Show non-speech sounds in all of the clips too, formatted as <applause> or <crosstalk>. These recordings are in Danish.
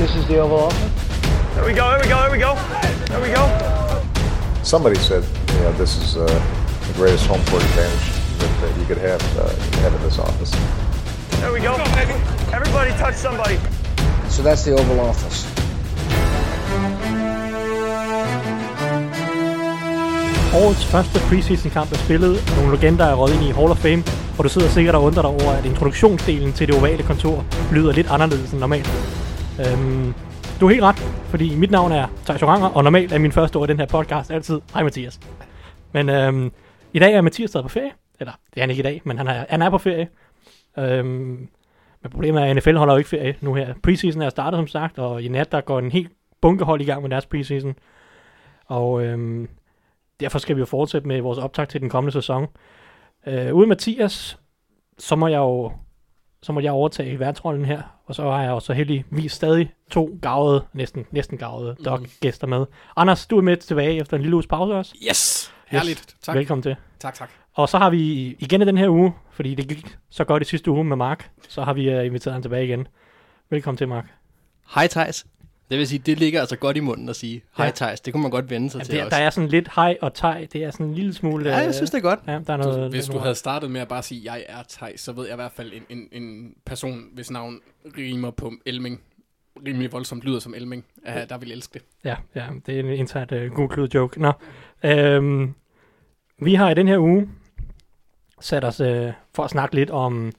This is the Oval Office. There we go, there we go, there we go. There we go. Somebody said, you know, this is uh, the greatest home court advantage that, that you could have, uh, have in this office. There we go. Everybody touch somebody. So that's the Oval Office. Årets første preseason kamp er spillet, og nogle legender er røget ind i Hall of Fame, og du sidder sikkert og undrer dig over, at introduktionsdelen til det ovale kontor lyder lidt anderledes end normalt. Øhm, du er helt ret, fordi mit navn er Thijs Oranger, og normalt er min første ord i den her podcast altid, hej Mathias. Men øhm, i dag er Mathias taget på ferie, eller det er han ikke i dag, men han er, han er på ferie. Øhm, men problemet er, at NFL holder jo ikke ferie nu her. Preseason er startet som sagt, og i nat der går en helt bunkehold i gang med deres preseason. Og øhm, derfor skal vi jo fortsætte med vores optag til den kommende sæson. Øh, uden Mathias, så må jeg jo så må jeg overtage værtsrollen her, og så har jeg jo så heldigvis stadig to gavede, næsten, næsten gavede Mhm. dog-gæster med. Anders, du er med tilbage efter en lille uges pause også. Yes, herligt. Tak. Velkommen til. Tak, tak. Og så har vi igen i den her uge, fordi det gik så godt i sidste uge med Mark, så har vi uh, inviteret ham tilbage igen. Velkommen til, Mark. Hej Thijs. Det vil sige, det ligger altså godt i munden at sige hej Ja. Thijs. Det kunne man godt vende sig Ja, til der, også. der er sådan lidt hej og tej, det er sådan en lille smule... ja, jeg øh, synes det er godt. Ja, der er noget... Du, hvis du havde startet med at bare sige, jeg er Thijs, så ved jeg i hvert fald en, en, en person, hvis navn rimer på Elming, rimelig voldsomt lyder som Elming, uh, der vil elske det. Ja, ja, det er en internt uh, god klud joke. Nå, øhm, vi har i den her uge sat os uh, for at snakke lidt om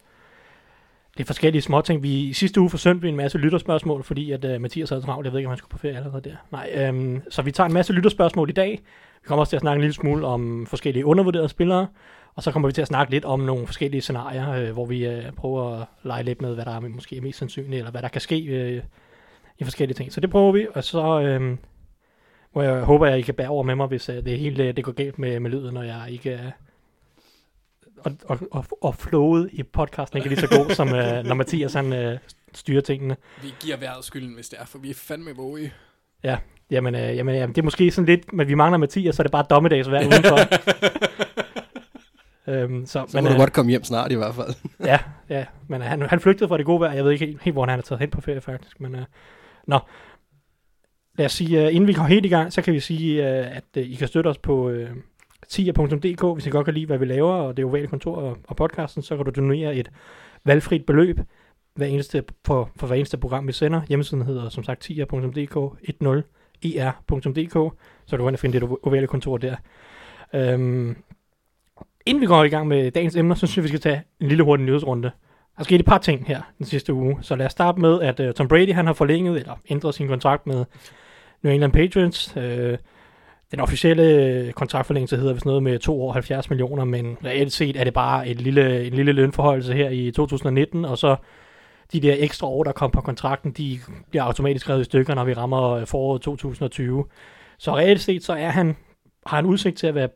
lidt forskellige småting. Vi, I sidste uge forsømte vi en masse lytterspørgsmål, fordi at uh, Mathias havde travlt. Jeg ved ikke, om han skulle på ferie allerede der. Nej, øhm, så vi tager en masse lytterspørgsmål i dag. Vi kommer også til at snakke en lille smule om forskellige undervurderede spillere. Og så kommer vi til at snakke lidt om nogle forskellige scenarier, øh, hvor vi øh, prøver at lege lidt med, hvad der er måske er mest sandsynligt, eller hvad der kan ske øh, i forskellige ting. Så det prøver vi, og så øh, hvor jeg håber, at I kan bære over med mig, hvis øh, det hele det går galt med, med lyden, når jeg ikke er... Og, og, og, og flowet i podcasten ikke lige så god, som uh, når Mathias han uh, styrer tingene. Vi giver vejret skylden, hvis det er, for vi er fandme våge. Jamen, uh, jamen, jamen, det er måske sådan lidt, men vi mangler Mathias, så er det bare dommedagsvær udenfor. <laughs> øhm, så, Så må men, du godt komme hjem snart i hvert fald. <laughs> Ja, ja, men uh, han, han flygtede fra det gode vejr. Jeg ved ikke helt, helt hvor han er taget hen på ferie, faktisk. Men, uh, nå. Lad os sige, uh, inden vi går helt i gang, så kan vi sige, uh, at uh, I kan støtte os på uh, tier.dk, hvis I godt kan lide, hvad vi laver, og det ovale kontor og, og podcasten, så kan du donere et valgfrit beløb hver eneste, for, for hver eneste program, vi sender. Hjemmesiden hedder som sagt tier.dk, 10er.dk, så du kan finde det ovale kontor der. Øhm, inden vi går i gang med dagens emner, så synes jeg, vi skal tage en lille hurtig nyhedsrunde. Der skete et par ting her den sidste uge, så lad os starte med, at uh, Tom Brady han har forlænget eller ændret sin kontrakt med New England Patriots. Uh, den officielle kontraktforlængelse hedder vist noget med 2 år 70 millioner, men reelt set er det bare et lille, en lille lønforholdelse her i 2019, og så de der ekstra år, der kom på kontrakten, de bliver automatisk skrevet i stykker, når vi rammer øh, foråret 2020. Så reelt set, så er han, har han udsigt til at være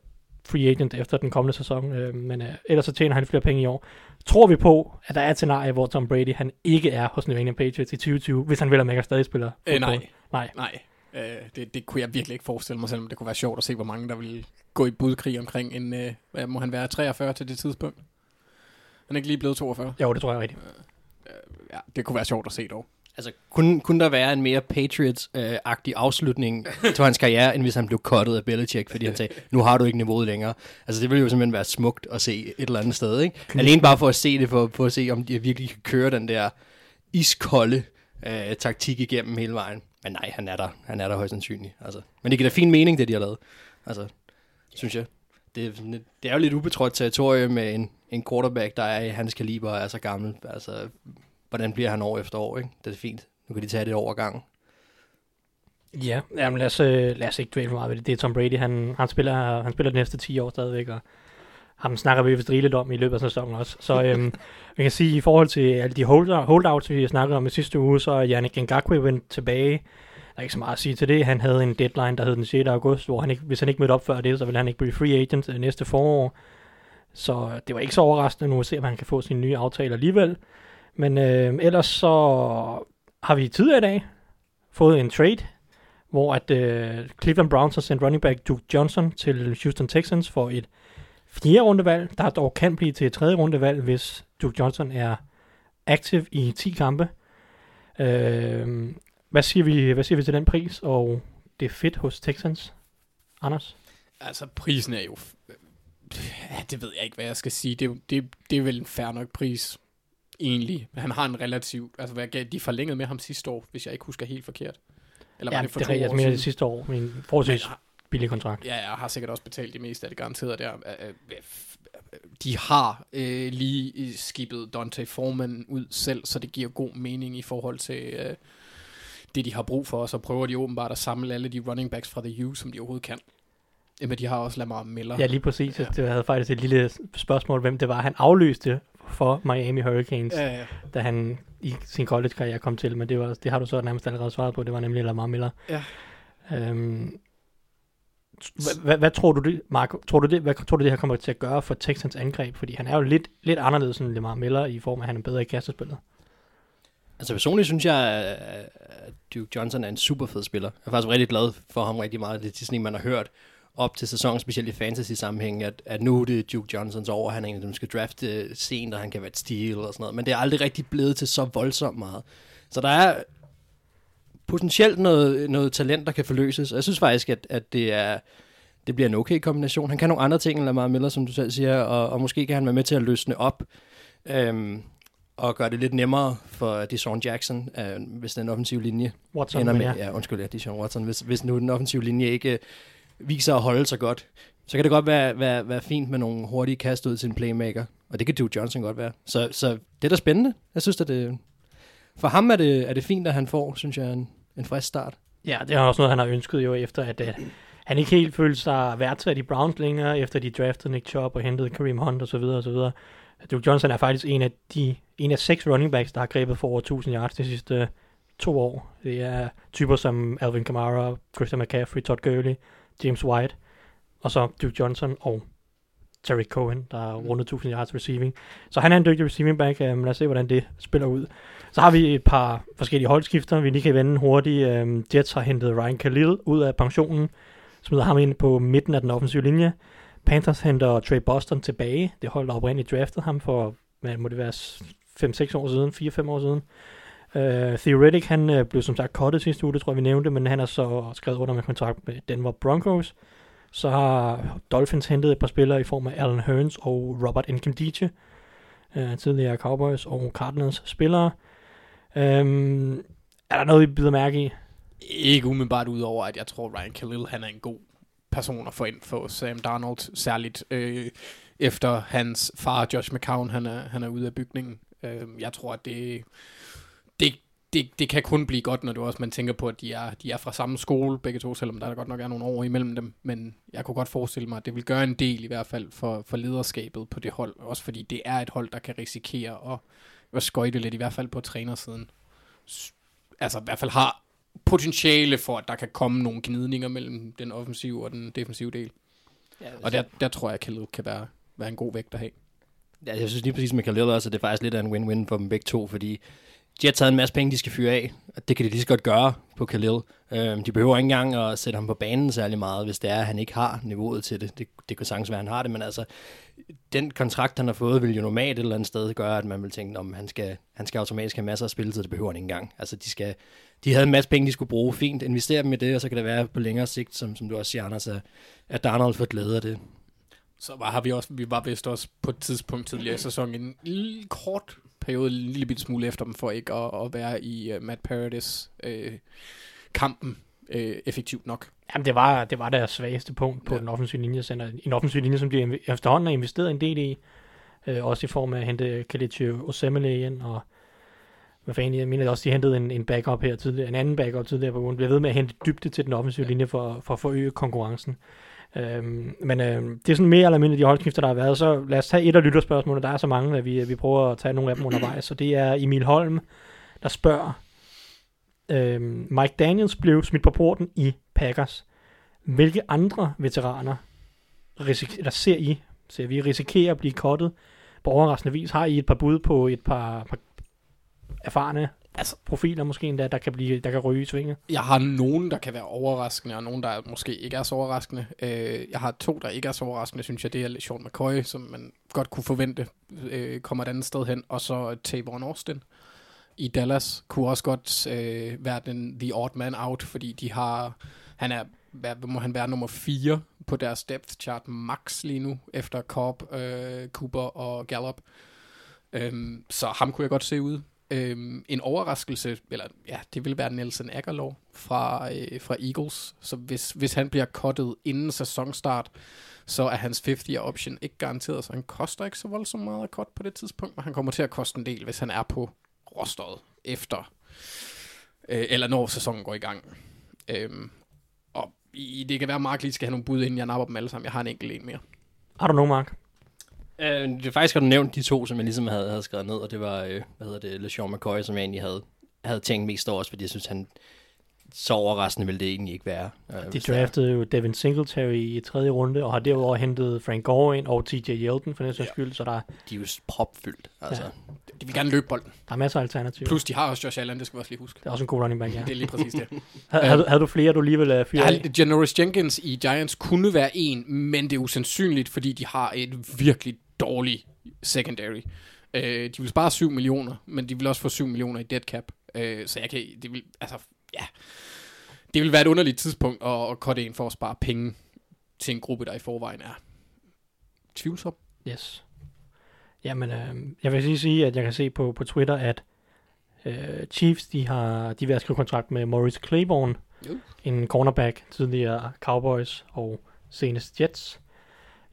free agent efter den kommende sæson, øh, men øh, ellers så tjener han flere penge i år. Tror vi på, at der er et scenarie, hvor Tom Brady han ikke er hos New England Patriots i 2020, hvis han vil have stadig spiller? Øh, nej, Nej. nej. Øh, det, det kunne jeg virkelig ikke forestille mig, selvom det kunne være sjovt at se, hvor mange der ville gå i budkrig omkring en, øh, hvad må han være, 43 til det tidspunkt? Han er ikke lige blevet 42. Jo, det tror jeg rigtigt. Ja, det kunne være sjovt at se dog. Altså, kunne, kunne der være en mere Patriots-agtig afslutning til hans karriere, end hvis han blev cuttet af Belichick, fordi han sagde, nu har du ikke niveauet længere. Altså, det ville jo simpelthen være smukt at se et eller andet sted, ikke? Alene bare for at se det, for, for at se, om de virkelig kan køre den der iskolde øh, taktik igennem hele vejen. Men nej, han er der. Han er der højst sandsynligt. Altså. Men det giver da fin mening, det de har lavet. Altså, synes jeg. Det, er det er jo lidt ubetrådt territorium med en, en quarterback, der er i hans kaliber og er så gammel. Altså, hvordan bliver han år efter år, ikke? Det er fint. Nu kan de tage det over gang. Ja, jamen lad os, øh, lad os ikke dvæle for meget ved det. Det er Tom Brady, han, han, spiller, han spiller de næste 10 år stadigvæk, og ham snakker vi vist rigeligt om i løbet af sæsonen også. Så øhm, man kan sige, i forhold til alle de holder, holdouts, vi har snakket om i sidste uge, så er Yannick Ngakwe vendt tilbage. Der er ikke så meget at sige til det. Han havde en deadline, der hed den 6. august, hvor han ikke, hvis han ikke mødte op før det, så ville han ikke blive free agent øh, næste forår. Så det var ikke så overraskende nu at se, om han kan få sin nye aftale alligevel. Men øh, ellers så har vi tidligere i dag fået en trade, hvor at øh, Cleveland Browns har sendt running back Duke Johnson til Houston Texans for et fjerde rundevalg, der dog kan blive til et tredje rundevalg, hvis Duke Johnson er aktiv i 10 kampe. Øh, Hvad siger, vi, hvad siger vi til den pris, og det er fedt hos Texans? Anders? Altså, prisen er jo... Ja, det ved jeg ikke, hvad jeg skal sige. Det, er det, det er vel en fair nok pris, egentlig. Han har en relativt... Altså, hvad, gav- de forlængede med ham sidste år, hvis jeg ikke husker helt forkert. Eller var ja, det for det to er rigtigt, år altså det sidste år, men forholdsvis billig kontrakt. Ja, jeg har sikkert også betalt det meste af det garanteret der. Øh, øh, De har øh, lige skibet Dante Foreman ud selv, så det giver god mening i forhold til øh, det, de har brug for. Og så prøver de åbenbart at samle alle de running backs fra The U, som de overhovedet kan. Øh, Men de har også Lamar Miller. Ja, lige præcis. Ja. Det havde faktisk et lille spørgsmål, hvem det var, han afløste for Miami Hurricanes. Ja, ja. da han i sin college-karriere kom til, men det, var, det har du så nærmest allerede svaret på, det var nemlig Lamar Miller. Ja. Øhm, hvad, hvad, tror du det, Marco, tror du det, hvad tror du det her kommer til at gøre for Texans angreb? Fordi han er jo lidt, lidt anderledes end Lamar Miller i form af, at han er bedre i kastespillet. Altså personligt synes jeg, at Duke Johnson er en super fed spiller. Jeg er faktisk rigtig glad for ham rigtig meget. Det er sådan man har hørt op til sæsonen, specielt i fantasy-sammenhæng, at, at nu er det Duke Johnsons over. Han er en af dem, der skal drafte sent, og han kan være et steal og sådan noget. Men det er aldrig rigtig blevet til så voldsomt meget. Så der er potentielt noget, noget talent, der kan forløses. Og jeg synes faktisk, at, at det er det bliver en okay kombination. Han kan nogle andre ting end Lamar Miller, som du selv siger, og, og måske kan han være med til at løsne op. Øhm, og gøre det lidt nemmere for Deshaun Jackson, øh, hvis den offensive linje Watson, ender med, ja. undskyld, ja, Deshaun Watson, hvis, hvis nu den offensive linje ikke øh, viser at holde sig godt, så kan det godt være, være, være fint med nogle hurtige kast ud til en playmaker, og det kan Duke Johnson godt være. Så, så det er da spændende. Jeg synes, at det, for ham er det, er det fint, at han får, synes jeg, en, en frisk start. Ja, det er også noget, han har ønsket jo efter, at uh, han ikke helt følte sig værdsat i Browns længere, efter de draftede Nick Chubb og hentede Kareem Hunt osv. så så. Duke Johnson er faktisk en af de en af seks running backs, der har grebet for over 1000 yards de sidste øh, to år. Det er typer som Alvin Kamara, Christian McCaffrey, Todd Gurley, James White, og så Duke Johnson og Terry Cohen, der har rundet 1000 yards receiving. Så han er en dygtig receiving back. Um, lad os se, hvordan det spiller ud. Så har vi et par forskellige holdskifter, vi lige kan vende hurtigt. Um, Jets har hentet Ryan Khalil ud af pensionen, smider ham ind på midten af den offensive linje. Panthers henter Trey Boston tilbage. Det hold, der oprindeligt draftede ham for, hvad må det være, 5-6 år siden, 4-5 år siden. Uh, Theoretic, han uh, blev som sagt kottet sidste uge, det tror jeg, vi nævnte, men han har så skrevet under med kontrakt med Denver Broncos. Så har Dolphins hentet et par spillere i form af Alan Hearns og Robert Nkemdiche, uh, øh, tidligere Cowboys og Cardinals spillere. Øhm, er der noget, I bider mærke i? Ikke umiddelbart udover, at jeg tror, Ryan Khalil han er en god person at få ind for Sam Darnold, særligt øh, efter hans far, Josh McCown, han er, han er ude af bygningen. Øh, jeg tror, at det, det, det, det kan kun blive godt, når du også man tænker på, at de er, de er fra samme skole, begge to, selvom der godt nok er nogle år imellem dem. Men jeg kunne godt forestille mig, at det vil gøre en del i hvert fald for, for lederskabet på det hold. Også fordi det er et hold, der kan risikere at, at skøjte lidt, i hvert fald på trænersiden. Altså i hvert fald har potentiale for, at der kan komme nogle gnidninger mellem den offensive og den defensive del. Ja, Og der, der tror jeg, at Khalil kan være, være en god vægt at have. Ja, jeg synes lige præcis med Khalil også, at det er faktisk lidt af en win-win for dem begge to, fordi de har taget en masse penge, de skal fyre af, og det kan de lige så godt gøre på Khalil. Øhm, de behøver ikke engang at sætte ham på banen særlig meget, hvis det er, at han ikke har niveauet til det. Det, det kan sagtens være, at han har det, men altså, den kontrakt, han har fået, vil jo normalt et eller andet sted gøre, at man vil tænke, om han skal, han skal automatisk have masser af spilletid, det behøver han ikke engang. Altså, de, skal, de havde en masse penge, de skulle bruge. Fint, investere dem i det, og så kan det være på længere sigt, som, som du også siger, Anders, at, at Darnold får glæde af det. Så var, har vi også, vi var vist også på et tidspunkt tidligere i sæsonen en kort periode, en lille bitte smule efter dem, for ikke at, at være i uh, Matt Paradis øh, kampen øh, effektivt nok. Jamen, det var, det var deres svageste punkt på ja. Den offensive linje. Center. En offensiv linje, som de efterhånden har investeret en del i. Øh, også i form af at hente Kalichi Osemele ind, og hvad fanden, jeg mener også, de hentede en, en backup her tidligere, en anden backup tidligere på ugen. Bliver ved med at hente dybde til den offensive ja. linje for, for at forøge konkurrencen. Øhm, men øh, det er sådan mere eller mindre de holdskifter, der har været. Så lad os tage et af lytterspørgsmålene. Der er så mange, at vi, vi prøver at tage nogle af dem undervejs. Så det er Emil Holm, der spørger, øhm, Mike Daniels blev smidt på porten i Packers. Hvilke andre veteraner risik- eller ser I, ser vi risikerer at blive kottet på overraskende vis? Har I et par bud på et par, par erfarne altså, profiler måske endda, der kan, blive, der kan ryge i svinget? Jeg har nogen, der kan være overraskende, og nogen, der måske ikke er så overraskende. Øh, jeg har to, der ikke er så overraskende, synes jeg. Det er Sean McCoy, som man godt kunne forvente øh, kommer et andet sted hen, og så Tavon Austin. i Dallas kunne også godt øh, være den the odd man out, fordi de har, han er, hvad må han være nummer 4 på deres depth chart max lige nu, efter Cobb, øh, Cooper og Gallup. Øhm, så ham kunne jeg godt se ud. Øhm, en overraskelse, eller ja, det vil være Nelson Aguilar fra, øh, fra Eagles. Så hvis, hvis han bliver cuttet inden sæsonstart, så er hans 50 option ikke garanteret, så han koster ikke så voldsomt meget at cut på det tidspunkt, men han kommer til at koste en del, hvis han er på rosteret efter, øh, eller når sæsonen går i gang. Øhm, og i, det kan være, at Mark lige skal have nogle bud, inden jeg napper dem alle sammen. Jeg har en enkelt en mere. Har du nogen, Mark? Øh, det er faktisk, at du nævnt de to, som jeg ligesom havde, havde skrevet ned, og det var, øh, hvad hedder det, LeSean McCoy, som jeg egentlig havde, havde tænkt mest over, også fordi jeg synes, han så overraskende ville det egentlig ikke være. Øh, De draftede jo Devin Singletary i tredje runde, og har derudover hentet Frank Gore ind og TJ Yeldon for den sags skyld, så der, De er jo propfyldt, altså. Ja. Ja. De vil gerne løbe bolden. der er masser af alternativer. Plus, de har også Josh Allen, det skal vi også lige huske. Det er også en god running back, ja. Det er lige præcis det. <laughs> Havde, havde, du- havde du flere, du lige ville uh, fyre af? Ja, Janoris Jenkins i Giants kunne være en, men det er usandsynligt, fordi de har et virkelig dårligt secondary. Øh, de vil spare 7 millioner, men de vil også få 7 millioner i dead cap. Øh, så jeg kan, det vil, altså, ja. Det vil være et underligt tidspunkt at, at cutte en for at spare penge til en gruppe, der i forvejen er tvivlsom. Yes. Jamen, øh, jeg vil lige sige, at jeg kan se på, på Twitter, at øh, Chiefs, de har de ved at skrive kontrakt med Maurice Claiborne, Jo. en cornerback, tidligere Cowboys og senest Jets.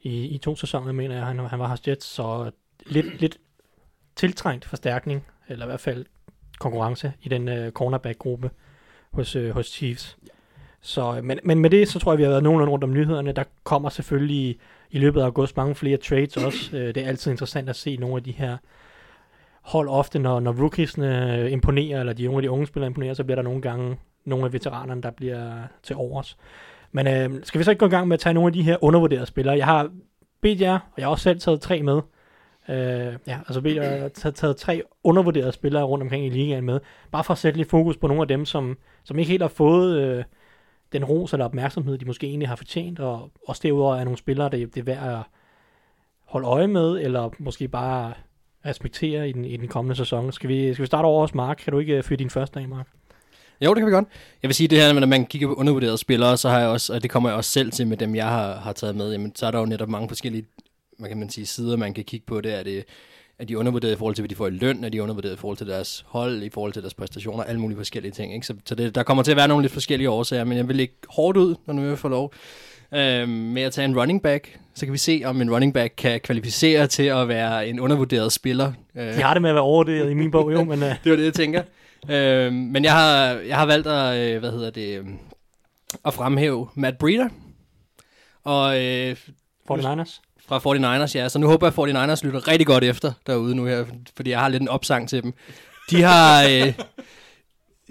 I, i to sæsoner, mener jeg, han, han var hos Jets, så lidt, lidt tiltrængt forstærkning, eller i hvert fald konkurrence i den øh, cornerback-gruppe hos, øh, hos Chiefs. Så, øh, men, men med det, så tror jeg, vi har været nogenlunde rundt om nyhederne. Der kommer selvfølgelig i løbet af august mange flere trades også. Øh, det er altid interessant at se nogle af de her hold ofte, når, når rookiesne øh, imponerer, eller de unge, de unge spillere imponerer, så bliver der nogle gange nogle af veteranerne, der bliver til overs. Men øh, skal vi så ikke gå i gang med at tage nogle af de her undervurderede spillere? Jeg har bedt jer, og jeg har også selv taget tre med. Øh, ja, altså bedt jer, jeg har taget, taget tre undervurderede spillere rundt omkring i ligaen med. Bare for at sætte lidt fokus på nogle af dem, som, som ikke helt har fået øh, den ros eller opmærksomhed, de måske egentlig har fortjent, og også derudover er nogle spillere, der det er værd at holde øje med, eller måske bare respektere i den, i den kommende sæson. Skal vi, skal vi starte over hos Mark? Kan du ikke øh, fyre din første af, Mark? Jo, det kan vi godt. Jeg vil sige det her, når man kigger på undervurderede spillere, så har jeg også, og det kommer jeg også selv til med dem, jeg har, har taget med, jamen, så er der jo netop mange forskellige hvad kan man sige, sider, man kan kigge på det. Er det er de undervurderet i forhold til, hvad de får i løn? Er de undervurderet i forhold til deres hold? I forhold til deres præstationer? Alle mulige forskellige ting. Ikke? Så, så det, der kommer til at være nogle lidt forskellige årsager, men jeg vil ikke hårdt ud, når nu jeg får lov. Øhm, med at tage en running back, så kan vi se, om en running back kan kvalificere til at være en undervurderet spiller. Øh, De har det med at være overvurderet i min bog, jo, <laughs> men øh, det var det, jeg tænker. Øhm, men jeg har, jeg har valgt at, øh, hvad hedder det, øh, at fremhæve Matt Breeder. Og øh, 49ers. fra 49ers, ja. Så nu håber jeg, at 49ers lytter rigtig godt efter derude nu her, fordi jeg har lidt en opsang til dem. De har... Øh,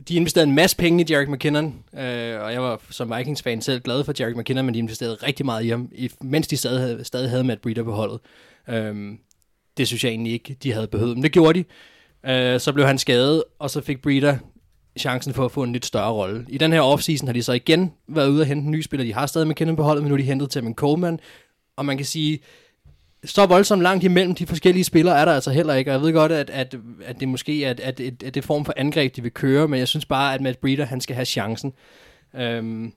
de investerede en masse penge i Jarek McKinnon, øh, og jeg var som Vikings-fan selv glad for Jarek McKinnon, men de investerede rigtig meget i ham, mens de stadig havde, stadig havde Matt Breeder på holdet. Øh, det synes jeg egentlig ikke, de havde behøvet, men det gjorde de. Øh, så blev han skadet, og så fik Breeder chancen for at få en lidt større rolle. I den her offseason har de så igen været ude og hente en ny spiller. De har stadig McKinnon på holdet, men nu har de hentet Tevin Coleman, og man kan sige, så voldsomt langt imellem de forskellige spillere er der altså heller ikke. Og jeg ved godt, at, at, at det måske er at, at, at, at det form for angreb, de vil køre, men jeg synes bare, at Matt Breeder, han skal have chancen. Øhm,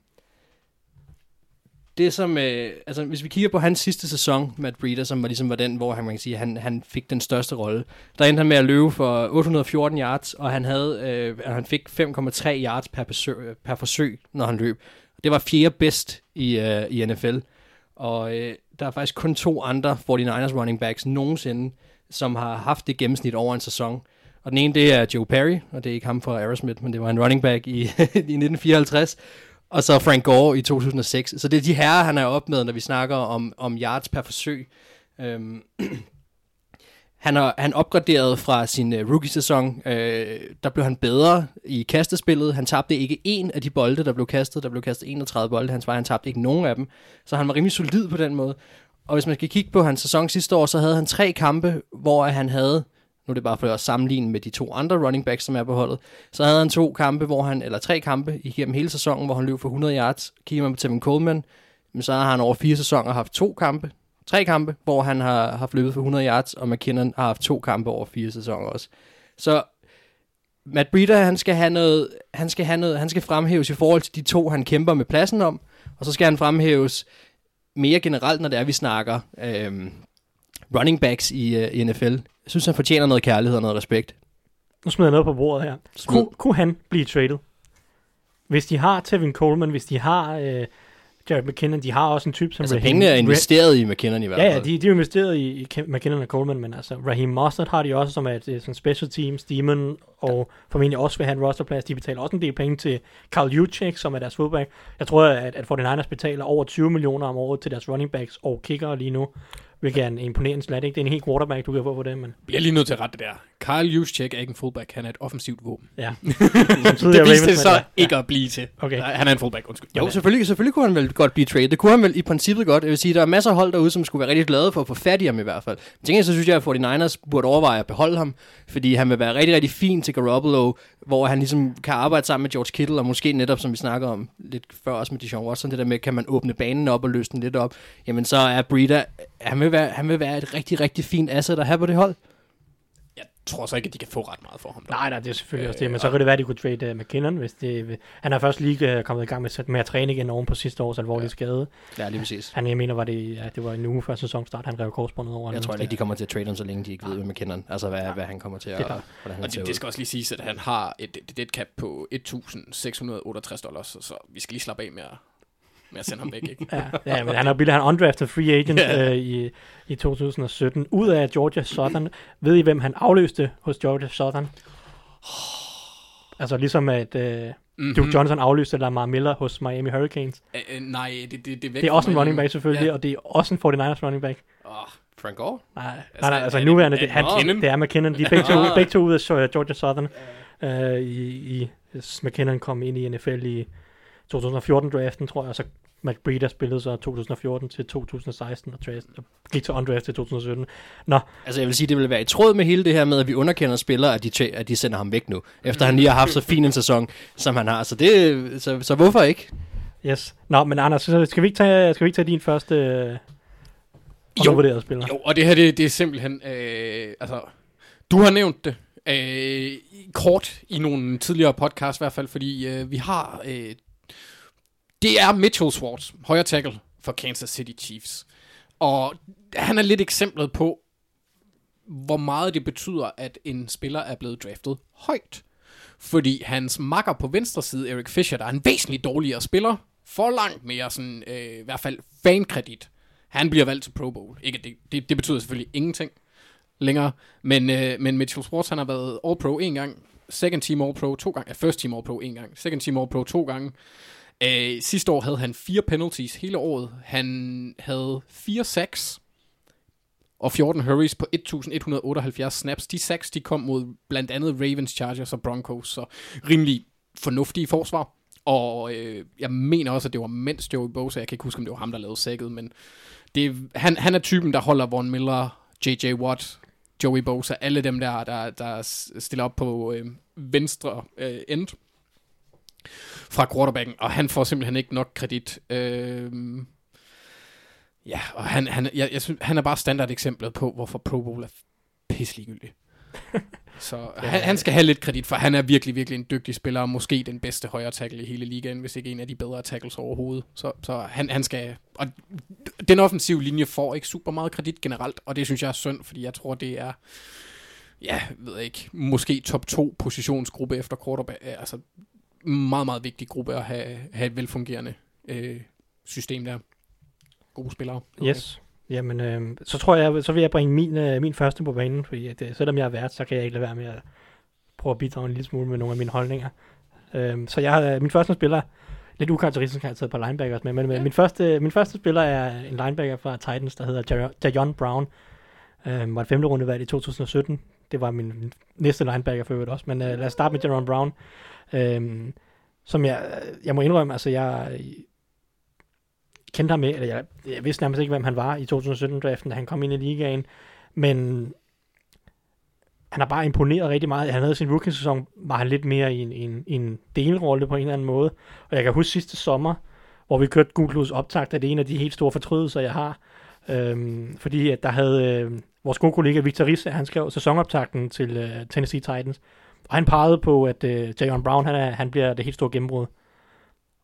det som, øh, altså hvis vi kigger på hans sidste sæson, Matt Breeder, som var ligesom var den, hvor han, man kan sige, han, han fik den største rolle, der endte han med at løbe for 814 yards, og han, havde, øh, han fik 5,3 yards per, besøg, per forsøg, når han løb. Det var fjerde bedst i, øh, i NFL. Og øh, der er faktisk kun to andre 49ers running backs nogensinde, som har haft det gennemsnit over en sæson. Og den ene, det er Joe Perry, og det er ikke ham fra Aerosmith, men det var en running back i, <laughs> i 1954. Og så Frank Gore i 2006. Så det er de herrer, han er op med, når vi snakker om, om yards per forsøg. Øhm, <clears throat> han, har, han opgraderet fra sin uh, rookie-sæson. Øh, der blev han bedre i kastespillet. Han tabte ikke en af de bolde, der blev kastet. Der blev kastet 31 bolde. Hans vej, han tabte ikke nogen af dem. Så han var rimelig solid på den måde. Og hvis man skal kigge på hans sæson sidste år, så havde han tre kampe, hvor han havde, nu er det bare for at sammenligne med de to andre running backs, som er på holdet, så havde han to kampe, hvor han, eller tre kampe igennem hele sæsonen, hvor han løb for 100 yards. Kigger man på Tevin Coleman, men så har han over fire sæsoner haft to kampe, tre kampe, hvor han har haft løbet for 100 yards, og McKinnon har haft to kampe over fire sæsoner også. Så Matt Breeder, han skal have noget, han skal have noget, han skal fremhæves i forhold til de to, han kæmper med pladsen om, og så skal han fremhæves mere generelt, når det er, vi snakker øhm, running backs i, øh, i NFL. Jeg synes, han fortjener noget kærlighed og noget respekt. Nu smider jeg noget på bordet her. Smid. Kunne, kunne han blive traded? Hvis de har Tevin Coleman, hvis de har øh, Jared McKinnon, de har også en type som Altså, Raheem- pengene er investeret i McKinnon i hvert fald. Ja, ja, de, de er investeret i, i McKinnon og Coleman, men altså Raheem Mostert har de også, som er et øh, sådan special teams, Demon, og formentlig også vil have en rosterplads. De betaler også en del penge til Carl Juszczyk, som er deres fullback. Jeg tror, at, at 49ers betaler over 20 millioner om året til deres running backs og kickere lige nu, hvilket er en imponerende slat, ikke? Det er en helt quarterback, du kan få på det, men bliver lige nødt til at rette det der. Kyle Juszczyk er ikke en fullback, han er et offensivt våben. ja. <laughs> Det viste det så men- ikke at blive til. Okay. Nej, han er en fullback, undskyld. Jo, selvfølgelig, selvfølgelig kunne han vel godt blive traded. Det kunne han vel i princippet godt. Jeg vil sige, der er masser af hold derude, som skulle være rigtig glade for at få fat i ham i hvert fald. Men til gengæld så synes jeg, at 49ers burde overveje at beholde ham, fordi han vil være rigtig, rigtig fin til Garoppolo, hvor han ligesom kan arbejde sammen med George Kittle, og måske netop, som vi snakker om lidt før også med Deshaun Watson, det der med, kan man åbne banen op og løse den lidt op, jamen så er Breida, han vil være, han vil være et rigtig, rigtig fint asset at have på det hold. Jeg tror så ikke, at de kan få ret meget for ham. Nej, nej, det er selvfølgelig også det, men så kan det være, at de kunne trade uh, McKinnon, hvis det, han er først lige uh, kommet i gang med, med at træne igen oven på sidste års alvorlige ja. skade. Ja, lige præcis. Han, jeg mener, var det, ja, det var en uge før sæsonstart, han rev korsbåndet over. Jeg tror ikke, de kommer til at trade ham, så længe de ikke ved, hvad McKinnon, altså hvad, hvad han kommer til at, Det er klart. hvordan han Og det, det skal også lige siges, at han har et, et dead cap på 1.668 dollars, så, så vi skal lige slappe af med at, med at sende ham væk, ikke? Ja, ja, men han er billig, han er undrafted free agent Ja. øh, i, i 2017. Ud af Georgia Southern. Ved I, hvem han afløste hos Georgia Southern? Altså ligesom at øh, Mm-hmm. Duke Johnson afløste Lamar Miller hos Miami Hurricanes. Øh, øh, nej, det, det, det er væk Det er også en running back selvfølgelig, Ja. og det er også en 49ers running back. Åh, Frank Gore? Nej, nej, Altså, nej altså er det- nuværende, er det, han, McKinnon? det er McKinnon. De er begge to, Ah. begge to ud af Georgia Southern. Øh, i, i, McKinnon kom ind i NFL i 2014-draften, tror jeg, og så Matt Breida spillede så 2014 til 2016 og, draft, og gik til undraft til 2017. Nå, Altså jeg vil sige, det vil være i tråd med hele det her med, at vi underkender spillere, at de, tæ- at de sender ham væk nu. Efter han lige har haft så fin en sæson, som han har. Så, det, så, så hvorfor ikke? yes. Nå, men Anders, så skal vi ikke tage, skal vi ikke tage din første øh, undervurderede spiller? Jo, og det her, det, det er simpelthen, øh, altså, du har nævnt det øh, kort i nogle tidligere podcasts i hvert fald, fordi øh, vi har, øh, det er Mitchell Schwartz, højre tackle for Kansas City Chiefs. Og han er lidt eksemplet på, hvor meget det betyder, at en spiller er blevet draftet højt. Fordi hans makker på venstre side, Eric Fisher, der er en væsentligt dårligere spiller, får langt mere sådan, øh, i hvert fald fankredit. Han bliver valgt til Pro Bowl. Ikke, det, det, det betyder selvfølgelig ingenting længere, men, øh, men Mitchell Schwartz, han har været All-Pro en gang, second team All-Pro to gange, øh, first team All-Pro en gang, second team All-Pro to gange. Øh, sidste år havde han fire penalties hele året. Han havde fire sacks og 14 hurries på 1178 snaps. De sacks, de kom mod blandt andet Ravens, Chargers og Broncos, så rimelig fornuftige forsvar. Og øh, jeg mener også, at det var mens Joey Bosa, jeg kan ikke huske, om det var ham, der lavede sækket, men det, han, han er typen, der holder Von Miller, J.J. Watt, Joey Bosa, alle dem der, der, der stiller op på øh, venstre øh, end fra quarterbacken, og han får simpelthen ikke nok kredit. Øh, ja, og han, han, jeg, jeg synes, han er bare standard eksemplet på, hvorfor Pro Bowl er pisseliggyldig. <laughs> Så han, han skal have lidt kredit, for han er virkelig, virkelig en dygtig spiller, og måske den bedste højre tackle i hele ligaen, hvis ikke en af de bedre tackles overhovedet. Så, så han, han skal... Og den offensive linje får ikke super meget kredit generelt, og det synes jeg er synd, fordi jeg tror, det er... Ja, ved jeg ikke, måske top 2 positionsgruppe efter quarterback. Altså, meget, meget vigtig gruppe at have, have et velfungerende øh, system der. Gode spillere. Yes. Jamen, øh, så tror jeg, så vil jeg bringe min, øh, min første på banen, fordi at, øh, selvom jeg er vært, så kan jeg ikke lade være med at prøve at bidrage en lille smule med nogle af mine holdninger. Øh, så jeg har, øh, min første spiller, lidt ukarakteristisk har jeg taget på linebackers med, men ja. min, første, min første spiller er en linebacker fra Titans, der hedder Jajon Brown. Øh, var et femte rundevalg i 2017. Det var min næste linebacker for øvrigt også, men øh, lad os starte med Jaron Brown. Øh, som jeg, jeg må indrømme, altså jeg, kendte ham med, eller jeg, jeg vidste nærmest ikke, hvem han var i 2017-draften, da han kom ind i ligaen, men han har bare imponeret rigtig meget. Han havde sin rookie-sæson, var han lidt mere i en, en, en delrolle på en eller anden måde. Og jeg kan huske sidste sommer, hvor vi kørte Googles optagt, at det er en af de helt store fortrydelser, jeg har. Øhm, fordi at der havde øh, vores gode kollega Victor Risse, han skrev sæsonoptakten til øh, Tennessee Titans. Og han pegede på, at øh, Jayon Brown, han, er, han bliver det helt store gennembrud.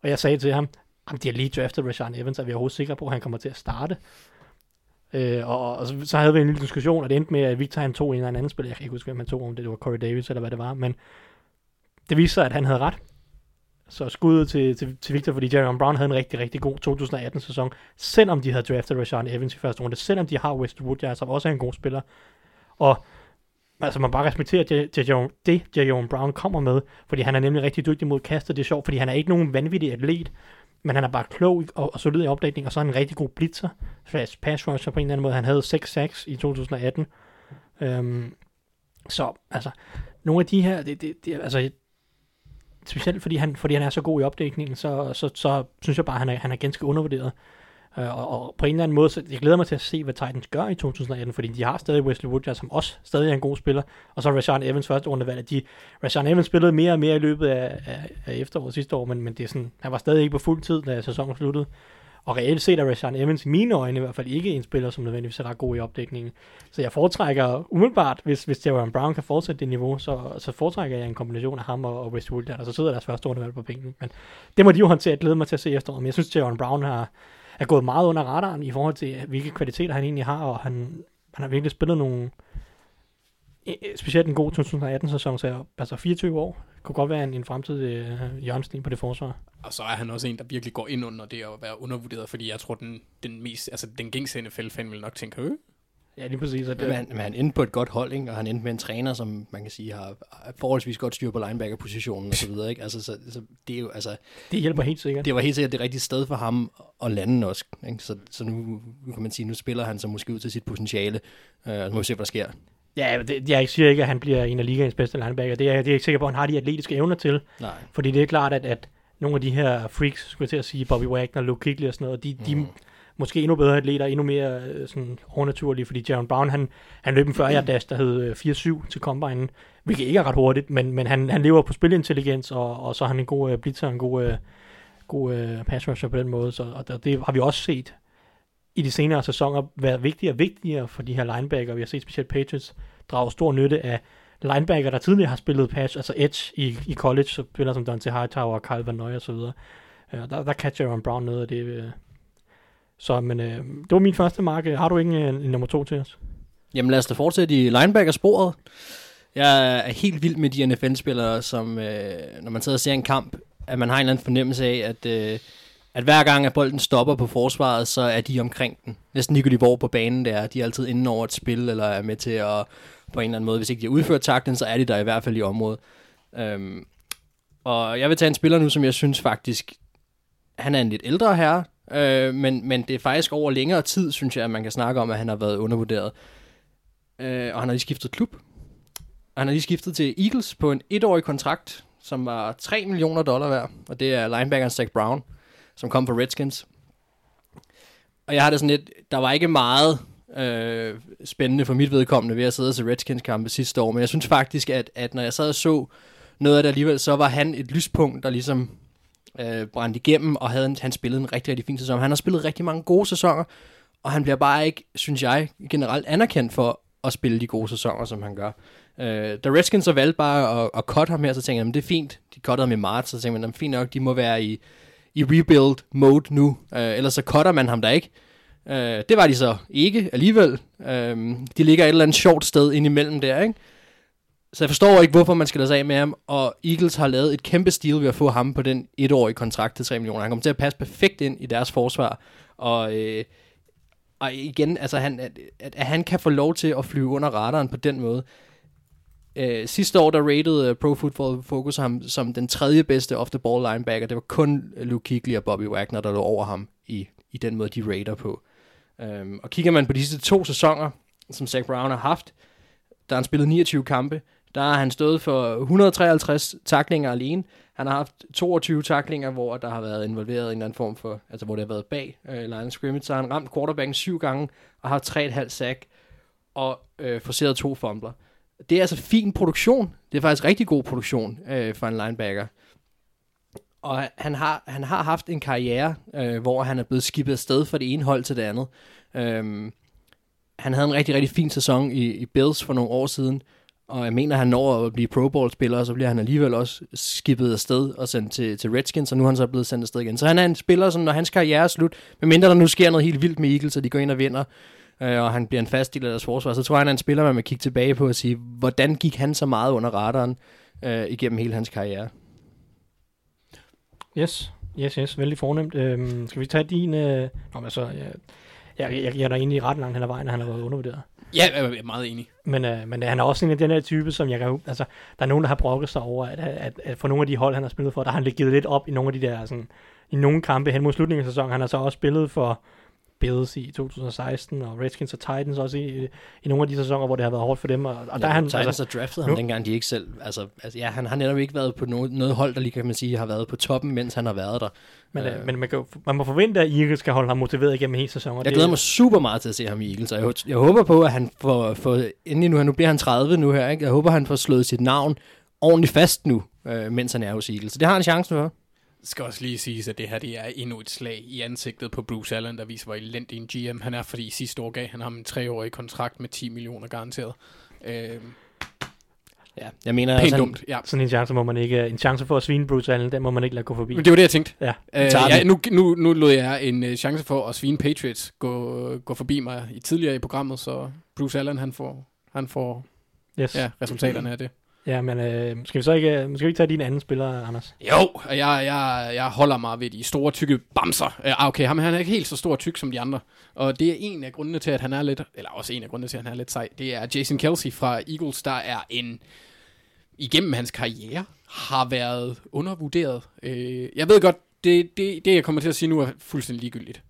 Og jeg sagde til ham, at de har lige draftet Rashawn Evans, er vi overhovedet sikre på, at han kommer til at starte? Øh, og, og så, så, havde vi en lille diskussion, og det endte med, at Victor han tog en eller anden spiller. Jeg kan ikke huske, hvem han tog, om det, det var Corey Davis eller hvad det var. Men det viste sig, at han havde ret. Så skud til, til, til Victor, fordi Jerry Brown havde en rigtig, rigtig god 2018-sæson, selvom de havde draftet Rashawn Evans i første runde, selvom de har Westwood, som også er en god spiller. Og altså man bare respekterer det, Jerome Brown kommer med, fordi han er nemlig rigtig dygtig mod kastet. Det er sjovt, fordi han er ikke nogen vanvittig atlet, men han er bare klog og, og solid i opdækning, og så er han en rigtig god blitzer, slash pass rusher på en eller anden måde. Han havde 6 sacks i 2018. Øhm, så altså, nogle af de her, det, det, det, altså, specielt fordi han, fordi han er så god i opdækningen, så, så, så synes jeg bare, at han er, han er ganske undervurderet. Øh, og, og, på en eller anden måde, så jeg glæder mig til at se, hvad Titans gør i 2018, fordi de har stadig Wesley Woodyard, som også stadig er en god spiller, og så Rashawn Evans første rundevalg. De, Rashawn Evans spillede mere og mere i løbet af, af, af efteråret sidste år, men, men det er sådan, han var stadig ikke på fuld tid, da sæsonen sluttede. Og reelt set er Rashawn Evans i mine øjne i hvert fald ikke en spiller, som nødvendigvis er ret god i opdækningen. Så jeg foretrækker umiddelbart, hvis, hvis Jaron Brown kan fortsætte det niveau, så, så foretrækker jeg en kombination af ham og, og West Wood, og så sidder deres første rundevalg på bænken. Men det må de jo håndtere. Jeg glæder mig til at se efteråret. Men jeg synes, Jaron Brown har, er gået meget under radaren i forhold til, hvilke kvaliteter han egentlig har, og han, han har virkelig spillet nogle, e, e, specielt en god 2018-sæson, så altså 24 år, kunne godt være en, en fremtidig øh, hjørnsten på det forsvar. Og så er han også en, der virkelig går ind under det at være undervurderet, fordi jeg tror, den, den mest, altså den gængse NFL-fan vil nok tænke, øh, Ja, lige præcis. At, men, han, men han endte på et godt hold, ikke? og han endte med en træner, som man kan sige har forholdsvis godt styr på linebacker-positionen og så videre. Ikke? Altså, så, så det er jo, altså, det hjælper helt sikkert. Det var helt sikkert det rigtige sted for ham at lande også. Ikke? Så, så nu, nu kan man sige, nu spiller han så måske ud til sit potentiale, øh, og så må vi se, hvad der sker. Ja, det, jeg siger ikke, at han bliver en af ligaens bedste linebacker. Det er, det er jeg ikke sikker på, at han har de atletiske evner til. Nej. Fordi det er klart, at, at nogle af de her freaks, skulle jeg til at sige, Bobby Wagner, Luke Kigley og sådan noget, de, mm. de måske endnu bedre atleter, endnu mere øh, sådan overnaturlige, fordi Jaron Brown, han, han løb en 40 yard dash, der hed øh, 4-7 til combine, hvilket ikke er ret hurtigt, men, men han, han lever på spilintelligens, og, og så er han en god uh, blitzer, en god, god pass rusher på den måde, så og det, det har vi også set i de senere sæsoner været vigtigere og vigtigere for de her linebacker. Vi har set specielt Patriots drage stor nytte af linebacker, der tidligere har spillet pass, altså edge i, i college, så spiller som Dante Hightower og Kyle Van Noy og så videre. Uh, der, der catcher Aaron Brown noget af det, så, men øh, det var min første mark. Har du ikke en, en øh, nummer to til os? Jamen lad os da fortsætte i linebacker-sporet. Jeg er helt vild med de NFL-spillere, som øh, når man sidder og ser en kamp, at man har en eller anden fornemmelse af, at, øh, at hver gang at bolden stopper på forsvaret, så er de omkring den. Næsten ligegyldigt hvor på banen det er. De er altid inde over et spil, eller er med til at på en eller anden måde, hvis ikke de har udført takten, så er de der i hvert fald i området. Øhm, og jeg vil tage en spiller nu, som jeg synes faktisk, han er en lidt ældre herre, Øh, men, men det er faktisk over længere tid, synes jeg, at man kan snakke om, at han har været undervurderet. Øh, og han har lige skiftet klub. Han har lige skiftet til Eagles på en etårig kontrakt, som var 3 millioner dollar værd. Og det er linebackeren Zach Brown, som kom fra Redskins. Og jeg har det sådan lidt, der var ikke meget øh, spændende for mit vedkommende ved at sidde til Redskins kampe sidste år, men jeg synes faktisk, at, at når jeg sad og så noget af det alligevel, så var han et lyspunkt, der ligesom øh, brændte igennem, og havde han spillede en rigtig, rigtig fin sæson. Han har spillet rigtig mange gode sæsoner, og han bliver bare ikke, synes jeg, generelt anerkendt for at spille de gode sæsoner, som han gør. Øh, da Redskins så valgte bare at, at cut ham her, så tænkte jeg, det er fint. De cuttede ham i marts, så tænkte jeg, fint nok, de må være i, i rebuild mode nu, øh, ellers så cutter man ham da ikke. Øh, det var de så ikke alligevel. Øh, de ligger et eller andet sjovt sted indimellem der, ikke? Så jeg forstår ikke, hvorfor man skal lade sig af med ham, og Eagles har lavet et kæmpe stil ved at få ham på den etårige kontrakt til 3 millioner. Han kommer til at passe perfekt ind i deres forsvar, og, øh, og igen, altså han, at, at, han kan få lov til at flyve under radaren på den måde. Øh, sidste år, der rated øh, Pro Football Focus ham som den tredje bedste off-the-ball linebacker. Det var kun Luke Kuechly og Bobby Wagner, der lå over ham i, i den måde, de rater på. Um, og kigger man på de sidste to sæsoner, som Zach Brown har haft, der har han spillet 29 kampe, der har han stået for 153 taklinger alene. Han har haft 22 taklinger, hvor der har været involveret en eller anden form for, altså hvor det har været bag øh, line of scrimmage. Så har han ramt quarterbacken syv gange og har 3,5 sack og øh, forceret to fumbler. Det er altså fin produktion. Det er faktisk rigtig god produktion øh, for en linebacker. Og han har, han har haft en karriere, øh, hvor han er blevet skibet afsted fra det ene hold til det andet. Uh, han havde en rigtig, rigtig fin sæson i, i Bills for nogle år siden, og jeg mener, han når at blive Pro Bowl-spiller, og så bliver han alligevel også skippet afsted og sendt til, til Redskins, og nu er han så blevet sendt afsted igen. Så han er en spiller, som når hans karriere er slut, medmindre der nu sker noget helt vildt med Eagles, og de går ind og vinder, øh, og han bliver en fast del af deres forsvar, så tror jeg, han er en spiller, man vil kigge tilbage på og sige, hvordan gik han så meget under radaren øh, igennem hele hans karriere? Yes, yes, yes, vældig fornemt. Øhm, skal vi tage din... Øh... Nå, men så... Jeg, jeg, jeg, jeg er da egentlig ret langt hen ad vejen, at han har været undervurderet. Ja, jeg er meget enig. Men, øh, men han er også en af den her type, som jeg kan... Altså, der er nogen, der har brokket sig over, at, at, at for nogle af de hold, han har spillet for, der har han givet lidt op i nogle af de der... Sådan, I nogle kampe hen mod slutningen af sæsonen. Han har så også spillet for Bills i 2016, og Redskins og Titans også i, i nogle af de sæsoner, hvor det har været hårdt for dem. Og, og Ja, der er han, Titans altså, har draftet ham nu- dengang, de ikke selv... Altså, altså, ja, han har netop ikke været på noget, noget hold, der lige kan man sige, har været på toppen, mens han har været der. men, øh. øh, men man, kan, man må forvente, at Eagles skal holde ham motiveret igennem hele sæsonen. Jeg det- glæder mig super meget til at se ham i Eagles, og jeg, jeg håber på, at han får, får endelig nu, nu bliver han 30 nu her, ikke? jeg håber, han får slået sit navn ordentligt fast nu, øh, mens han er hos Eagles. Så det har han chancen for. Skal også lige siges, at det her det er endnu et slag i ansigtet på Bruce Allen, der viser, hvor elendig en GM han er, fordi sidste år gav han ham en treårig kontrakt med 10 millioner garanteret. Øh, Ja, jeg mener, pænt altså, han, dumt, ja. Sådan en chance må man ikke... En chance for at svine Bruce Allen, den må man ikke lade gå forbi. Men det var det, jeg tænkte. Ja. Øh, ja, nu, nu, nu lod jeg en uh, chance for at svine Patriots gå, gå forbi mig i tidligere i programmet, så Bruce Allen han får, han får Yes. ja, resultaterne af det. Ja, men øh, skal vi så ikke, øh, skal vi ikke tage din anden spiller, Anders? Jo, og jeg, jeg, jeg holder mig ved de store, tykke bamser. Ah, okay, ham, han er ikke helt så stor og tyk som de andre. Og det er en af grundene til, at han er lidt, eller også en af grundene til, at han er lidt sej. Det er Jason Kelsey fra Eagles, der er en, igennem hans karriere, har været undervurderet. Øh, jeg ved godt, det, det, det jeg kommer til at sige nu er fuldstændig ligegyldigt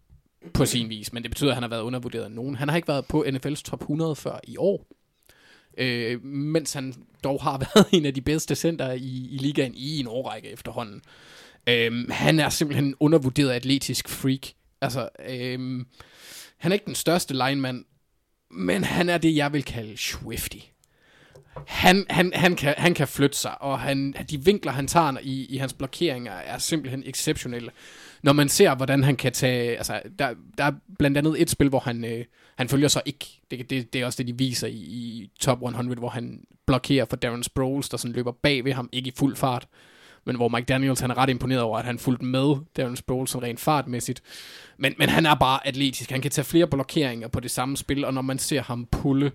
på sin vis, men det betyder, at han har været undervurderet af nogen. Han har ikke været på NFL's top 100 før i år. Øh, mens han dog har <laughs> været en af de bedste center i, i ligaen i en årrække efterhånden. Øh, han er simpelthen en undervurderet atletisk freak. Altså, øh, han er ikke den største lineman, men han er det, jeg vil kalde swifty. Han, han, han, kan, han kan flytte sig, og han, de vinkler, han tager i, i hans blokeringer, er simpelthen exceptionelle. Når man ser, hvordan han kan tage... Altså, der, der er blandt andet et spil, hvor han, øh, han følger sig ikke. Det, det, det er også det, de viser i, i Top 100, hvor han blokerer for Darren Sproles, der sådan løber bag ved ham, ikke i fuld fart. Men hvor Mike Daniels, han er ret imponeret over, at han fulgte med Darren Sproles sådan rent fartmæssigt. Men, men han er bare atletisk. Han kan tage flere blokeringer på det samme spil, og når man ser ham pulle,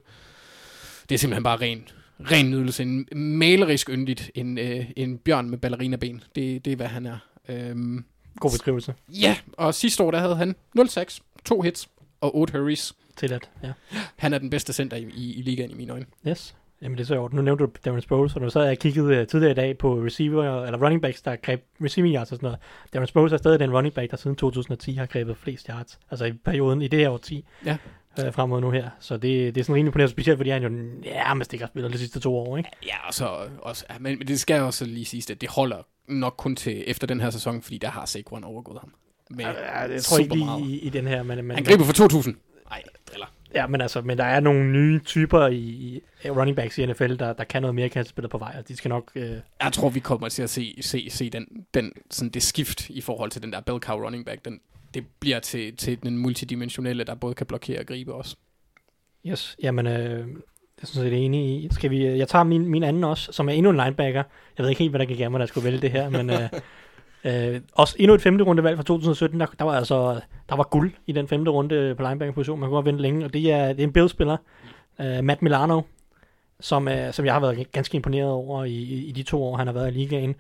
det er simpelthen bare ren, ren nydelse. En malerisk yndigt. En, øh, en bjørn med ballerinaben. Det, det er, hvad han er. Øhm, God beskrivelse. ja, og sidste år, der havde han 0-6, 2 hits og 8 hurries. Tilladt, ja. Han er den bedste center i, i, i ligaen i mine øjne. Yes. Jamen det er så jo. Nu nævnte du Darren Sproles, og nu sad jeg og kiggede uh, tidligere i dag på receiver, eller running backs, der greb receiving yards og sådan noget. Darren Sproles er stadig den running back, der siden 2010 har grebet flest yards. Altså i perioden, i det her årti. Ja. Øh, frem mod nu her. Så det, det er sådan rimelig imponerende, specielt fordi han jo nærmest ikke har spillet de sidste to år, ikke? Ja, og så også, ja, men, men det skal også lige siges, at det holder nok kun til efter den her sæson, fordi der har Saquon overgået ham. Med Ja, jeg tror ikke super lige meget. i, i, den her, men, men, Han griber for 2000. Nej, eller Ja, men altså, men der er nogle nye typer i, i running backs i NFL, der, der kan noget mere, kan spille på vej, og de skal nok... Øh, jeg tror, vi kommer til at se, se, se den, den, sådan det skift i forhold til den der bell cow running back. Den, det bliver til, til den multidimensionelle, der både kan blokere og gribe også. yes, jamen, øh, jeg synes, det er enig i. Skal vi, jeg tager min, min anden også, som er endnu en linebacker. Jeg ved ikke helt, hvad der gik af mig, der skulle vælge det her, men... Øh, <laughs> Øh, også endnu et femte runde valg fra 2017, der, der var altså der var guld i den femte runde på linebacker-position. Man kunne godt vente længe, og det er, det er en Bills-spiller, øh, Matt Milano, som, øh, som jeg har været ganske imponeret over i, i, i de to år, han har været i ligaen.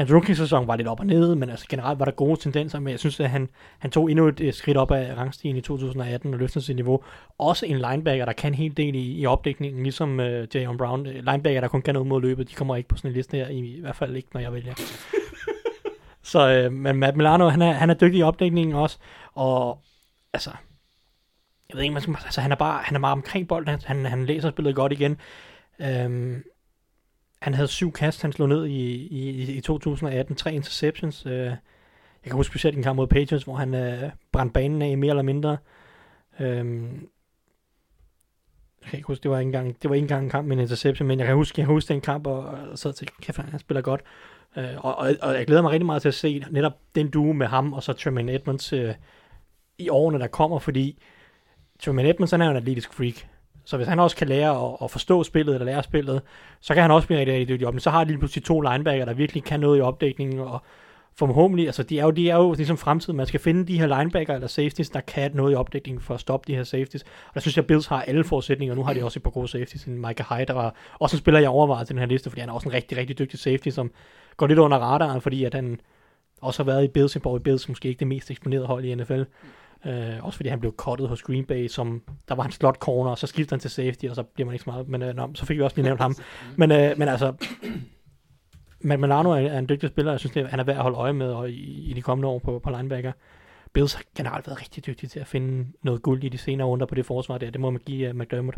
Hans rookie-sæson var lidt op og ned, men altså generelt var der gode tendenser, men jeg synes, at han, han tog endnu et, skridt op af rangstigen i 2018 og løftede sit niveau. Også en linebacker, der kan en hel del i, i opdækningen, ligesom øh, Jayon Brown. Øh, Linebacker, der kun kan noget mod løbet, de kommer ikke på sådan en liste her, i, i hvert fald ikke, når jeg vælger. <laughs> Så øh, men Matt Milano, han er, han er dygtig i opdækningen også, og altså, jeg ved ikke, man skal, altså, han er bare, han er meget omkring bolden, han, han, han læser spillet godt igen. Øhm, han havde syv kast, han slog ned i, i, i 2018, tre interceptions. Øh, jeg kan huske specielt en kamp mod Patriots, hvor han øh, brændte banen af mere eller mindre. Øh, jeg kan ikke huske, det var ikke engang, det var ikke engang en kamp med en interception, men jeg kan huske, jeg kan huske den kamp, og, og så til, kæft, han spiller godt. Øh, og, og, og, jeg glæder mig rigtig meget til at se netop den duo med ham, og så Tremaine Edmonds øh, i årene, der kommer, fordi Tremaine Edmonds, han er jo en atletisk freak. Så hvis han også kan lære at, at forstå spillet, eller lære spillet, så kan han også blive rigtig, rigtig dygtig op. Men så har de lige pludselig to linebacker, der virkelig kan noget i opdækningen, og forhåbentlig, altså de er jo, de er jo ligesom fremtiden. Man skal finde de her linebacker eller safeties, der kan noget i opdækningen for at stoppe de her safeties. Og der synes jeg, Bills har alle forudsætninger, og nu har de også et par gode safeties, en Mike Hyde, der var, også en spiller, jeg overvejer til den her liste, fordi han er også en rigtig, rigtig dygtig safety, som går lidt under radaren, fordi at han også har været i Bills, i Bills, måske ikke det mest eksponerede hold i NFL. Uh, også fordi han blev cuttet hos Green Bay, som der var han slot corner, og så skiftede han til safety, og så bliver man ikke så meget, men uh, no, så fik vi også lige nævnt ham. <laughs> Men, uh, men altså, men Milano er, er en dygtig spiller, jeg synes, det, han er værd at holde øje med og i, i de kommende år på, på linebacker. Bills har generelt været rigtig dygtige til at finde noget guld i de senere runder på det forsvar der. Det må man give uh, McDermott.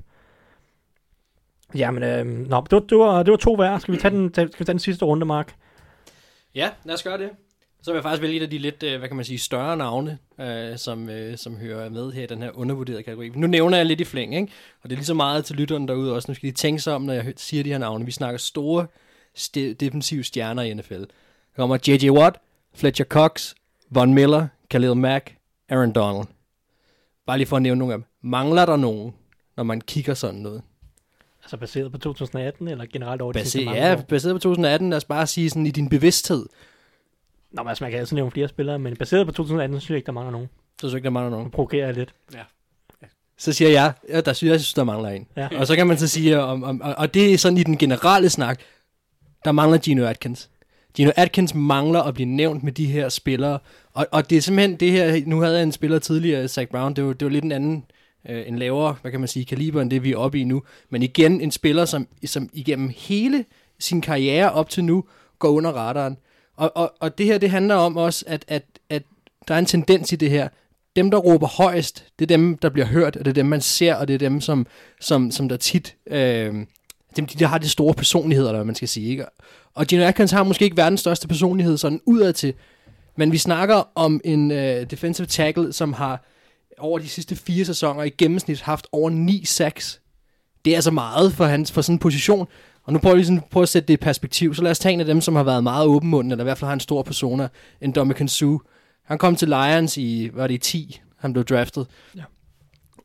Jamen, øh, nå, det, var, det, var, det var to værd. Skal vi tage den, skal vi tage den sidste runde, Mark? Ja, lad os gøre det. Så vil jeg faktisk vælge et af de lidt, øh, hvad kan man sige, større navne, øh, som, øh, som hører med her i den her undervurderede kategori. Nu nævner jeg lidt i flæng, ikke? Og det er lige så meget til lytteren derude også. Nu skal de tænke sig om, når jeg siger de her navne. Vi snakker store st- defensive stjerner i NFL. Der kommer J.J. Watt, Fletcher Cox, Von Miller, Khalil Mack, Aaron Donald. Bare lige for at nævne nogle af dem. Mangler der nogen, når man kigger sådan noget? Altså baseret på 2018, eller generelt over de Base- sidste mange ja, år? baseret på 2018, lad os bare sige sådan i din bevidsthed. Nå, men altså, man kan altid nævne flere spillere, men baseret på 2018, så synes jeg ikke, der mangler nogen. Så synes jeg ikke, der mangler nogen. Nu provokerer jeg lidt. Så siger jeg, ja, der synes jeg, jeg synes, der mangler en. Ja. Og så kan man så sige, om, om, og- og det er sådan i den generelle snak, der mangler Gino Atkins. Gino Atkins mangler at blive nævnt med de her spillere. Og, og det er simpelthen det her, nu havde jeg en spiller tidligere, Zach Brown, det var, det var lidt en anden, øh, en lavere, hvad kan man sige, kaliber end det, vi er oppe i nu. Men igen, en spiller, som, som igennem hele sin karriere op til nu, går under radaren. Og, og, og det her, det handler om også, at, at, at der er en tendens i det her. Dem, der råber højst, det er dem, der bliver hørt, og det er dem, man ser, og det er dem, som, som, som der tit... Øh, dem, de der har de store personligheder, eller hvad man skal sige. Ikke? Og Gino Atkins har måske ikke verdens største personlighed sådan udad til, men vi snakker om en øh, defensive tackle, som har over de sidste fire sæsoner i gennemsnit haft over 9 sacks. Det er altså meget for, hans, for sådan en position. Og nu prøver vi sådan, prøve at sætte det i perspektiv. Så lad os tage en af dem, som har været meget åbenmunden, eller i hvert fald har en stor persona, en Dominican Sue. Han kom til Lions i, hvad var det, i 10, han blev draftet. Ja.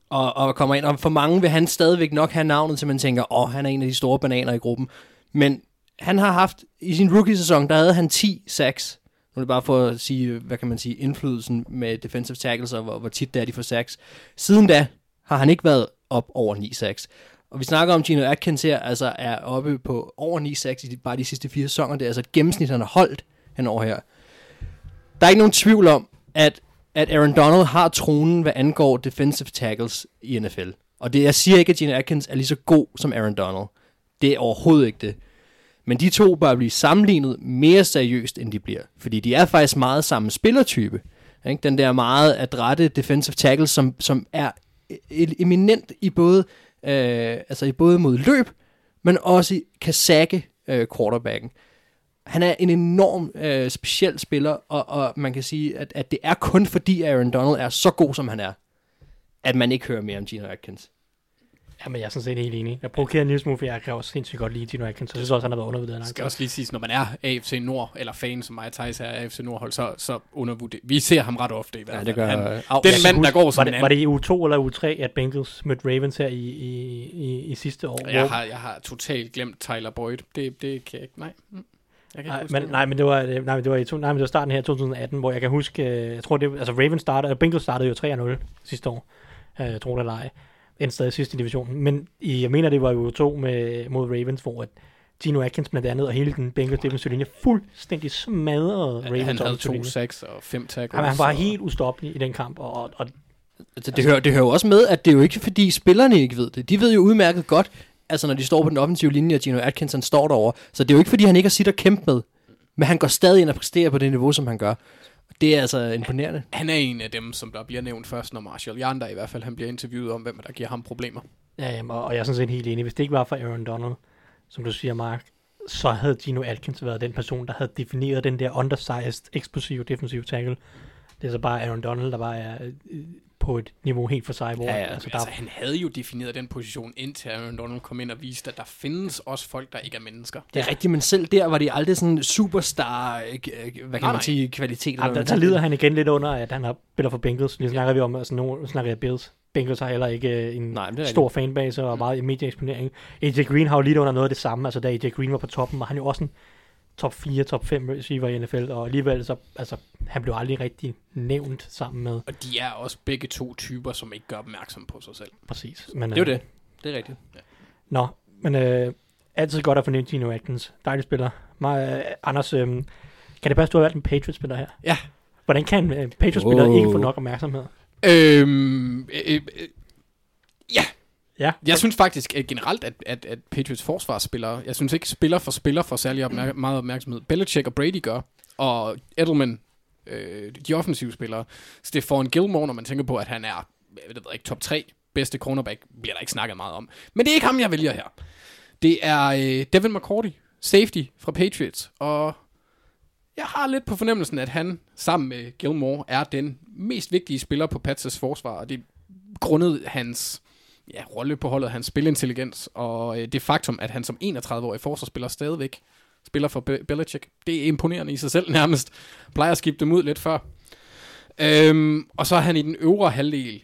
Og, og kommer ind, og for mange vil han stadigvæk nok have navnet, til man tænker, åh, oh, han er en af de store bananer i gruppen. Men han har haft, i sin rookie-sæson, der havde han 10 sacks. Nu er det bare for at sige, hvad kan man sige, indflydelsen med defensive tackles, og hvor, hvor tit det er, de får sacks. Siden da har han ikke været op over 9 sacks. Og vi snakker om, Gino Atkins her altså er oppe på over 9-6 i bare de sidste fire sæsoner. Det er altså et gennemsnit, han har holdt henover her. Der er ikke nogen tvivl om, at, at Aaron Donald har tronen, hvad angår defensive tackles i NFL. Og det, jeg siger ikke, at Gino Atkins er lige så god som Aaron Donald. Det er overhovedet ikke det. Men de to bør blive sammenlignet mere seriøst, end de bliver. Fordi de er faktisk meget samme spillertype. Ikke? Den der meget adrette defensive tackle, som, som er e- e- eminent i både, øh, altså i både mod løb, men også i- kan sække øh, quarterbacken. Han er en enorm øh, speciel spiller, og, og man kan sige, at, at det er kun fordi Aaron Donald er så god, som han er, at man ikke hører mere om Gino Atkins. Jamen, jeg er sådan set helt enig. Jeg provokerer en lille smule, for jeg kan også sindssygt godt lide Gino Atkins, så jeg synes også, han har været undervurderet Det langt. skal også lige siges, når man er AFC Nord, eller fan som mig og Thijs er af AFC Nordhold, så, så undervurderer Vi ser ham ret ofte i hvert Ja, fald. det gør Han, den jeg mand, der går var som det, en var det i U2 eller U3, at Bengals mødte Ravens her i, i, i, i sidste år? Jeg har, jeg har totalt glemt Tyler Boyd. Det, det kan jeg ikke. Nej. Mm. Jeg kan Nej, ikke huske men, det. nej, men det var, øh, nej, men det var, i to, nej, men det var starten her i 2018, hvor jeg kan huske, øh, jeg tror det, altså Ravens startede, Bengals startede jo 3-0 sidste år, øh, tror det eller ej, endte stadig sidste i divisionen, men i, jeg mener det var jo to med, mod Ravens, hvor at Gino Atkins blandt andet, og hele den Bengals defensive linje, fuldstændig smadrede Ravens han havde to sacks og fem tackles. Han, han var og- helt ustoppelig i den kamp, og, og, Altså, det, hører, det hører jo også med, at det er jo ikke fordi spillerne ikke ved det. De ved jo udmærket godt, altså når de står på den offensive linje, og Gino Atkinson står derovre. Så det er jo ikke fordi, han ikke har sit at kæmpe med. Men han går stadig ind og præsterer på det niveau, som han gør. Det er altså imponerende. Han er en af dem, som der bliver nævnt først, når Marshall Yanda i hvert fald han bliver interviewet om, hvem der giver ham problemer. Ja, jamen, og og jeg er sådan set helt enig. Hvis det ikke var for Aaron Donald, som du siger, Mark, så havde Gino Atkins været den person, der havde defineret den der undersized, eksplosive defensive tackle. Det er så bare Aaron Donald, der bare er øh, på et niveau helt for sig, hvor Ja, ja, altså, der, altså, han havde jo defineret den position, indtil Aaron Donald kom ind og viste, at der findes også folk, der ikke er mennesker. Det er rigtigt, men selv der var det aldrig sådan superstar, hvad kan Nej, man nej. sige, kvalitet. hvad der, der lider han igen lidt under, at han har spiller for Bengals. Lige snakker vi om, altså nu snakker jeg Bills. Bengals har heller ikke øh, en Nej, det stor fanbase og meget medieeksponering. AJ Green har jo lidt under noget af det samme. Altså, da AJ Green var på toppen, var han jo også en top 4, top 5 receiver i NFL, og alligevel så, altså, han blev aldrig rigtig nævnt sammen med. Og de er også begge to typer, som ikke gør opmærksom på sig selv. Præcis. Men, Det er jo øh, det. Det er rigtigt. Nå, men øh, altid godt at få Gino Atkins. Dejlig spiller. Mig, øh, Anders, øh, kan det passe, du har valgt en Patriots-spiller her? Ja. Hvordan kan en øh, Patriots-spiller Wow. ikke få nok opmærksomhed? Øhm, øh, øh, ja. Ja. Jeg synes faktisk at generelt, at, at, at Patriots forsvarsspillere, jeg synes ikke spiller for spiller for særlig opmær- meget opmærksomhed. Belichick og Brady gør, og Edelman, øh, de offensive spillere. Stefan Gilmore, når man tænker på, at han er, jeg ved ikke, top 3 bedste cornerback, bliver der ikke snakket meget om. Men det er ikke ham, jeg vælger her. Det er øh, Devin McCourty, safety fra Patriots, og jeg har lidt på fornemmelsen, at han sammen med Gilmore er den mest vigtige spiller på Pats' forsvar, og det grundet hans ja, rolle på holdet, hans spilintelligens, og øh, det faktum, at han som 31-årig forsvarsspiller stadigvæk spiller for Be- Belichick. Det er imponerende i sig selv nærmest. Plejer at skifte dem ud lidt før. Øhm, og så er han i den øvre halvdel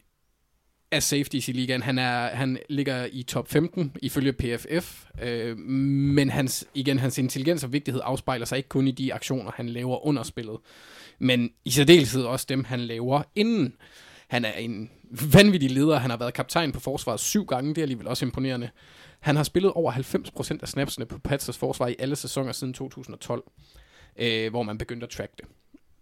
af safeties i ligaen. Han, er, han ligger i top 15 ifølge PFF, øh, men hans, igen, hans intelligens og vigtighed afspejler sig ikke kun i de aktioner, han laver under spillet, men i særdeleshed også dem, han laver inden. Han er en vanvittig leder. Han har været kaptajn på forsvaret syv gange. Det er alligevel også imponerende. Han har spillet over 90% af snapsene på Patsers forsvar i alle sæsoner siden 2012, øh, hvor man begyndte at track det.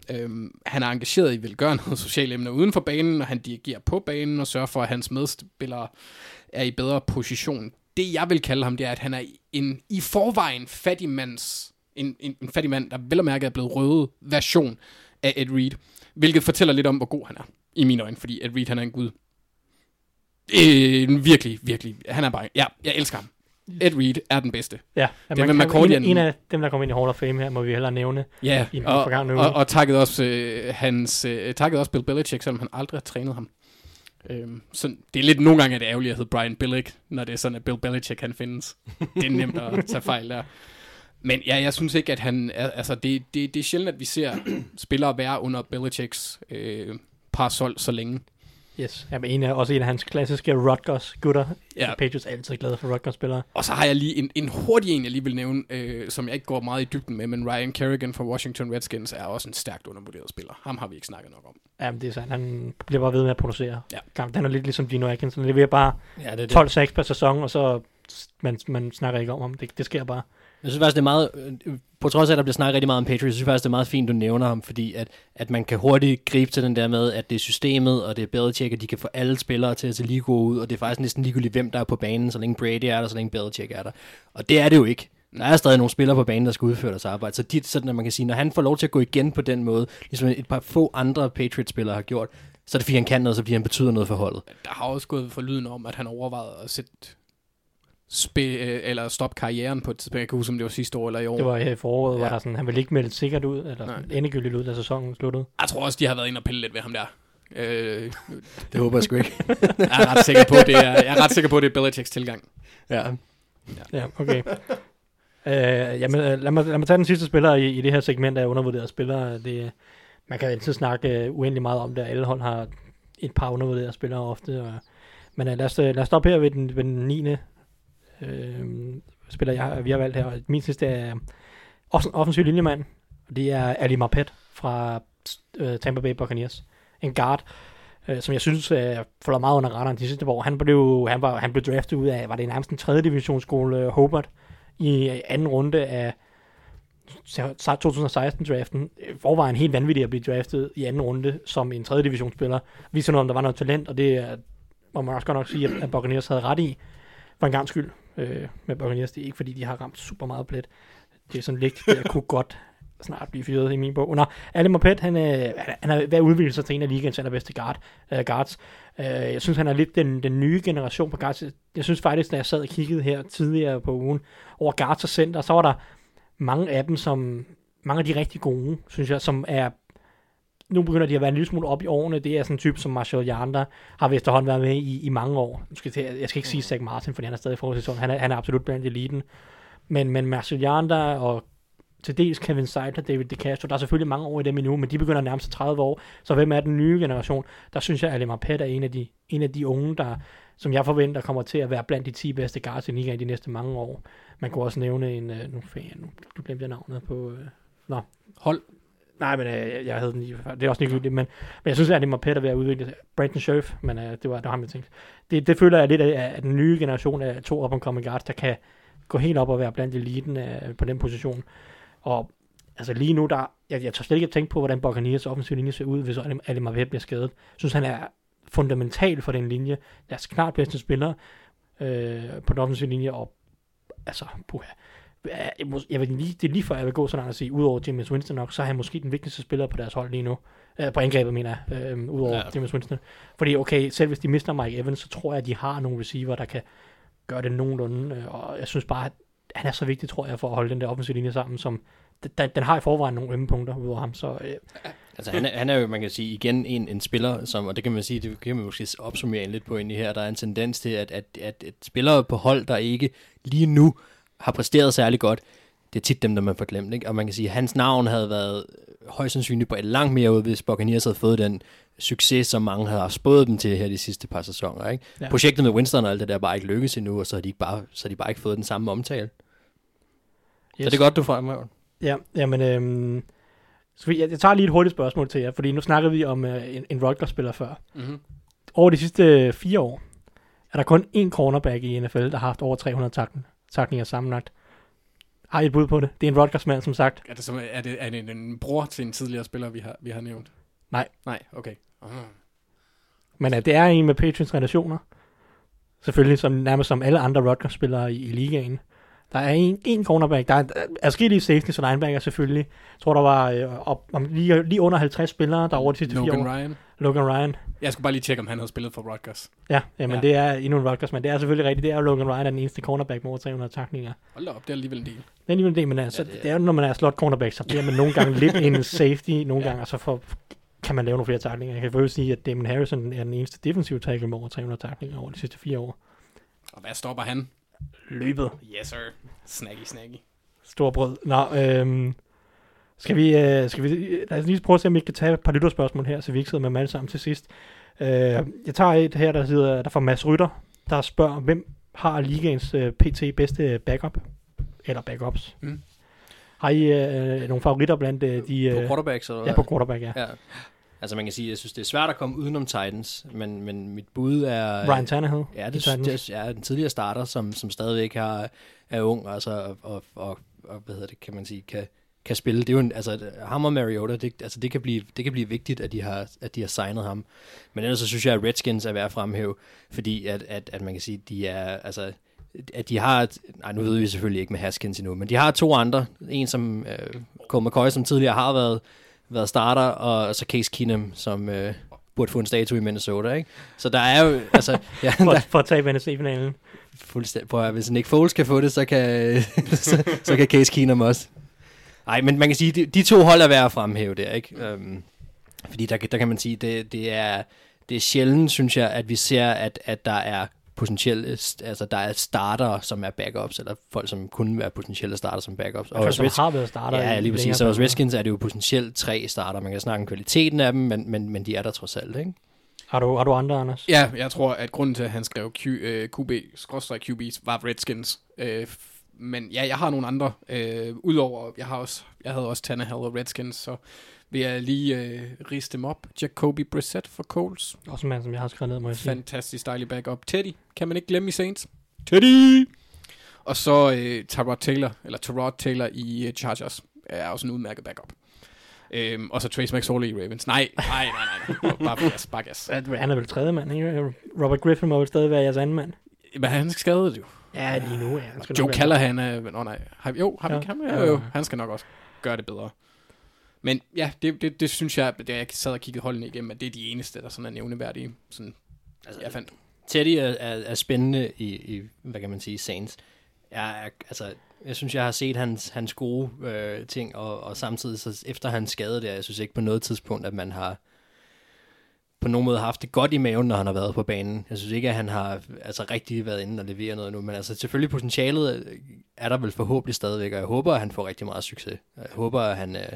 Øhm, han er engageret i velgørenhed og <laughs> sociale emner uden for banen, og han dirigerer på banen og sørger for, at hans medspillere er i bedre position. Det jeg vil kalde ham, det er, at han er en i forvejen fattig mands, en, en, en fattig mand, der vel og mærke er blevet røde version af Ed Reed, hvilket fortæller lidt om, hvor god han er, i mine øjne, fordi Ed Reed, han er en gud. Øh, virkelig, virkelig, han er bare, ja, jeg elsker ham. Ed Reed er den bedste. Ja, Det man med kan- McCourty er en, en- af dem, der kommer ind i Hall of Fame her, må vi hellere nævne. Ja, i og, uge. og, og takket også øh, hans, øh, takket også Bill Belichick, selvom han aldrig har trænet ham. Øhm, så det er lidt nogle gange, at det er ærgerligt at hedde Brian Billick, når det er sådan, at Bill Belichick han findes. Det er nemt at tage fejl der. Men ja, jeg synes ikke, at han er, altså det, det, det er sjældent, at vi ser spillere være under Belichicks øh, parasol så længe. Yes, ja, men en af, også en af hans klassiske Rutgers-gutter. Ja. Ja. Patriots er altid glade for Rutgers-spillere. Og så har jeg lige en, en hurtig en, jeg lige vil nævne, øh, som jeg ikke går meget i dybden med, men Ryan Kerrigan fra Washington Redskins er også en stærkt undervurderet spiller. Ham har vi ikke snakket nok om. Jamen, det er sandt. Han bliver bare ved med at producere. Ja. Han er lidt ligesom Gino Atkins. Han leverer bare Ja, det er det. 12 sacks per sæson, og så man, man snakker ikke om ham. Det, det sker bare. Jeg synes faktisk, det er meget, øh, på trods af, at der bliver snakket rigtig meget om Patriots, jeg synes faktisk, det er meget fint, du nævner ham, fordi at, at man kan hurtigt gribe til den der med, at det er systemet, og det er Belichick, at de kan få alle spillere til at se lige gode ud, og det er faktisk næsten ligegyldigt, hvem der er på banen, så længe Brady er der, så længe Belichick er der. Og det er det jo ikke. Der er stadig nogle spillere på banen, der skal udføre deres arbejde. Så dit, sådan at man kan sige, når han får lov til at gå igen på den måde, ligesom et par få andre Patriots-spillere har gjort, så er det fordi, han kan noget, så fordi han betyder noget for holdet. Der har også gået for lyden om, at han overvejede at sætte spe, øh, eller stoppe karrieren på et tidspunkt. Jeg kan huske, om det var sidste år eller i år. Det var her i foråret, ja. Ja. hvor der sådan, han ville ikke melde sikkert ud, eller sådan, endegyldigt ud, da sæsonen sluttede. Jeg tror også, de har været inde og pille lidt ved ham der. Øh, Det håber jeg sgu ikke. <laughs> jeg er ret sikker på, det er, jeg er ret sikker på, det er Belichicks tilgang. ja. Ja, okay. øh, jamen, øh, lad, mig, lad mig tage den sidste spiller i, i det her segment af undervurderede spillere. Det, man kan altid snakke uh, uendelig meget om det, alle hold har et par undervurderede spillere ofte. Og, men uh, lad, os, øh, lad os stoppe her ved den, ved den 9. Øh, spiller, jeg, vi har valgt her. Min sidste er også en offensiv linjemand. Og det er Ali Marpet fra øh, Tampa Bay Buccaneers. En guard, øh, som jeg synes øh, forlod meget under radaren de sidste år. Han blev, han var, han blev draftet ud af, var det nærmest en 3. divisionsskole, øh, Hobart, i øh, anden runde af 2016-draften. hvor var han helt vanvittig at blive draftet i anden runde som en 3. divisionsspiller. Viser noget, om der var noget talent, og det er, må man også godt nok sige, at, at Buccaneers havde ret i, for en gang skyld øh, med Buccaneers. Det er ikke, fordi de har ramt super meget plet. Det er sådan lidt, det kunne godt snart blive fyret i min bog. Nå, Ali Mopet, han, øh, han er ved at udvikle sig til en af ligens allerbedste guard, øh, guards. Øh, jeg synes, han er lidt den, den nye generation på guards. Jeg synes faktisk, da jeg sad og kiggede her tidligere på ugen over guards og center, så var der mange af dem, som mange af de rigtig gode, synes jeg, som er nu begynder de at være en lille smule op i årene. Det er sådan en type som Marshall Yander, har vist efterhånden været med i, i mange år. Nu skal jeg, jeg skal ikke sige Zach Martin, fordi han er stadig i forhold Han er, han er absolut blandt eliten. Men, men Marshall Yander og til dels Kevin Seidler, David DeCastro. Der er selvfølgelig mange år i dem endnu, men de begynder at nærme sig 30 år. Så hvem er den nye generation? Der synes jeg, at Ali Marpet er en af de, en af de unge, der, som jeg forventer kommer til at være blandt de 10 bedste guards i ligaen de næste mange år. Man kunne også nævne en, øh, nu, fan, nu, nu glemte jeg navnet på, øh, nå, Hold. Nej, men øh, jeg havde den lige før. Det er også ligegyldigt, men, men jeg synes, at det må Peter ved at udvikle sig. Brandon Scherf, men øh, det, var, det var ham, jeg tænkte. Det, det føler jeg lidt af, af den nye generation af to up and coming guards, der kan gå helt op og være blandt eliten øh, på den position. Og altså lige nu, der, jeg, jeg tør slet ikke at tænke på, hvordan Buccaneers offensiv linje ser ud, hvis Ali Marvet bliver skadet. Jeg synes, han er fundamental for den linje. Deres klart bedste spiller øh, på den offensive linje, og altså, puha. Jeg, vil lige, det er lige før, jeg vil gå så langt at sige, udover James Winston nok, så er han måske den vigtigste spiller på deres hold lige nu. Øh, på angrebet, mener jeg, øh, udover Ja. ja. James Winston. Fordi, okay, selv hvis de mister Mike Evans, så tror jeg, at de har nogle receiver, der kan gøre det nogenlunde. øh, Og jeg synes bare, at han er så vigtig, tror jeg, for at holde den der offensive linje sammen, som den, den har i forvejen nogle ømme punkter udover ham. Så øh, Altså, han er, han er jo, man kan sige, igen en, en spiller, som, og det kan man sige, det kan man måske opsummere lidt på ind i her, der er en tendens til, at, at, at, at spillere på hold, der ikke lige nu har præsteret særlig godt, det er tit dem, der man får glemt, ikke? Og man kan sige, at hans navn havde været højst sandsynligt på et langt mere ud, hvis Buccaneers havde fået den succes, som mange havde spået dem til her de sidste par sæsoner, ikke? Ja. Projektet med Winston og alt det der er bare ikke lykkes endnu, og så har de ikke bare, så har de bare ikke fået den samme omtale. Yes. Så det er godt, du får mig. Ja, jamen, øhm, så jeg, jeg tager lige et hurtigt spørgsmål til jer, fordi nu snakkede vi om øh, en, en Rutgers-spiller før. Mm-hmm. Over de sidste øh, fire år er der kun én cornerback i NFL, der har haft over 300 takling, taklinger sammenlagt. Har I et bud på det? Det er en Rutgers-mand, som sagt. Er det, som, er, det, er det en bror til en tidligere spiller, vi har, vi har nævnt? Nej. Nej, okay. Uh. Men at det er en med Patriots relationer. Selvfølgelig som, nærmest som alle andre Rutgers-spillere i, i ligaen. Der er en, en cornerback. Der er adskillige safeties og linebacker selvfølgelig. Jeg tror, der var øh, op, om, lige, lige under 50 spillere, der over de sidste fire Logan år. Ryan. Logan Ryan. Jeg skulle bare lige tjekke, om han havde spillet for Rutgers. Ja, jamen Ja. ja. det er endnu en Rutgers, men det er selvfølgelig rigtigt. Det er jo Logan Ryan, er den eneste cornerback med over 300 taklinger. Hold da op, det er alligevel en del. Det er alligevel det, men altså, Ja, ja, det er- det er jo, når man er slot cornerback, så bliver man nogle gange lidt en <laughs> safety, nogle gange, og så får, kan man lave nogle flere taklinger. Jeg kan faktisk sige, at Damon Harrison er den eneste defensive tackle med over 300 taklinger over de sidste fire år. Og hvad stopper han? Løbet. Yes, sir. Snacky, snacky. Stor brød. Nå, øhm, skal vi, øh, skal vi, lad os lige prøve at se, om vi kan tage et par lytterspørgsmål her, så vi ikke sidder med dem alle sammen til sidst. Øh, jeg tager et her, der hedder, der får Mads Rytter, der spørger, hvem har ligaens øh, PT bedste backup? Eller backups. Mm. Har I øh, nogle favoritter blandt øh, de... På Øh, quarterbacks, eller ja, på quarterback, ja. Ja. Altså man kan sige, jeg synes, det er svært at komme udenom Titans, men, men mit bud er... Ryan Tannehill. Ja, det, det er den tidligere starter, som, som stadigvæk har, er ung, altså, og, og, og, og, hvad hedder det, kan man sige, kan, kan spille. Det er jo en, altså, ham og Mariota, det, altså, det, kan blive, det kan blive vigtigt, at de, har, at de har signet ham. Men ellers så synes jeg, at Redskins er værd at fremhæve, fordi at, at, at man kan sige, de er, altså, at de har, et, nej nu ved vi selvfølgelig ikke med Haskins endnu, men de har to andre, en som øh, Cole McCoy, som tidligere har været, været starter, og så Case Keenum, som øh, burde få en statue i Minnesota, ikke? Så der er jo, altså, ja, <laughs> For, der, for at tage NFC-finalen. Fuldstændig. Prøv at, hvis Nick Foles kan få det, så kan, <laughs> så, så kan Case Keenum også. Nej, men man kan sige, de, de to hold er værd at fremhæve der, ikke? Um, fordi der, der kan man sige, det, det, er, det er sjældent, synes jeg, at vi ser, at, at der er potentielle, altså der er starter, som er backups, eller folk, som kunne være potentielle starter som backups. Og hos som har været starter. Ja, i lige præcis. Så hos. Redskins er det jo potentielt tre starter. Man kan snakke om kvaliteten af dem, men, men, men de er der trods alt, ikke? Har du, har du andre, Anders? Ja, jeg tror, at grunden til, at han skrev Q, øh, QB, QB's, var Redskins. Øh, men ja, jeg har nogle andre. Øh, Udover, jeg har også, jeg havde også Tannehill og Redskins, så vil jeg lige øh, riste dem op. Jacoby Brissett for Coles. Også en mand, som jeg har skrevet ned, må jeg sige. Fantastisk dejlig backup. Teddy, kan man ikke glemme i Saints. Teddy! Og så øh, Tyrod Taylor, eller Tyrod Taylor i øh, Chargers, er også en udmærket backup. Øhm, og så Trace McSorley i Ravens. Nej, nej, nej, nej. Bare gas, bare gas. Han er vel tredje mand, ikke? Robert Griffin må vel stadig være jeres anden mand. Men han skadet jo. Ja, lige nu, ja. Han skal Joe Callahan er... Nå nej, har, jo, har vi Ja. ikke ham? Ja. Jo, jo, han skal nok også gøre det bedre. Men ja, det, det, det synes jeg, da jeg sad og kiggede holdene igennem, at det er de eneste, der sådan er nævneværdige. Sådan, altså, jeg fandt. Teddy er, er, er spændende i, i, hvad kan man sige, Saints. Jeg, er, altså, jeg synes, jeg har set hans, hans gode øh, ting, og, og samtidig så efter hans skade der, jeg synes ikke på noget tidspunkt, at man har på nogen måde haft det godt i maven, når han har været på banen. Jeg synes ikke, at han har altså, rigtig været inde og levere noget nu, men altså selvfølgelig potentialet øh, er der vel forhåbentlig stadigvæk, og jeg håber, at han får rigtig meget succes. Jeg håber, at han... Øh,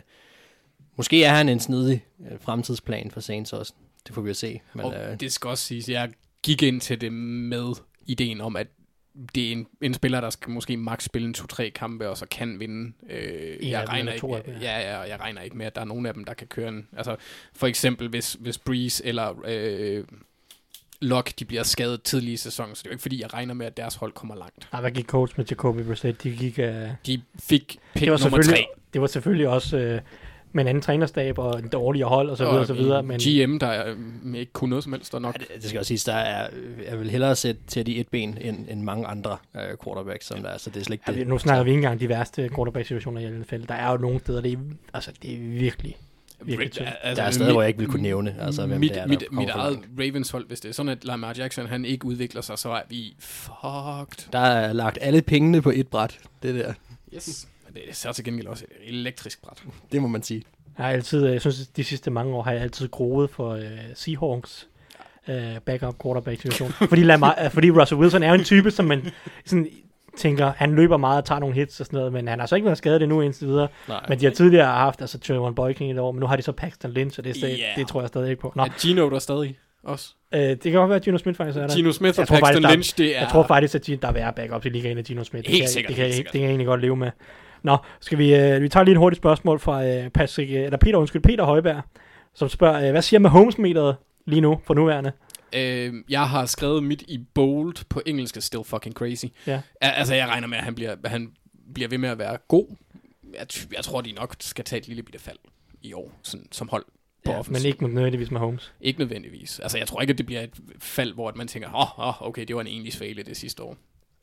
måske er han en snidig øh, fremtidsplan for Saints også. Det får vi at se. Men, Og øh, det skal også siges, jeg gik ind til det med ideen om, at det er en, en spiller, der skal måske maks spille en to-tre kampe, og så kan vinde. Øh, En jeg, regner ikke, ja. Ja, jeg regner ikke med, at der er nogen af dem, der kan køre en... Altså, for eksempel, hvis, hvis Breeze eller øh, Locke, de bliver skadet tidlig i sæsonen, så det er jo ikke, fordi jeg regner med, at deres hold kommer langt. Nej, hvad gik coach med Jacoby Brissett? De gik... Uh, De fik pick nummer tre. det var selvfølgelig også uh, med en anden trænerstab og en dårligere hold og så videre og så videre. Men GM, der øh, ikke kunne noget som helst, og nok Ja, det, det skal også siges, der er, jeg vil hellere sætte til de et ben end, end mange andre uh, quarterbacks, som der er, så det er slet ikke ja, det. nu snakker vi ikke engang de værste quarterback-situationer i NFL. Der er jo nogle steder, det er, altså, det er virkelig. Altså, Der er steder, hvor jeg ikke vil kunne nævne, altså, hvem mit, det er, der mit, mit eget. Ravens hold, hvis det er sådan, at Lamar Jackson han ikke udvikler sig, så er vi fucked. Der er lagt alle pengene på et bræt, det der. Yes. Det er så til gengæld også et elektrisk bræt. Det må man sige. Jeg har altid, jeg synes, de sidste mange år har jeg altid groet for uh, Seahawks uh, backup quarterback situation. <laughs> fordi, Lamar, uh, fordi Russell Wilson er jo en type, som man sådan, tænker, han løber meget og tager nogle hits og sådan noget, men han har så ikke været skadet endnu indtil videre. Nej. Men de har tidligere haft, altså Trevor Boyking i et år, men nu har de så Paxton Lynch, og det, er, Ja. yeah. det tror jeg stadig ikke på. Nå, Er Gino der stadig også? øh, det kan godt være, at Gino Smith faktisk er der. Gino Smith og Jeg tror Paxton faktisk, der- Lynch, det er... Jeg tror faktisk, at der er værre backups i ligaen af Gino Smith. Det Helt kan, sikkert, Det kan, helt jeg- sikkert. det kan jeg egentlig godt leve med. Nå, skal vi, øh, vi tager lige et hurtigt spørgsmål fra øh, Patrick, øh, eller Peter, undskyld, Peter Højberg, som spørger, øh, hvad siger Mahomes-meteret lige nu, for nuværende? Øh, jeg har skrevet mit i bold på engelsk, still fucking crazy. Ja. Al- Altså, jeg regner med, at han bliver, han bliver ved med at være god. Jeg, jeg tror, de nok skal tage et lille bitte fald i år, sådan, som hold på Ja, offensiv. men ikke nødvendigvis Mahomes. Ikke nødvendigvis. Altså, jeg tror ikke, at det bliver et fald, hvor man tænker, åh, oh, oh, okay, det var en egentlig svale det sidste år.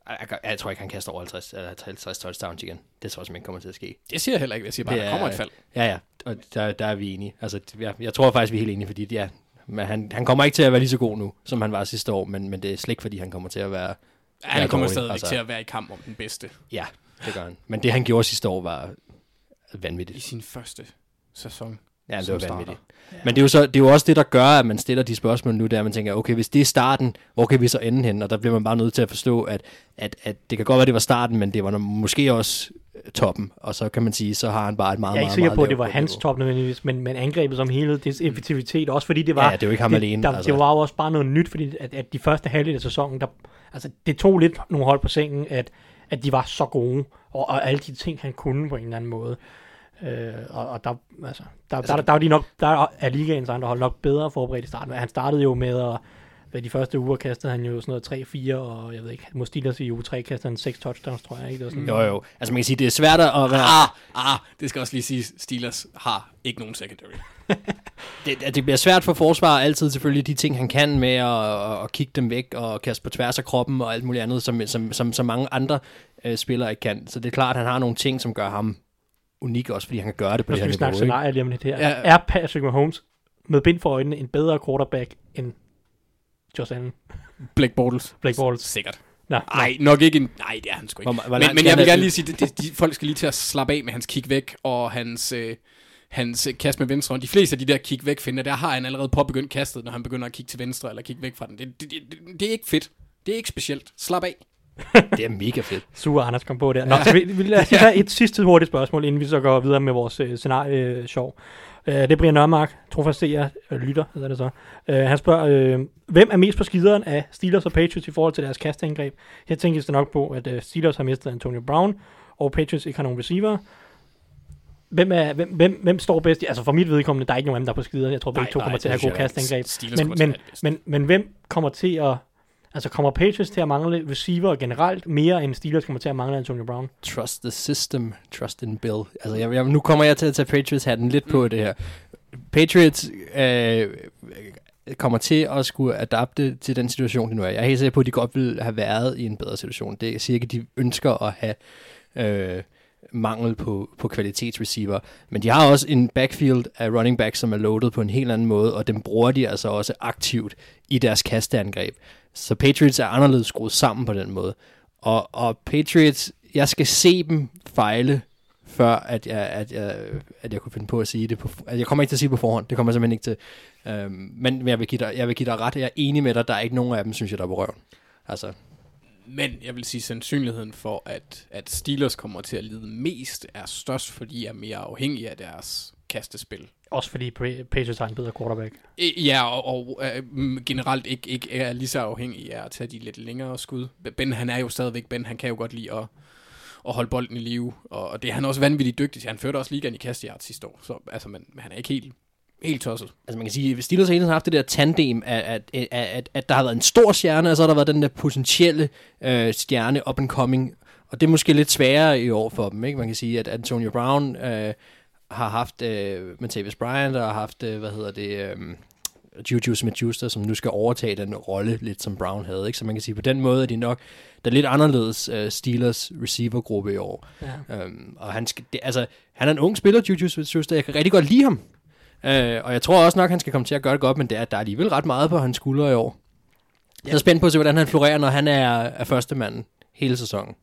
Jeg, jeg, tror ikke, han kaster over 50, eller 50 touchdowns igen. Det tror jeg simpelthen ikke kommer til at ske. Det siger jeg heller ikke. Jeg siger bare, Det er- der kommer et fald. Ja, ja, og der, der er vi enige. Altså, jeg, jeg tror faktisk, vi er helt enige, fordi ja, men han, han kommer ikke til at være lige så god nu, som han var sidste år, men, men det er slet ikke, fordi han kommer til at være... Ja, han kommer stadigvæk altså. til at være i kamp om den bedste Ja, det gør han. Men det, han gjorde sidste år, var i vanvittigt. sin første sæson. Ja, det var vanvittigt. Men det er, jo så, det er jo også det, der gør, at man stiller de spørgsmål nu, der man tænker, okay, hvis det er starten, hvor kan vi så ende hen? Og der bliver man bare nødt til at forstå, at, at, at det kan godt være, det var starten, men det var måske også øh, toppen. Og så kan man sige, så har han bare et meget, Jeg er ikke meget, sikker meget på, at det var hans top nødvendigvis, men, men angrebet som helhed, det er effektivitet, også fordi det var... Ja, det er jo ikke ham det, alene, Der, altså. Det var jo også bare noget nyt, fordi at, at de første halvdel af sæsonen, der, altså, det tog lidt nogle hold på sengen, at, at de var så gode, og, og alle de ting, han kunne på en eller anden måde. Øh, og, og der, altså, der, altså, der, der, der, var de nok, der er ligaens andre hold nok bedre forberedt i starten. Han startede jo med at ved de første uger kastede han jo sådan noget 3-4, og jeg ved ikke, mod Steelers i uge 3 kastede han 6 touchdowns, tror jeg. Ikke? Det var sådan, Jo, jo. Altså man kan sige, det er svært at være... Ah, ah, det skal også lige sige, Steelers har ikke nogen secondary. <laughs> Det, det bliver svært for forsvar altid selvfølgelig de ting, han kan med at, at, at kigge dem væk og kaste på tværs af kroppen og alt muligt andet, som, som, som, som mange andre øh, spillere ikke kan. Så det er klart, at han har nogle ting, som gør ham unik også, fordi han kan gøre det på Nu det skal her vi snakke niveau. Ikke? scenarier lige om lidt her. Ja. Er Patrick Mahomes med bind for øjnene en bedre quarterback end Josh Allen? Blake Bortles. Blake Bortles. Sikkert. Nå, Nej, nok ikke en... Nej, det er han sgu ikke. Hvor- hvor men, men skal jeg vil gerne lige sige, at de, de, folk skal lige til at slappe af med hans kick væk, og hans, øh, hans øh, kast med venstre. De fleste af de der kick væk finder, der har han allerede påbegyndt kastet, når han begynder at kigge til venstre, eller kigge væk fra den. Det, det, det, det er ikke fedt. Det er ikke specielt. Slap af. <laughs> Det er mega fedt. Sur Anders kom på der. Nå, så vi, vi lad os <laughs> lige tage et sidste hurtigt spørgsmål, inden vi så går videre med vores øh, scenarie-show. Øh, det er Brian Nørmark, trofast seer, øh, lytter, hedder det så. Øh, han spørger, øh, hvem er mest på skideren af Steelers og Patriots i forhold til deres kastangreb? Jeg tænker det nok på, at øh, Steelers har mistet Antonio Brown, og Patriots ikke har nogen receiver. Hvem, er, hvem, hvem, hvem står bedst? Altså for mit vedkommende, der er ikke nogen af dem, der er på skideren. Jeg tror, begge Nej, to nej, kommer til at have gode kastangreb. Men, men, men, men hvem kommer til at... Altså kommer Patriots til at mangle receiver generelt mere, end Steelers kommer til at mangle Antonio Brown? Trust the system, trust in Bill. Altså, jeg, jeg, nu kommer jeg til at tage Patriots-hatten lidt på det her. Patriots øh, kommer til at skulle adapte til den situation, de nu er. Jeg er helt sikker på, at de godt ville have været i en bedre situation. Det siger ikke, at de ønsker at have øh, mangel på, på kvalitetsreceiver. Men de har også en backfield af running back, som er loaded på en helt anden måde, og den bruger de altså også aktivt i deres kasteangreb. Så Patriots er anderledes skruet sammen på den måde. Og, og Patriots, jeg skal se dem fejle før at jeg, at, jeg, at jeg kunne finde på at sige det. På, jeg kommer ikke til at sige det på forhånd. Det kommer jeg simpelthen ikke til. Øhm, men jeg vil, give dig, jeg vil give dig ret. Jeg er enig med dig. Der er ikke nogen af dem, synes jeg, der er på røven. Altså, men jeg vil sige, sandsynligheden for, at, at Steelers kommer til at lide mest, er størst, fordi de er mere afhængige af deres kastespil. Også fordi Pa- Patriots har en bedre quarterback. Øh, Ja, og, og øh, mm, generelt ikke, ikke er lige så afhængig af at tage de lidt længere skud. Ben, han er jo stadigvæk Ben, han kan jo godt lide at, at holde bolden i live, og og det er han også vanvittigt dygtig til. Han førte også ligaen i kastejart sidste år, så altså, man, han er ikke helt, helt tosset. altså man kan sige, at Steelers har hele tiden haft det der tandem, at, at, at, at, at der har været en stor stjerne, og så har der været den der potentielle øh, stjerne up and coming. Og det er måske lidt sværere i år for dem, ikke? Man kan sige, at Antonio Brown øh, har haft øh, Matavis Bryant, og har haft, øh, hvad hedder det, øh, Juju Smith-Schuster, som nu skal overtage den rolle, lidt som Brown havde, ikke? Så man kan sige, på den måde er de nok, der er lidt anderledes øh, Steelers receivergruppe i år. Ja. Øhm, og han, skal, det, altså, han er en ung spiller, Juju Smith-Schuster. Jeg kan rigtig godt lide ham. Øh, og jeg tror også nok, han skal komme til at gøre det godt, men det er, der er alligevel ret meget på hans skuldre i år. Jeg er spændt på at se, hvordan han florerer, når han er, er første mand hele sæsonen.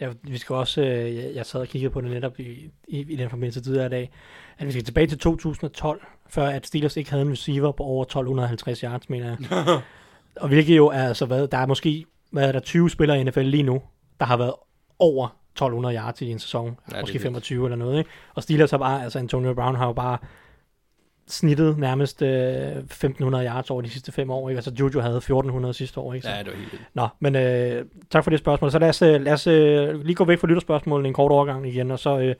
Ja, vi skal også, øh, jeg, jeg sad og kiggede på det netop i, i, i den forbindelse tidligere i dag, at vi skal tilbage til 2012, før at Steelers ikke havde en receiver på over 1250 yards, mener jeg. <laughs> og hvilket jo er, altså hvad, der er måske, hvad er der, 20 spillere i NFL lige nu, der har været over 1200 yards i en sæson, Ja, ja, måske er vildt. 25 eller noget, ikke? Og Steelers har bare, altså Antonio Brown har jo bare snittet nærmest øh, 1500 yards over de sidste fem år, ikke? Altså Juju havde 1400 sidste år, ikke? Så, Ja, det var helt vildt. Nå, men øh, tak for det spørgsmål. Så lad os, øh, lad os øh, lige gå væk fra lytterspørgsmålene en kort overgang igen, og så øh,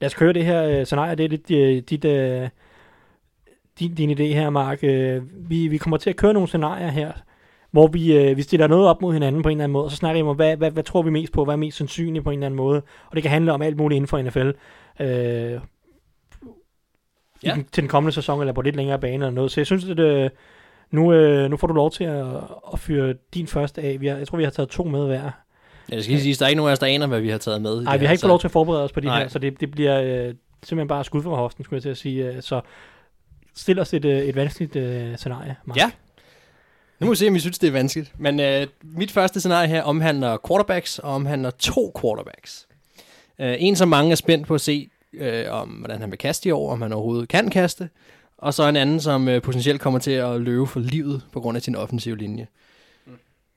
lad os køre det her øh, scenarie. Det er lidt øh, dit, øh, din, din idé her, Mark. Øh, vi, vi kommer til at køre nogle scenarier her, hvor vi, øh, vi stiller noget op mod hinanden på en eller anden måde, og så snakker vi om, hvad, hvad, hvad tror vi mest på, hvad er mest sandsynligt på en eller anden måde, og det kan handle om alt muligt inden for NFL. Øh, Ja. ja. til den kommende sæson, eller på lidt længere bane eller noget. Så jeg synes, at øh, nu, øh, nu får du lov til at, at fyre din første af. Vi har, jeg tror, vi har taget to med hver. Ja, det skal lige sige, der er ikke nogen af os, der aner, hvad vi har taget med. i Nej, det vi har ikke fået lov til at forberede os på de Nej. her, så det, det bliver øh, simpelthen bare skud fra hoften, skulle jeg til at sige. Øh, Så stil os et, øh, et vanskeligt øh, scenarie, Mark. Ja. Nu må vi se, om vi synes, det er vanskeligt. Men øh, mit første scenarie her omhandler quarterbacks, og omhandler to quarterbacks. Øh, en, som mange er spændt på at se, øh, om hvordan han vil kaste i år, om han overhovedet kan kaste. Og så en anden, som øh, potentielt kommer til at løbe for livet på grund af sin offensive linje.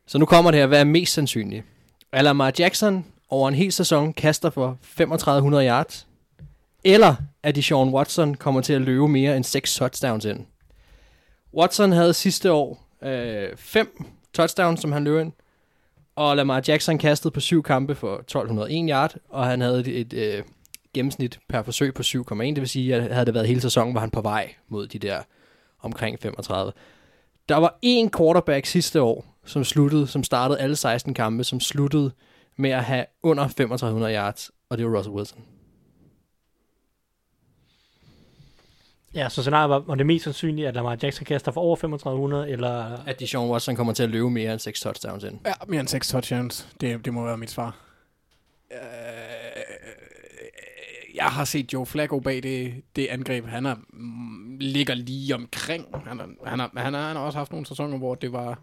Så nu kommer det her, hvad er mest sandsynligt? Er Lamar Jackson over en hel sæson kaster for 3500 yards? Eller at Deshaun Watson kommer til at løbe mere end 6 touchdowns ind? Watson havde sidste år øh, fem touchdowns, som han løb ind. Og Lamar Jackson kastede på syv kampe for 1201 yard, og han havde et, et øh, gennemsnit per forsøg på 7,1. Det vil sige, at havde det været hele sæsonen, var han på vej mod de der omkring 35. Der var en quarterback sidste år, som sluttede, som startede alle 16 kampe, som sluttede med at have under 3500 yards, og det var Russell Wilson. ja så scenariet var, var det mest sandsynligt, at Lamar Jackson kaster for over 3500, eller... At Deshaun Watson kommer til at løbe mere end 6 touchdowns ind. Ja, mere end 6 touchdowns. Det, det må være mit svar. Øh, jeg har set Joe Flacco bag det, det angreb. Han er, mm, ligger lige omkring. Han, er, han, er, han, er, han har også haft nogle sæsoner, hvor det var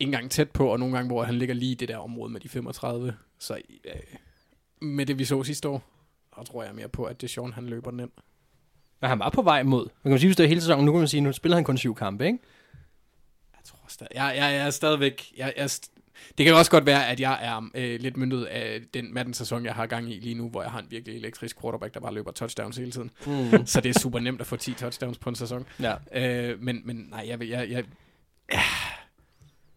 ikke engang tæt på, og nogle gange, hvor han ligger lige i det der område med de 35. Så øh, med det, vi så sidste år, så tror jeg mere på, at Deshaun han løber den ind. Men han var på vej mod. Man kan sige, hvis det er hele sæsonen, nu kan man sige, nu spiller han kun syv kampe, ikke? Jeg tror stadig, jeg, jeg, jeg er stadigvæk, jeg, jeg, det kan også godt være, at jeg er øh, lidt myndet af den Madden-sæson, jeg har gang i lige nu, hvor jeg har en virkelig elektrisk quarterback, der bare løber touchdowns hele tiden. Mm. Så det er super nemt at få 10 touchdowns på en sæson. ja. Øh, men, men nej, jeg, jeg, jeg, jeg,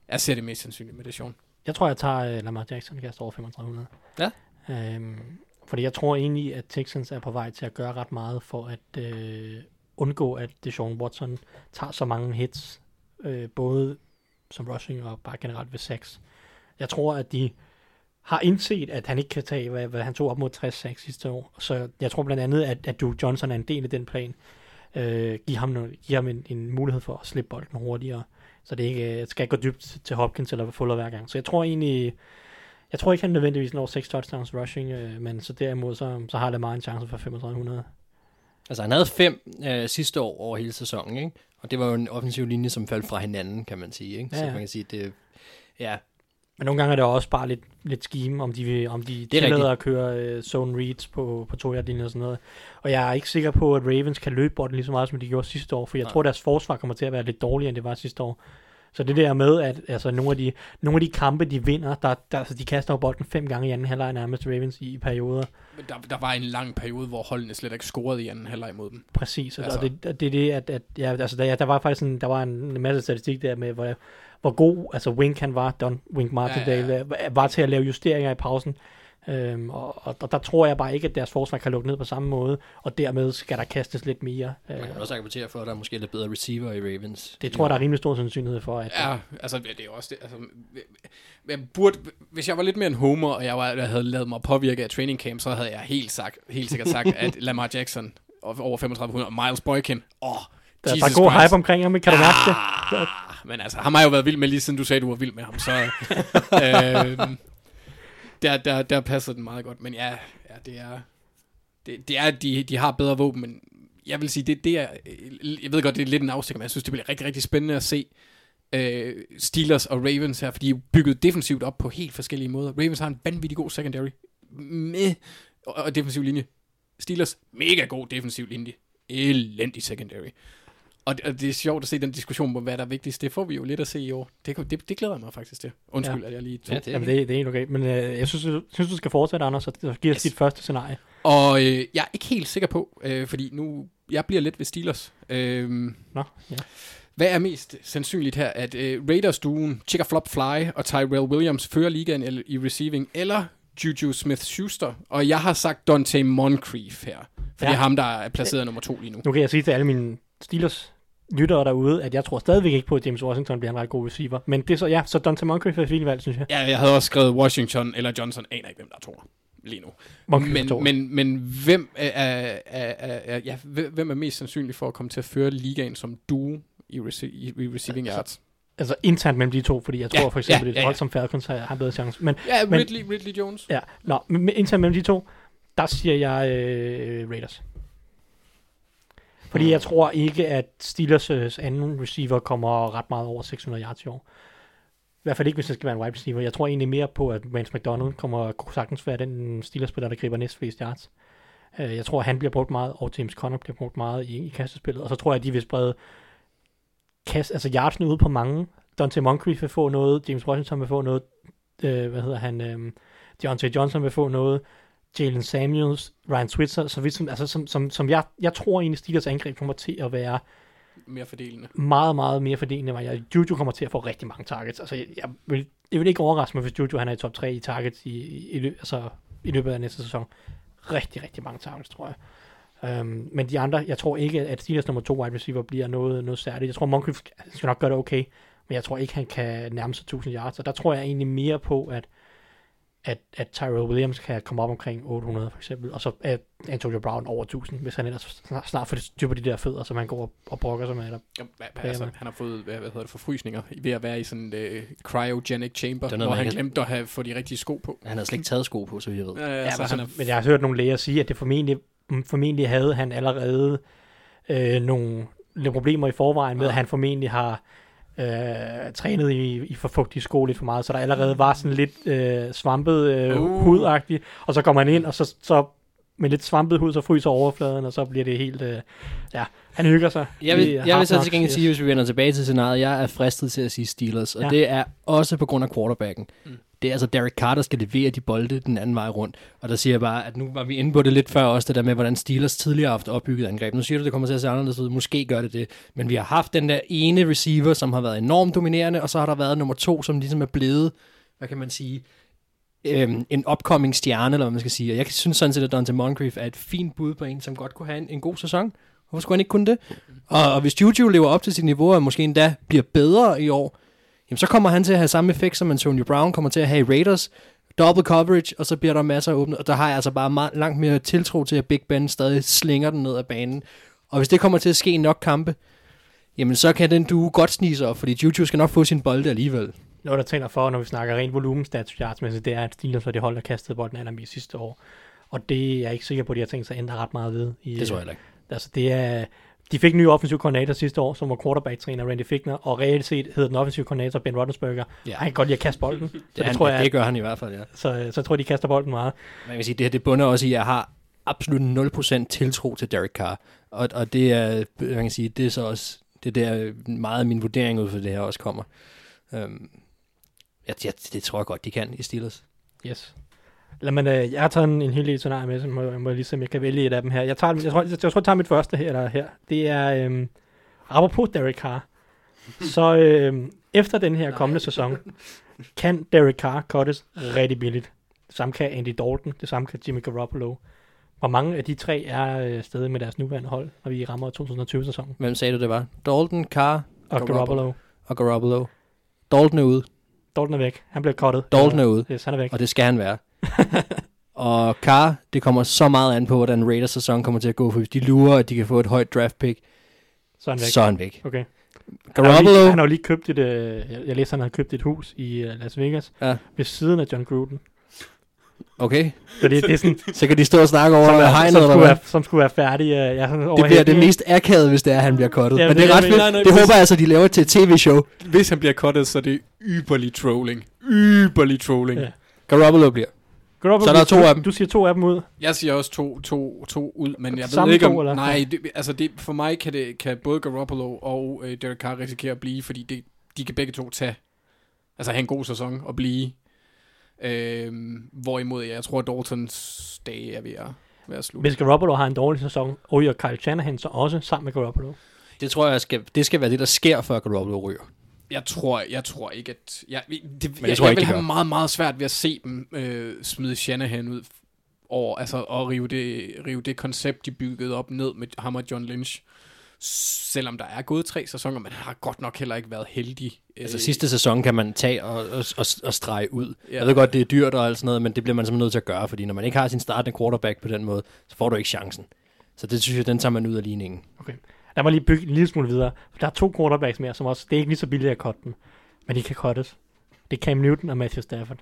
jeg ser det mest sandsynligt med det Sean. Jeg tror, jeg tager uh, Lamar Jackson kaster over 3500. Ja. Øhm, fordi jeg tror egentlig, at Texans er på vej til at gøre ret meget for at øh, undgå, at Deshaun Watson tager så mange hits, øh, både som rushing og bare generelt ved 6. Jeg tror, at de har indset, at han ikke kan tage, hvad, hvad han tog op mod 60 sidste år. Så jeg tror blandt andet, at, at Duke Johnson er en del af den plan. Øh, giv ham, noget, giv ham en, en mulighed for at slippe bolden hurtigere, så det ikke øh, skal gå dybt til Hopkins eller Fuller hver gang. Så jeg tror egentlig, jeg tror ikke, han nødvendigvis når 6 touchdowns rushing, øh, men så derimod, så, så har Lamar en chance for 3500. Altså, han havde fem øh, sidste år over hele sæsonen, ikke? Og det var jo en offensiv linje, som faldt fra hinanden, kan man sige, ikke? Så Ja, ja. man kan sige, det... Ja. Men nogle gange er det også bare lidt, lidt scheme, om de, vil, om de Det er tillader at køre uh, zone reads på, på to linjer og sådan noget. Og jeg er ikke sikker på, at Ravens kan løbe bolden lige så meget, som de gjorde sidste år, for jeg Nej. tror, deres forsvar kommer til at være lidt dårligere, end det var sidste år. Så det der med, at altså, nogle, af de, nogle af de kampe, de vinder, der, der, altså, de kaster jo bolden fem gange i anden halvleg nærmest Ravens i, i perioder. Men der, der var en lang periode, hvor holdene slet ikke scorede i anden halvleg mod dem. Præcis, altså, Altså- og det, og det er det, at, at ja, altså, der, der var faktisk en, der var en masse statistik der med, hvor, hvor god altså Wink han var, Don Wink Martindale, Ja, ja, ja. Var, var til at lave justeringer i pausen. Øhm, og, og, og, der tror jeg bare ikke, at deres forsvar kan lukke ned på samme måde, og dermed skal der kastes lidt mere. Øh, Man kan også argumentere for, at der er måske lidt bedre receiver i Ravens. det tror jeg, der er rimelig stor sandsynlighed for, at Ja, altså det er også det. Altså, jeg burde, hvis jeg var lidt mere en homer, og jeg, var, jeg havde lavet mig påvirke af training camp, så havde jeg helt, sagt, helt sikkert sagt, at <laughs> Lamar Jackson over 3500 og Miles Boykin, åh, oh, der, der er god hype omkring ham, kan du mærke det? Ah, men altså, ham har jeg jo været vild med lige siden du sagde, du var vild med ham, så <laughs> øh, der, der, der passer den meget godt. Men ja, ja det er, det, det er de, de har bedre våben, men jeg vil sige, det, det er, jeg ved godt, det er lidt en afstikker, men jeg synes, det bliver rigtig, rigtig spændende at se øh, Steelers og Ravens her, fordi de er bygget defensivt op på helt forskellige måder. Ravens har en vanvittig god secondary, med, og, og defensiv linje. Steelers, mega god defensiv linje. Elendig secondary. Og det, og det er sjovt at se den diskussion på, hvad der er vigtigst. Det får vi jo lidt at se i år. Det, det, det glæder jeg mig faktisk til. Undskyld, ja. at jeg lige tog. Ja, det er Jamen, det, det er helt okay. Men øh, jeg synes, du, synes, du skal fortsætte, Anders, og give os Yes. dit første scenarie. Og øh, jeg er ikke helt sikker på, øh, fordi nu, jeg bliver lidt ved Steelers. Øh, Nå, ja. hvad er mest sandsynligt her? At øh, Raiders-duen, Chicka Flop Fly og Tyrell Williams fører ligaen i receiving, eller Juju Smith-Schuster? Og jeg har sagt Dante Moncrief her, for ja. det er ham, der er placeret nummer to lige nu. Nu kan jeg sige til alle mine Steelers lyttere derude, at jeg tror stadigvæk ikke på, at James Washington bliver en ret god receiver. Men det er så, ja, så Dante Moncrief er et fint valg, synes jeg. Ja, jeg havde også skrevet Washington eller Johnson. Aner ikke, hvem der er to lige nu. Moncrief Men, to. men, men hvem, er, er, er, er, ja, hvem er mest sandsynlig for at komme til at føre ligaen som duo i, rece- i, i receiving yards? Altså internt mellem de to, fordi jeg tror Ja, for eksempel, ja, at ja, ja. som Falcons har, har bedre chance. Men Ja, Men- Ridley, Ridley Jones. ja, nå, men internt mellem de to, der siger jeg øh, Raiders. Fordi jeg tror ikke, at Steelers anden receiver kommer ret meget over 600 yards i år. I hvert fald ikke, hvis det skal være en wide receiver. Jeg tror egentlig mere på, at Vance McDonald kommer kunne sagtens være den Steelers-spiller, der griber næstflest yards. Øh, Jeg tror, han bliver brugt meget, og James Conner bliver brugt meget i, i kastespillet. Og så tror jeg, at de vil sprede kast, altså yardsene ud på mange. Dante Moncrief vil få noget, James Washington vil få noget, øh, hvad hedder han, øh, Deontay Johnson vil få noget, Jalen Samuels, Ryan Switzer, så vidt som, altså, som, som, som jeg, jeg tror egentlig, Steelers angreb kommer til at være Mere fordelende. meget, meget mere fordelende, end jeg. Juju kommer til at få rigtig mange targets. Altså, jeg, jeg, vil, jeg vil ikke overraske mig, hvis Juju han er i top 3 i targets i, i, i, løb, altså, i løbet af næste sæson. Rigtig, rigtig mange targets, tror jeg. Um, men de andre, jeg tror ikke, at Steelers nummer 2 wide receiver bliver noget, noget særligt. Jeg tror, Moncrief skal nok gøre det okay, men jeg tror ikke, han kan nærme sig 1000 yards. Og der tror jeg egentlig mere på, at at, at Tyrell Williams kan komme op omkring 800 for eksempel, og så er Antonio Brown over 1000, hvis han ellers snart, snart får det styr på de der fødder, som han går og, og brokker sig med. Eller Ja, altså, han har fået hvad, hvad hedder det, forfrysninger ved at være i sådan en uh, cryogenic chamber, Det er noget, hvor man han kan- glemte at have, få de rigtige sko på. Han havde slet ikke taget sko på, så vidt jeg ved. Ja, Ja, altså, altså, han er, men jeg har hørt nogle læger sige, at det formentlig, mm, formentlig havde han allerede øh, nogle lidt problemer i forvejen med, Ja. at han formentlig har øh, trænet i, i for fugtige sko lidt for meget, så der allerede var sådan lidt øh, svampet øh, Uh. hudagtigt, og så kommer han ind, og så, så med lidt svampet hud, så fryser overfladen, og så bliver det helt, øh, ja, han hygger sig. Jeg vil, jeg vil så til gengæld sige, hvis vi vender tilbage til scenariet, jeg er fristet til at sige Steelers, og Ja. det er også på grund af quarterbacken. Mm. Det er altså Derek Carr, der skal levere de bolde den anden vej rundt. Og der siger jeg bare, at nu var vi inde på det lidt før også, det der med, hvordan Steelers tidligere har haft opbygget angreb. Nu siger du, det kommer til at se anderledes ud. Måske gør det det. Men vi har haft den der ene receiver, som har været enormt dominerende, og så har der været nummer to, som ligesom er blevet, hvad kan man sige, øhm, en upcoming stjerne, eller hvad man skal sige. Og jeg synes sådan set, at Dante Moncrief er et fint bud på en, som godt kunne have en, en god sæson. Hvorfor skulle han ikke kunne det? Og, og hvis Juju lever op til sit niveau, og måske endda bliver bedre i år, jamen så kommer han til at have samme effekt, som Antonio Brown kommer til at have i Raiders. Double coverage, og så bliver der masser af åbne. Og der har jeg altså bare meget, langt mere tiltro til, at Big Ben stadig slinger den ned ad banen. Og hvis det kommer til at ske i nok kampe, jamen så kan den du godt snige sig op, fordi Juju skal nok få sin bolde alligevel. Noget, der taler for, når vi snakker ren volumen stats yardsmæssigt, det er, at Steelers var det hold, der kastede bolden allermest sidste år. Og det er jeg ikke sikker på, at de har tænkt sig at ændre ret meget ved. I, Det tror jeg ikke. Altså, det er... de fik en ny offensiv koordinator sidste år, som var quarterback-træner Randy Fickner, og reelt set hed den offensive koordinator Ben Roethlisberger. Ja. Han kan godt lide at kaste bolden, <laughs> så Det, han, tror jeg, det gør han i hvert fald, ja. så, så jeg tror de kaster bolden meget. Man kan sige, det her det bunder også i, at jeg har absolut 0% tiltro til Derek Carr. Og, og det er, man kan sige, det er så også, det er der meget af min vurdering ud for det her også kommer. Um, ja, det, det tror jeg godt, de kan i Steelers. Yes. Lad mig, øh, jeg har taget en, en hel del scenarier med, så må, jeg må lige se, om jeg kan vælge et af dem her. Jeg, tager, jeg, tror, jeg, jeg tror, jeg tager mit første her. Eller her. Det er, øhm, apropos Derek Carr. så øhm, efter den her <laughs> kommende sæson, kan Derek Carr cuttes rigtig billigt. Det samme kan Andy Dalton, det samme kan Jimmy Garoppolo. Hvor mange af de tre er øh, stadig med deres nuværende hold, når vi rammer 2020-sæsonen? Hvem sagde du, det var? Dalton, Carr Og Garoppolo. Garoppolo. og Garoppolo. Dalton er ude. Dalton er væk. Han bliver cuttet. Dalton er ude. Yes, han er væk. Og det skal han være. <laughs> og Carr, det kommer så meget an på, hvordan Raiders sæson kommer til at gå, for hvis de lurer, at de kan få et højt draft pick, Så er han væk. så er han væk. Okay. Han har, Garoppolo, lige, han har jo lige købt et, øh, jeg, læste, han havde købt et hus i øh, Las Vegas, Ja. ved siden af John Gruden. okay, Så det, det er sådan, <laughs> så kan de stå og snakke over som, er, hegnet, som, eller skulle være, som skulle være færdig. Øh, ja, sådan Det bliver det mest akavet, hvis det er, at han bliver cuttet. Ja, Men det det er ret det, fedt. nej, nej, Det hvis- håber jeg altså, de laver til et tv-show. Hvis han bliver cuttet, så er det yberlig trolling. Yberlig trolling. Ja. Garoppolo bliver. Garoppolo, Så er der to du, af dem. Du siger to af dem ud. Jeg siger også to, to, to ud, men jeg Samme ved ikke om... to, eller? Nej, det, altså det, for mig kan, det, kan både Garoppolo og øh, Derek Carr risikere at blive, fordi det, de kan begge to tage, altså have en god sæson og blive. Øhm, hvorimod jeg tror, at Daltons dage er ved at, ved at slutte. Hvis Garoppolo har en dårlig sæson, ryger Kyle Shanahan så også sammen med Garoppolo. Det tror jeg, skal, det skal være det, der sker, før Garoppolo ryger. Jeg tror, jeg tror ikke, at... Jeg, det, jeg jeg, tror jeg ikke, vil have meget, meget svært ved at se dem øh, smide Shanahan ud over, altså, og rive det, rive det koncept, de byggede op ned med ham og John Lynch. Selvom der er gået tre sæsoner, men han har godt nok heller ikke været heldig. Altså Øh, sidste sæson kan man tage og, og, og, og strege ud. Ja. Jeg ved godt, det er dyrt og alt sådan noget, men det bliver man simpelthen nødt til at gøre, fordi når man ikke har sin startende quarterback på den måde, så får du ikke chancen. Så det synes jeg, den tager man ud af ligningen. Lad mig lige bygge en lille smule videre. For der er to quarterbacks mere, som også, det er ikke lige så billigt at cutte dem. Men de kan cuttes. Det er Cam Newton og Matthew Stafford.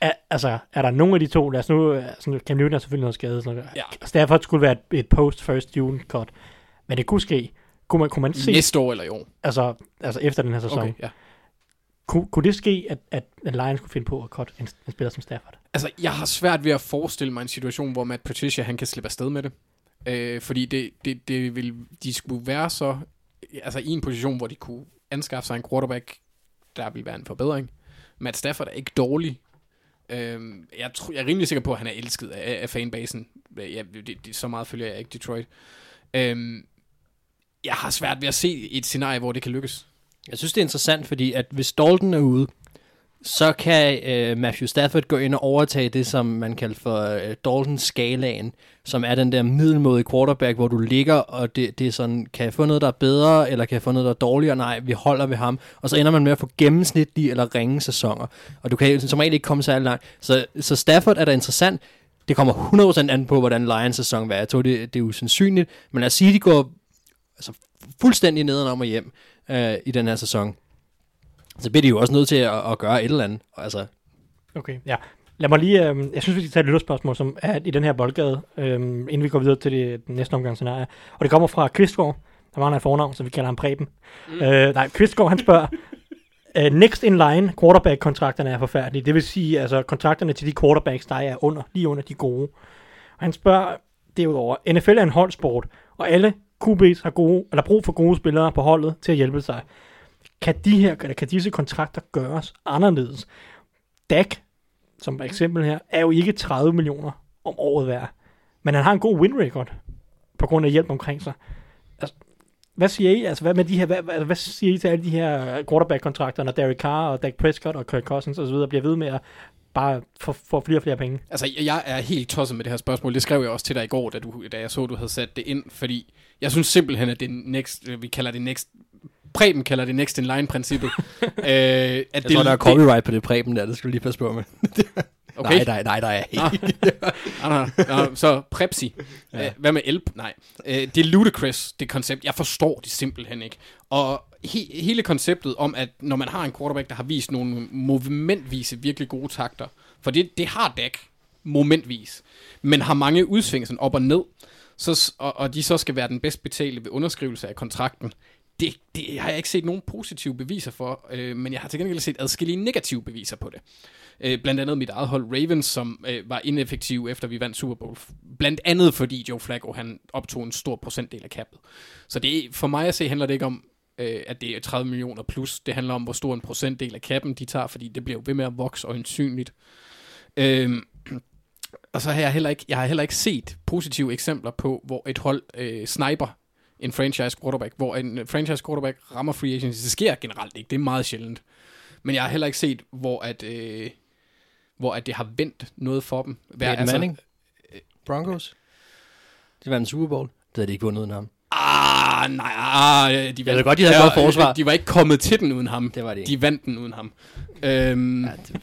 Er, altså, er der nogen af de to, lad os nu, altså, Cam Newton er selvfølgelig noget skadet, sådan noget. Ja. Stafford skulle være et, et post-first June cut. Men det kunne ske. Kunne man, kunne man se, Næste år eller i år. altså, altså efter den her sæson, Okay, ja. kunne, kunne det ske, at, at, at Lions kunne finde på at cut en, en spiller som Stafford? Altså, jeg har svært ved at forestille mig en situation, hvor Matt Patricia, han kan slippe afsted med det. Øh, fordi det, det, det vil, de skulle være så, altså i en position, hvor de kunne anskaffe sig en quarterback, der ville være en forbedring. Matt Stafford er ikke dårlig. Øh, jeg, tror, jeg er rimelig sikker på, at han er elsket af, af fanbasen. Øh, jeg, det, det, så meget følger jeg ikke Detroit. Øh, jeg har svært ved at se et scenarie, hvor det kan lykkes. Jeg synes, det er interessant, fordi at hvis Dalton er ude, så kan øh, Matthew Stafford gå ind og overtage det, som man kalder for øh, Dalton-skalaen, som er den der middelmodige quarterback, hvor du ligger, og det, det er sådan, kan jeg få noget, der er bedre, eller kan jeg få noget, der er dårligere? Nej, vi holder ved ham. Og så ender man med at få gennemsnitlige eller ringe sæsoner. Og du kan som regel ikke komme særlig langt. Så, så Stafford er da interessant. Det kommer 100% an på, hvordan Lions sæson var. Jeg tror, det, det er usandsynligt. Men lad os sige, at de går altså, fuldstændig nedenom og hjem øh, i den her sæson. Så bliver de jo også nødt til at, at gøre et eller andet. Altså, Okay, ja. Lad mig lige, øh, jeg synes, vi skal tage et lytterspørgsmål, som er i den her boldgade, øh, inden vi går videre til det den næste omgang scenarie. Og det kommer fra Kvistgaard. Der var han et fornavn, så vi kalder ham Preben. Mm. Øh, nej, Kvistgaard, han spørger, uh, next in line, quarterback-kontrakterne er forfærdelige. Det vil sige, altså kontrakterne til de quarterbacks, der er under, lige under de gode. Og han spørger derudover, NFL er en holdsport, og alle QB's har gode, eller brug for gode spillere på holdet til at hjælpe sig. Kan, de her, eller kan disse kontrakter gøres anderledes? Dak, som eksempel her, er jo ikke 30 millioner om året værd. Men han har en god win record på grund af hjælp omkring sig. Altså, hvad siger I? Altså, hvad, med de her, hvad, hvad, hvad siger I til alle de her øh, quarterback-kontrakter, når Derek Carr og Dak Prescott og Kirk Cousins osv. bliver ved med at bare få, for flere og flere penge? Altså, jeg er helt tosset med det her spørgsmål. Det skrev jeg også til dig i går, da, du, da jeg så, du havde sat det ind, fordi jeg synes simpelthen, at det next, vi kalder det next, Preben kalder det next in line-princippet. <laughs> øh, at jeg det, tror, der er copyright på det præben der, det skal du lige passe på med. <laughs> Okay. Nej, nej, nej, der er ikke. Nej, nej, nej, så Prepsi. Ja. Hvad med Elp? Nej. Øh, Det er ludicrous, det koncept. Jeg forstår det simpelthen ikke. Og he- hele konceptet om, at når man har en quarterback, der har vist nogle movementvise virkelig gode takter, for det, det har Dak momentvis, men har mange udsving sådan op og ned, så, og, og de så skal være den bedst betalte ved underskrivelse af kontrakten, det, det har jeg ikke set nogen positive beviser for, øh, men jeg har til gengæld set adskillige negative beviser på det. Øh, blandt andet mit eget hold Ravens, som øh, var ineffektiv efter vi vandt Super Bowl. Blandt andet fordi Joe Flacco han optog en stor procentdel af kappet. Så det, for mig at se handler det ikke om, øh, at det er 30 millioner plus. Det handler om, hvor stor en procentdel af kappen de tager, fordi det bliver jo ved med at vokse øjensynligt. Øh, og så har jeg heller ikke, jeg har heller ikke set positive eksempler på, hvor et hold øh, sniper en franchise quarterback, hvor en øh, franchise quarterback rammer free agency. Det sker generelt ikke, det er meget sjældent. Men jeg har heller ikke set, hvor at, øh, hvor at det har vendt noget for dem. Hvad- Peyton Manning? Broncos? Det var en Super Bowl. Det havde de ikke vundet uden ham. Ah, nej, ah, de Jeg ved godt, de havde et godt forsvar. De var ikke kommet til den uden ham. Det var de ikke. De vandt den uden ham. Øhm, Ja, det,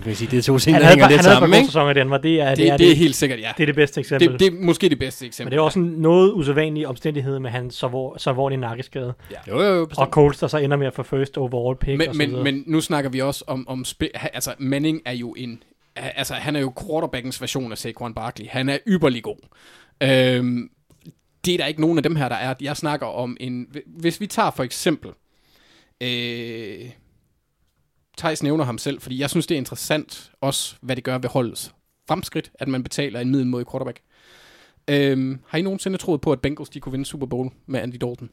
det vil sige, det er to der havde, hænger han lidt havde et par sammen, sæsoner i Denver. Det er, det, det, er, det er det, helt sikkert, ja. det er det bedste eksempel. Det, det er måske det bedste eksempel. Men det er også en noget usædvanlig omstændighed med hans så, hvor, så alvorlig nakkeskade. Jo, jo, jo. Og bestemt. Colts, der så ender med at få first overall pick og men, så men, videre. men nu snakker vi også om, om spil, altså Manning er jo en, altså han er jo quarterbackens version af Saquon Barkley. Han er ypperlig god. Øhm, det er der ikke nogen af dem her, der er. Jeg snakker om en, hvis vi tager for eksempel, øh, Thijs nævner ham selv, fordi jeg synes, det er interessant også, hvad det gør ved holdets fremskridt, at man betaler en middelmodig quarterback. Øhm, har I nogensinde troet på, at Bengals de kunne vinde Super Bowl med Andy Dalton?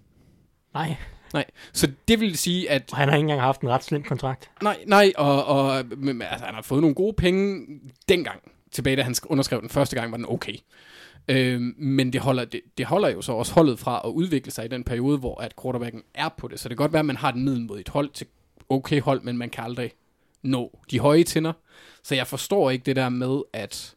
Nej, Nej. Så det vil sige, at og han har ikke engang haft en ret slem kontrakt. Nej, nej, og, og men, altså, han har fået nogle gode penge dengang. Tilbage, da han sk- underskrev den første gang, var den okay. Øhm, men det holder, det, det holder jo så også holdet fra at udvikle sig i den periode, hvor at quarterbacken er på det. Så det kan godt være, at man har et middel mod et hold til okay hold, men man kan aldrig nå de høje tinder. Så jeg forstår ikke det der med, at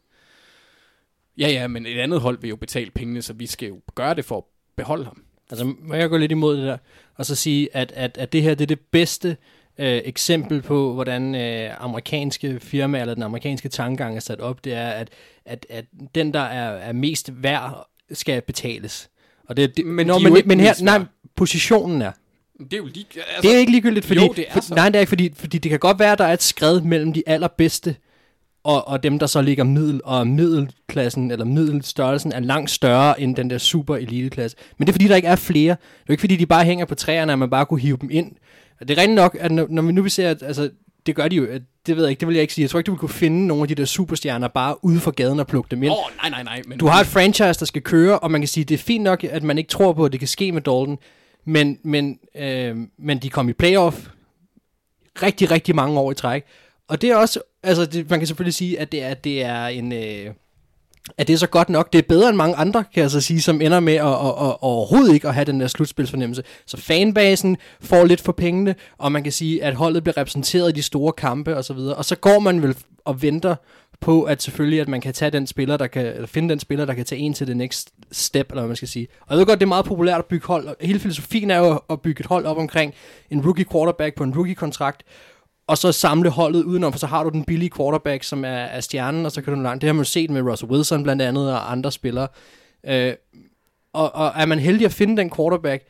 ja, ja, men et andet hold vil jo betale pengene, så vi skal jo gøre det for at beholde ham. Altså, må jeg gå lidt imod det der, og så sige, at, at, at det her det er det bedste øh, eksempel på, hvordan øh, amerikanske firmaer, eller den amerikanske tankegang er sat op, det er, at, at, at den, der er, er mest værd, skal betales. Og det, det, Men nå, de men, men her, nej, positionen er. Det er jo lige... Altså, Det er ikke ligegyldigt, fordi, jo, det er for, nej, det er ikke, fordi, fordi det kan godt være, at der er et skred mellem de allerbedste og, og dem, der så ligger middel, og middelklassen, eller middelstørrelsen, er langt større end den der super eliteklasse. Men det er fordi, der ikke er flere. Det er jo ikke fordi, de bare hænger på træerne, at man bare kunne hive dem ind. Det er rigtigt nok, at når, når vi nu vil se, at altså, det gør de jo, at, det ved jeg ikke, det vil jeg ikke sige. Jeg tror ikke, du vil kunne finde nogle af de der superstjerner bare ude for gaden og plukke dem ind. Åh, oh, nej, nej, nej. Men Du har et franchise, der skal køre, og man kan sige, det er fint nok, at man ikke tror på, at det kan ske med Dalton, men, men, øh, men de kom i playoff rigtig, rigtig mange år i træk. Og det er også, altså det, man kan selvfølgelig sige, at det er, det er en... Øh, er det er så godt nok. Det er bedre end mange andre, kan jeg så sige, som ender med at, at, at, at overhovedet ikke at have den der slutspilsfornemmelse. Så fanbasen får lidt for pengene, og man kan sige, at holdet bliver repræsenteret i de store kampe og så videre. Og så går man vel og venter på, at selvfølgelig, at man kan tage den spiller, der kan, eller finde den spiller, der kan tage en til det next step, eller hvad man skal sige. Og jeg ved godt, det er meget populært at bygge hold. og Hele filosofien er jo at bygge et hold op omkring en rookie quarterback på en rookie-kontrakt, og så samle holdet udenom, for så har du den billige quarterback, som er, er stjernen, og så kan du langt. Det har man jo set med Russell Wilson blandt andet, og andre spillere. Øh, og, og er man heldig at finde den quarterback,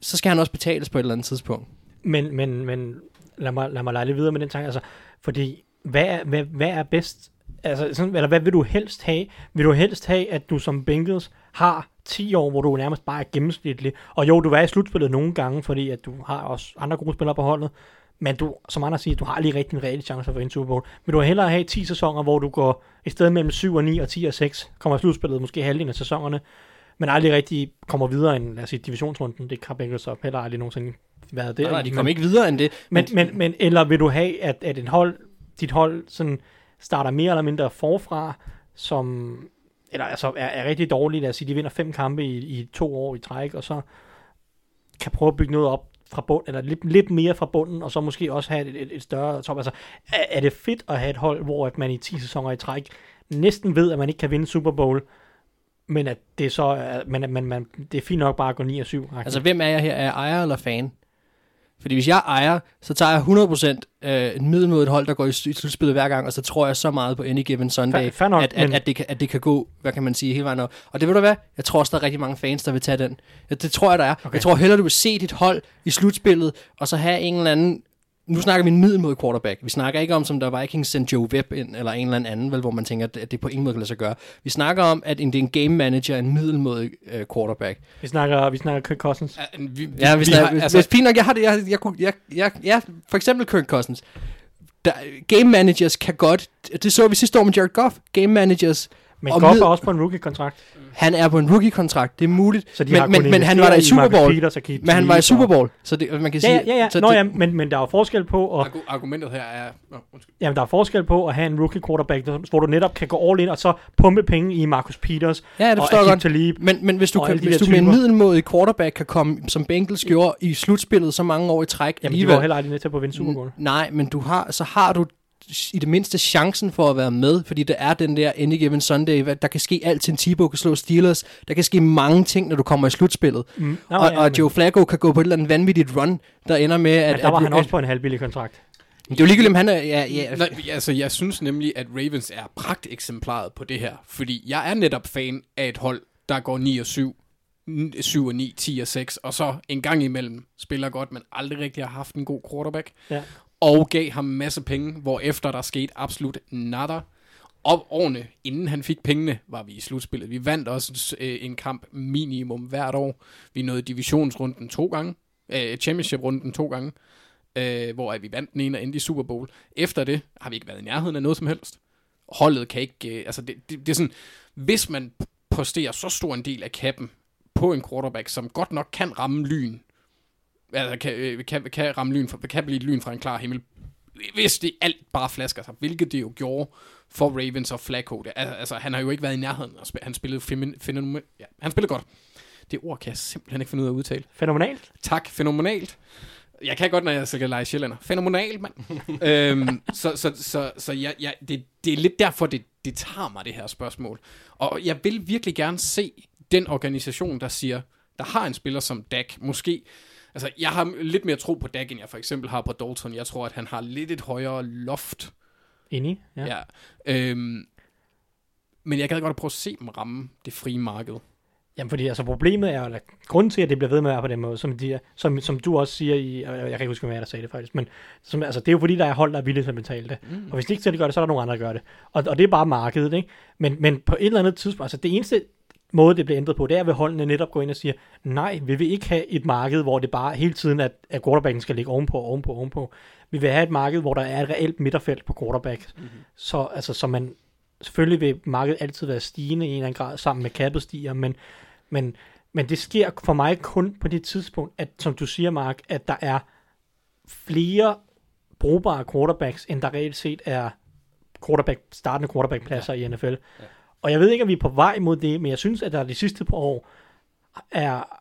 så skal han også betales på et eller andet tidspunkt. Men, men, men lad mig, lad mig lege lidt videre med den tanke. Altså, fordi, hvad er, hvad, hvad er bedst? Altså, sådan, eller hvad vil du helst have? Vil du helst have, at du som Bengals har 10 år, hvor du nærmest bare er gennemsnitlig? Og jo, du er i slutspillet nogle gange, fordi at du har også andre gode spillere på holdet. Men du, som andre siger, du har lige rigtig en reel chance for vinde Super Bowl. Men du har hellere have 10 sæsoner, hvor du går i stedet mellem 7 og 9 og 10 og 6, kommer i slutspillet måske halvdelen af sæsonerne, men aldrig rigtig kommer videre end, lad os sige, divisionsrunden. Det har Bengals op heller aldrig nogensinde været der. Nej, nej, de Men- kom ikke videre end det. men, men, men, eller vil du have, at, at et hold, dit hold sådan starter mere eller mindre forfra, som eller altså er, er rigtig dårligt, lad os sige, de vinder fem kampe i, i to år i træk, og så kan prøve at bygge noget op fra bund, eller lidt, lidt mere fra bunden, og så måske også have et, et, et større top. Altså, er, er det fedt at have et hold, hvor at man i 10 sæsoner i træk næsten ved, at man ikke kan vinde Super Bowl, men at det så er, men, at man, man, det er fint nok bare at gå 9 og 7. Altså, hvem er jeg her? Er jeg ejer eller fan? Fordi hvis jeg ejer, så tager jeg 100% øh, en middel mod et hold, der går i sl- i slutspillet hver gang, og så tror jeg så meget på any given Sunday, Fair- nok, at, at, men- at, det kan, at det kan gå, hvad kan man sige, hele vejen op. Og det vil du hvad? Jeg tror også, der er rigtig mange fans, der vil tage den. Ja, det tror jeg, der er. Okay. Jeg tror hellere, du vil se dit hold i slutspillet, og så have en eller anden nu snakker vi en middelmodig quarterback. Vi snakker ikke om, som der Vikings sendte Joe Webb ind, eller en eller anden, vel, hvor man tænker, at det på ingen måde kan lade sig gøre. Vi snakker om, at en, det er en game manager, en middelmodig uh, quarterback. Vi snakker, vi snakker Kirk Cousins. Ja, vi, vi, Ja, hvis, vi der, har, altså, hvis fint nok, jeg har det, jeg, jeg, kunne- jeg, jeg, ja, for eksempel Kirk Cousins. Der, game managers kan godt, det så vi sidste år med Jared Goff, game managers, Men og Goff mid- er også på en rookie-kontrakt. han er på en rookie-kontrakt, det er muligt, Så de men, men, men han var der i Super Bowl, Peters og Keith men han var i Super og- Bowl, så det, man kan Ja, sige, ja, ja. så Nå, det, ja men, men der er jo forskel på argu- argumentet her er... Oh, undskyld. jamen, der er forskel på at have en rookie quarterback, hvor du netop kan gå all in og så pumpe penge i Marcus Peters Ja, det og forstår jeg Aqib godt. Talib. Men, men hvis du, Og kan, hvis du med en typer. middelmådig quarterback kan komme, som Bengals gjorde i slutspillet så mange år i træk, Jamen, de var heller aldrig med til at vinde Super Bowl. Nej, men du har, så har du i det mindste chancen for at være med, fordi det er den der any given Sunday, der kan ske alt til en Tebow kan slå Steelers, der kan ske mange ting, når du kommer i slutspillet. Mm. Og, ja, og Joe Flacco kan gå på et eller andet vanvittigt run, der ender med, at... Men der var at, han at, også på en halvbillig kontrakt. Det er jo ligegyldigt, om han er... Ja, ja, Nej, altså, jeg synes nemlig, at Ravens er pragteksemplaret på det her. Fordi jeg er netop fan af et hold, der går 9 og 7, 7 og 9, 10 og 6, og så en gang imellem spiller godt, men aldrig rigtig har haft en god quarterback. Ja. Og gav ham masse penge, hvor efter der skete absolut nada. Og årene, inden han fik pengene, var vi i slutspillet. Vi vandt også øh, en kamp minimum hvert år. Vi nåede divisionsrunden to gange. Øh, championship-runden to gange. Øh, hvor at vi vandt den ene og endte i Super Bowl. Efter det har vi ikke været i nærheden af noget som helst. Holdet kan ikke... Øh, altså det, det, det er sådan... Hvis man posterer så stor en del af kappen på en quarterback, som godt nok kan ramme lyn, altså kan, øh, kan, kan ramme lyn, fra, kan blive et lyn fra en klar himmel, hvis det alt bare flasker sig, hvilket det jo gjorde for Ravens og Flacco. Det, altså, han har jo ikke været i nærheden, og han spillede femin, ja, han spillede godt. Det ord kan jeg simpelthen ikke finde ud af at udtale. Fænomenalt. Tak, fænomenalt. Jeg kan godt, når jeg skal lege sjællander. Fænomenalt, mand. <laughs> øhm, så så, så, så jeg, jeg, det, det er lidt derfor, det, det tager mig, det her spørgsmål. Og jeg vil virkelig gerne se den organisation, der siger, der har en spiller som Dak, måske... Altså, jeg har lidt mere tro på Dak, end jeg for eksempel har på Dalton. Jeg tror, at han har lidt et højere loft. Enig. Ja. Ja. Øhm, men jeg gad godt prøve at se dem ramme det frie marked. Jamen, fordi altså problemet er, eller grunden til, at det bliver ved med at være på den måde, som, de, som, som du også siger i, jeg kan ikke huske, hvad der sagde det faktisk, men som, altså, det er jo fordi, der er hold, der er villige til at betale det. Mm. Og hvis de ikke selv gør det, så er der nogen andre, der gør det. Og, og det er bare markedet, ikke? Men, men på et eller andet tidspunkt, altså det eneste måde, det bliver ændret på, det er, at holdene netop går ind og siger, nej, vi vil ikke have et marked, hvor det bare hele tiden, at, at quarterbacken skal ligge ovenpå, ovenpå, ovenpå. Vi vil have et marked, hvor der er et reelt midterfelt på quarterback. Mm-hmm. Så, altså, så man, selvfølgelig vil markedet altid være stigende i en eller anden grad, sammen med kappet stiger, men, men, men det sker for mig kun på det tidspunkt, at som du siger, Mark, at der er flere brugbare quarterbacks, end der reelt set er quarterback, startende quarterbackpladser ja. i NFL. Ja. Og jeg ved ikke, om vi er på vej mod det, men jeg synes, at der de sidste par år er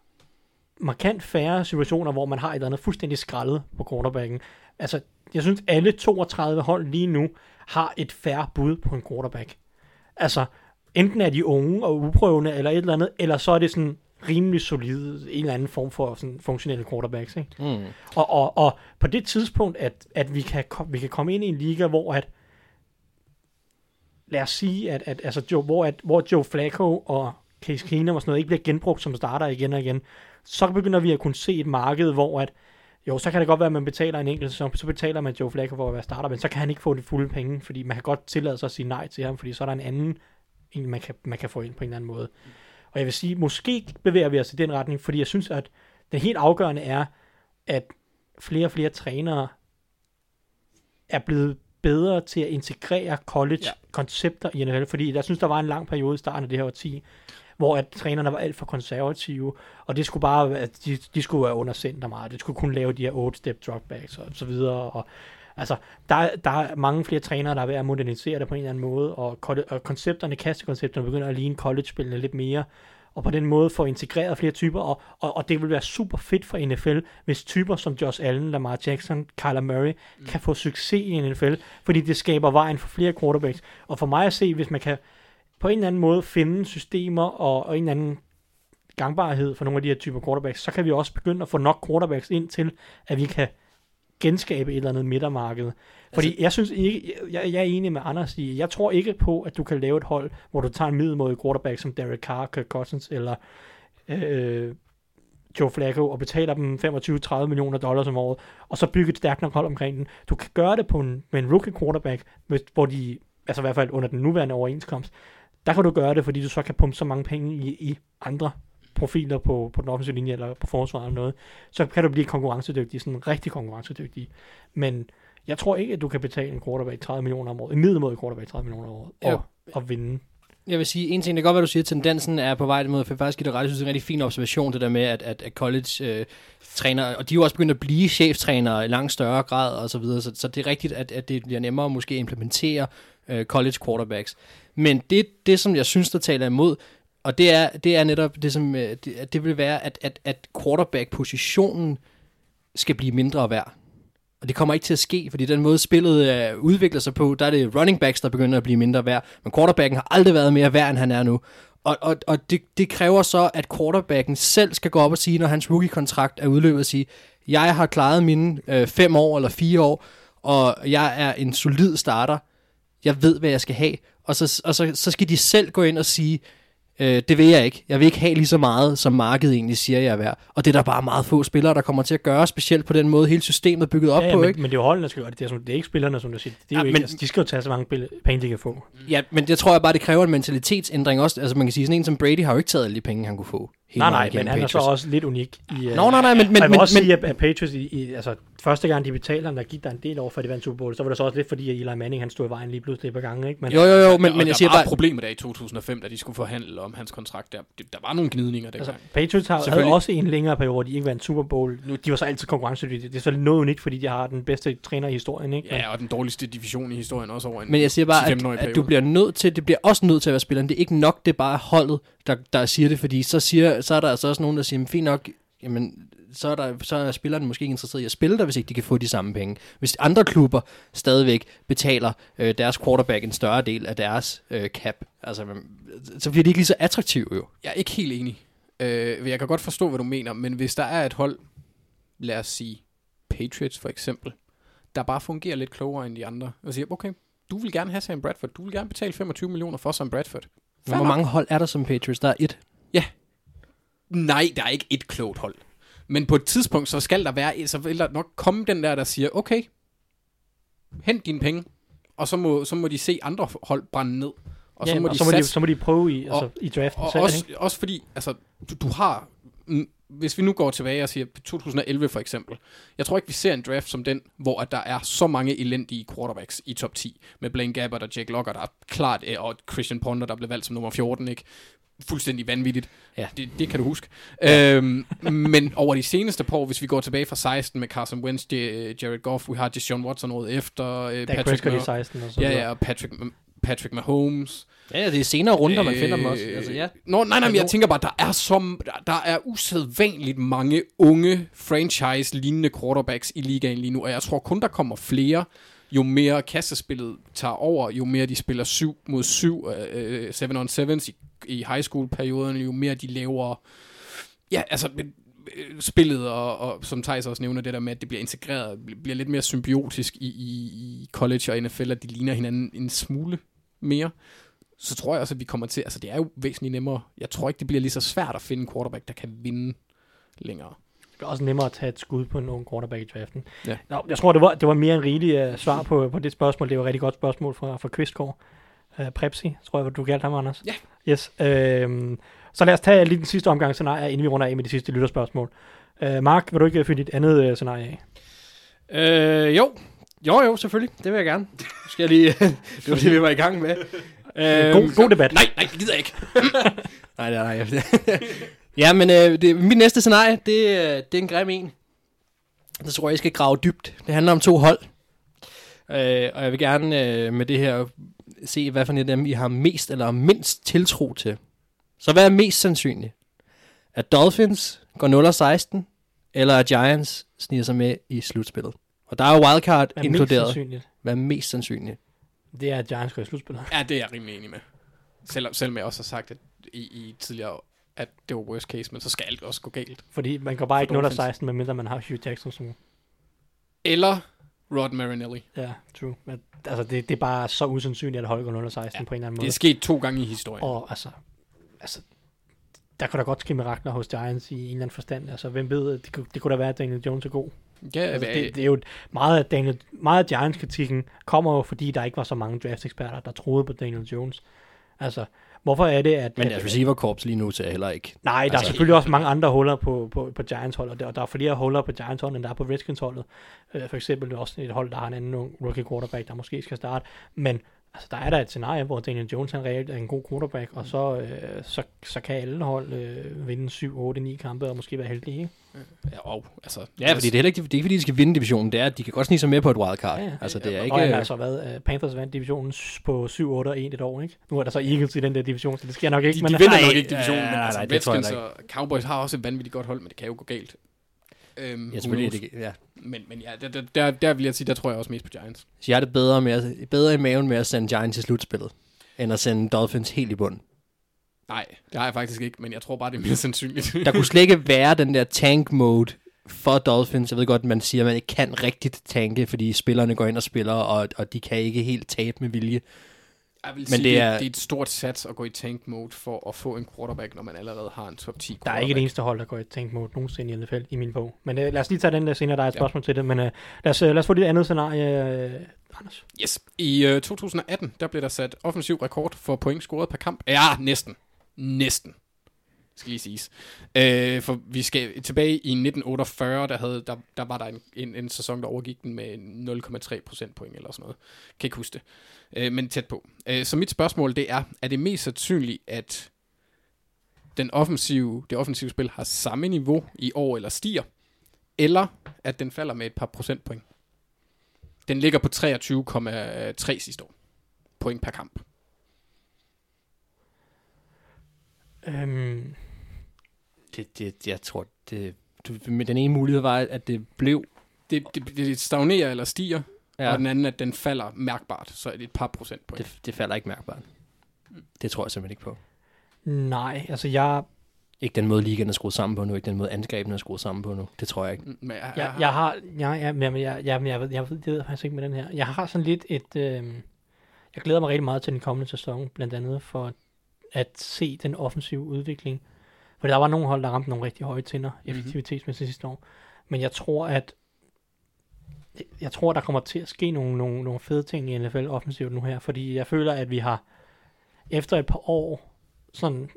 markant færre situationer, hvor man har et eller andet fuldstændig skrællet på quarterbacken. Altså, jeg synes, alle 32 hold lige nu har et færre bud på en quarterback. Altså, enten er de unge og uprøvende, eller et eller andet, eller så er det sådan rimelig solid, en eller anden form for sådan funktionelle quarterbacks. Ikke? Mm. Og, og, og på det tidspunkt, at, at vi, kan, vi kan komme ind i en liga, hvor at, lad os sige, at, at altså Joe, hvor, at, hvor Joe Flacco og Case Keenum og sådan noget ikke bliver genbrugt som starter igen og igen, så begynder vi at kunne se et marked, hvor at, jo, så kan det godt være, at man betaler en enkelt sæson, så betaler man Joe Flacco for at være starter, men så kan han ikke få det fulde penge, fordi man kan godt tillade sig at sige nej til ham, fordi så er der en anden, en man kan, man kan få ind på en eller anden måde. Og jeg vil sige, måske bevæger vi os i den retning, fordi jeg synes, at det helt afgørende er, at flere og flere trænere er blevet bedre til at integrere college-koncepter i NFL, fordi jeg synes, der var en lang periode i starten af det her årti, hvor at trænerne var alt for konservative, og det skulle bare at de, de skulle være under center meget, de skulle kun lave de her 8-step dropbacks og så videre, og altså, der, der er mange flere trænere, der er ved at modernisere det på en eller anden måde, og, og koncepterne, kastekoncepterne begynder at ligne college-spillene lidt mere, og på den måde få integreret flere typer, og, og, og det vil være super fedt for NFL, hvis typer som Josh Allen, Lamar Jackson, Kyler Murray, mm. kan få succes i NFL, fordi det skaber vejen for flere quarterbacks. Og for mig at se, hvis man kan på en eller anden måde finde systemer og, og en eller anden gangbarhed for nogle af de her typer quarterbacks, så kan vi også begynde at få nok quarterbacks ind til, at vi kan genskabe et eller andet midtermarked. Fordi altså, jeg synes ikke, jeg, jeg er enig med Anders i, jeg tror ikke på, at du kan lave et hold, hvor du tager en middelmåde quarterback som Derek Carr, Kirk Cousins eller øh, Joe Flacco og betaler dem 25-30 millioner dollars om året, og så bygge et stærkt nok hold omkring den. Du kan gøre det på en, med en rookie quarterback, hvis, hvor de, altså i hvert fald under den nuværende overenskomst, der kan du gøre det, fordi du så kan pumpe så mange penge i, i andre profiler på, på den offensive linje eller på forsvaret eller noget, så kan du blive konkurrencedygtig, sådan rigtig konkurrencedygtig. Men jeg tror ikke, at du kan betale en quarterback 30 millioner om året, en middelmådig quarterback 30 millioner om året, og, og vinde. Jeg vil sige, en ting, det kan godt være, du siger, at tendensen er på vej mod, for faktisk give dig ret, jeg synes, det er en rigtig fin observation, det der med, at, at, at college øh, træner, og de er jo også begyndt at blive cheftrænere i langt større grad og så videre, så, så det er rigtigt, at, at det bliver nemmere måske at implementere øh, college quarterbacks. Men det, det, som jeg synes, der taler imod, og det er, det er netop det, som øh, det, det vil være, at, at, at quarterback-positionen skal blive mindre værd. Og det kommer ikke til at ske, fordi den måde spillet øh, udvikler sig på, der er det running backs, der begynder at blive mindre værd. Men quarterbacken har aldrig været mere værd, end han er nu. Og, og, og det, det kræver så, at quarterbacken selv skal gå op og sige, når hans rookie-kontrakt er udløbet, og sige, jeg har klaret mine øh, fem år eller fire år, og jeg er en solid starter. Jeg ved, hvad jeg skal have. Og så, og så, så skal de selv gå ind og sige, Øh, det vil jeg ikke. Jeg vil ikke have lige så meget, som markedet egentlig siger, jeg er værd. Og det er der bare meget få spillere, der kommer til at gøre, specielt på den måde, hele systemet er bygget op ja, ja, på. men, ikke? men det er jo holdene, der skal gøre det. Det er, som, det er ikke spillerne, som du siger. Det er Ja, jo ikke, men- altså, de skal jo tage så mange penge, de kan få. Ja, men jeg tror jeg bare, det kræver en mentalitetsændring også. Altså man kan sige, sådan en som Brady har jo ikke taget alle de penge, han kunne få. Hele Nej, nej, men han er så også lidt unik. I, øh, Nå, nej, nej, men- men- jeg vil men- også men- sige, at, at Patriots, i, i, altså, første gang de betalte ham, der gik der en del over, for de vandt Super Bowl, så var det så også lidt fordi, at Eli Manning han stod i vejen lige pludselig et par gange. Ikke? Men, Jo, jo, jo, men, men der jeg siger var bare... et problem der i 2005, da de skulle forhandle om hans kontrakt. Der, der var nogle gnidninger dengang. Altså, Patriots har, havde også en længere periode, hvor de ikke vandt Super Bowl. Nu, de var så altid konkurrencedygtige. Det er så noget unikt, fordi de har den bedste træner i historien. Ikke? Men, ja, og den dårligste division i historien også over en Men jeg siger bare, 10-15-årig at, at du bliver nødt til, det bliver også nødt til at være spilleren. Det er ikke nok, det er bare holdet, der, der siger det, fordi så, siger, så er der altså også nogen, der siger, "Men fint nok, jamen, så er, der, så er spillerne måske ikke interesseret i at spille der, hvis ikke de kan få de samme penge. Hvis andre klubber stadigvæk betaler øh, deres quarterback en større del af deres øh, cap, altså, så bliver de ikke lige så attraktive jo. Jeg er ikke helt enig. Øh, jeg kan godt forstå, hvad du mener, men hvis der er et hold, lad os sige Patriots for eksempel, der bare fungerer lidt klogere end de andre, og siger, okay, du vil gerne have Sam Bradford, du vil gerne betale 25 millioner for Sam Bradford. Fair hvor nok. mange hold er der som Patriots? Der er et. Nej, der er ikke et klogt hold. Men på et tidspunkt, så skal der være, så vil der nok komme den der, der siger, okay, hent dine penge, og så må, så må de se andre hold brænde ned. Og ja, så må, og de så, må de, satse så må de prøve i, Og- altså, i draften Og selv. også, ikke? også fordi, altså, du, du har... Hvis vi nu går tilbage og siger 2011 for eksempel. Jeg tror ikke, vi ser en draft som den, hvor at der er så mange elendige quarterbacks i top 10. Med Blaine Gabbert og Jake Locker, der er klart, og Christian Ponder, der blev valgt som nummer 14, ikke? Fuldstændig vanvittigt. Ja. Det, det kan du huske. Ja. Øhm, men over de seneste par år, hvis vi går tilbage fra 16 med Carson Wentz, J- Jared Goff, vi har Deshaun Watson året efter, øh, Dak Prescott i Mah- 16 og så Ja, ja, og Patrick, Patrick Mahomes. Ja, ja, det er senere runder, man finder dem også. Øh, Altså, ja. Nå, nej, nej, men jeg tænker bare, der er, som, der, der er usædvanligt mange unge franchise-lignende quarterbacks i ligaen lige nu, og jeg tror kun, der kommer flere, jo mere kastespillet tager over, jo mere de spiller 7 mod 7, 7 on 7 i, i high school-perioderne, jo mere de laver, ja, altså øh, spillet, og, og som Thijs også nævner, det der med, at det bliver integreret, bl- bliver lidt mere symbiotisk i, i, i college og NFL, at de ligner hinanden en smule mere så tror jeg også, at vi kommer til, altså det er jo væsentligt nemmere. Jeg tror ikke, det bliver lige så svært at finde en quarterback, der kan vinde længere. Det er også nemmere at tage et skud på en ung quarterback i draften. Ja. Nå, jeg tror, det var, det var mere en rigelig uh, svar på, på det spørgsmål. Det var et rigtig godt spørgsmål fra, fra Kvistgaard. Uh, Prepsi, tror jeg, du kaldte ham, Anders. Ja. Yes. Uh, så lad os tage lige den sidste omgang scenarie, inden vi runder af med de sidste lytterspørgsmål. Uh, Mark, vil du ikke finde dit andet uh, scenarie af? Øh, jo. Jo, jo, selvfølgelig. Det vil jeg gerne. Nu skal jeg lige... <laughs> det var det, vi var i gang med. Øh, God, god debat. Nej, nej, det gider jeg ikke. <laughs> Nej, nej, nej. <laughs> ja, men øh, det, mit næste scenarie, det, øh, det er en grim en. Det tror jeg, jeg skal grave dybt. Det handler om to hold. Øh, og jeg vil gerne øh, med det her se, hvad for en af dem I har mest eller mindst tiltro til. Så hvad er mest sandsynligt? At Dolphins går 0-16, eller at Giants sniger sig med i slutspillet? Og der er jo wildcard Hvad er mest inkluderet. sandsynligt? Hvad er mest sandsynligt? Det er, at Giants går i slutspillet. Ja, det er jeg rimelig enig med. Selvom, selvom jeg også har sagt at i, i tidligere, at det var worst case, men så skal alt også gå galt. Fordi man går bare ikke 0 Dolphins. 16, medmindre man har Hugh Jackson som... Eller Rod Marinelli. Ja, true. Men, altså, det, det er bare så usandsynligt, at holdet går 0 16 Ja, på en eller anden Det måde. er sket to gange i historien. Og altså, altså der kan da godt ske mirakler hos Giants i en eller anden forstand. Altså, hvem ved, det, kunne- det kunne da være, at Daniel Jones er god. Ja, Altså, det, det, er jo meget af, Daniel, meget af Giants-kritikken kommer jo, fordi der ikke var så mange draft-eksperter, der troede på Daniel Jones. Altså, hvorfor er det, at... Men deres receiver-korps lige nu ser heller ikke. Nej, der Altså, er selvfølgelig også mange andre huller på, på, på Giants-holdet, og der, og der er flere huller på Giants-holdet, end der er på Redskins-holdet. Øh, for eksempel også et hold, der har en anden ung rookie quarterback, der måske skal starte. Men altså, der er der et scenarie, hvor Daniel Jones han reelt er en god quarterback, og så, øh, så, så kan alle hold øh, vinde 7, 8, 9 kampe og måske være heldige. Ikke? Ja, og, altså, Ja, fordi det er heller ikke, det er ikke fordi, de skal vinde divisionen. Det er, at de kan godt snige sig med på et wildcard. Ja, altså, det er ikke... Og han har altså været, uh, Panthers vandt divisionen på 7, 8 og 1 et år, ikke? Nu er der så Eagles i den der division, så det sker nok ikke. de, men, de vinder Nej, nok ikke divisionen, ja, men nej, altså, nej, det tror jeg Redskins og Cowboys har også et vanvittigt godt hold, men det kan jo gå galt. Øhm, Ja, selvfølgelig. Det, ja. Men, men ja, der, der, der, der vil jeg sige, der tror jeg også mest på Giants. Så jeg har det bedre, med at, bedre i maven med at sende Giants til slutspillet, end at sende Dolphins helt i bund. Nej, det har jeg faktisk ikke, men jeg tror bare, det er mere <laughs> sandsynligt. Der kunne slet ikke være den der tank mode for Dolphins. Jeg ved godt, man siger, at man ikke kan rigtigt tanke, fordi spillerne går ind og spiller, og, og de kan ikke helt tabe med vilje. Jeg vil Men sige, det det, er- det er et stort sats at gå i tank mode for at få en quarterback, når man allerede har en top 10 Der er quarterback. ikke et eneste hold, der går i tank mode nogensinde i NFL i min bog. Men uh, lad os lige tage den der senere, der er et Ja. spørgsmål til det. Men uh, lad, os, uh, lad os få det andet scenarie, uh, Anders. Yes. I øh, 2018, der blev der sat offensiv rekord for point scoret per kamp. Ja, næsten. Næsten. Skal lige siges. Øh, for vi skal tilbage i 1948, der, havde, der, der var der en, en, en sæson, der overgik den med 0,3 procentpoint eller sådan noget. Kan ikke huske det. Øh, men tæt på. Øh, så mit spørgsmål det er, er det mest sandsynligt, at den offensive, det offensive spil har samme niveau i år eller stiger, eller at den falder med et par procentpoint? Den ligger på 23,3 sidste år. Point per kamp. Øhm, Det, det, jeg tror, det, du, men den ene mulighed var, at det blev... Det, det, det stagnerer eller stiger, ja. Ja, og den anden, at den falder mærkbart, så er det et par procentpoint. det, det falder ikke mærkbart. Det tror jeg simpelthen ikke på. nej, altså jeg, Ikke den måde, ligaen er skruet sammen på nu, ikke den måde, angrebene er skruet sammen på nu. Det tror jeg ikke. Mm, Men jeg, jeg, jeg har, jeg, jeg, jeg, jeg, jeg, jeg, ved, jeg ved, det ved jeg faktisk ikke med den her. Jeg har sådan lidt et, øh, jeg glæder mig rigtig meget til den kommende sæson, blandt andet for at se den offensive udvikling. For der var nogle hold, der ramte nogle rigtig høje tænder effektivitetsmæssigt sidste år. Men jeg tror, at jeg tror, der kommer til at ske nogle, nogle, nogle fede ting i NFL offensivt nu her, fordi jeg føler, at vi har efter et par år sådan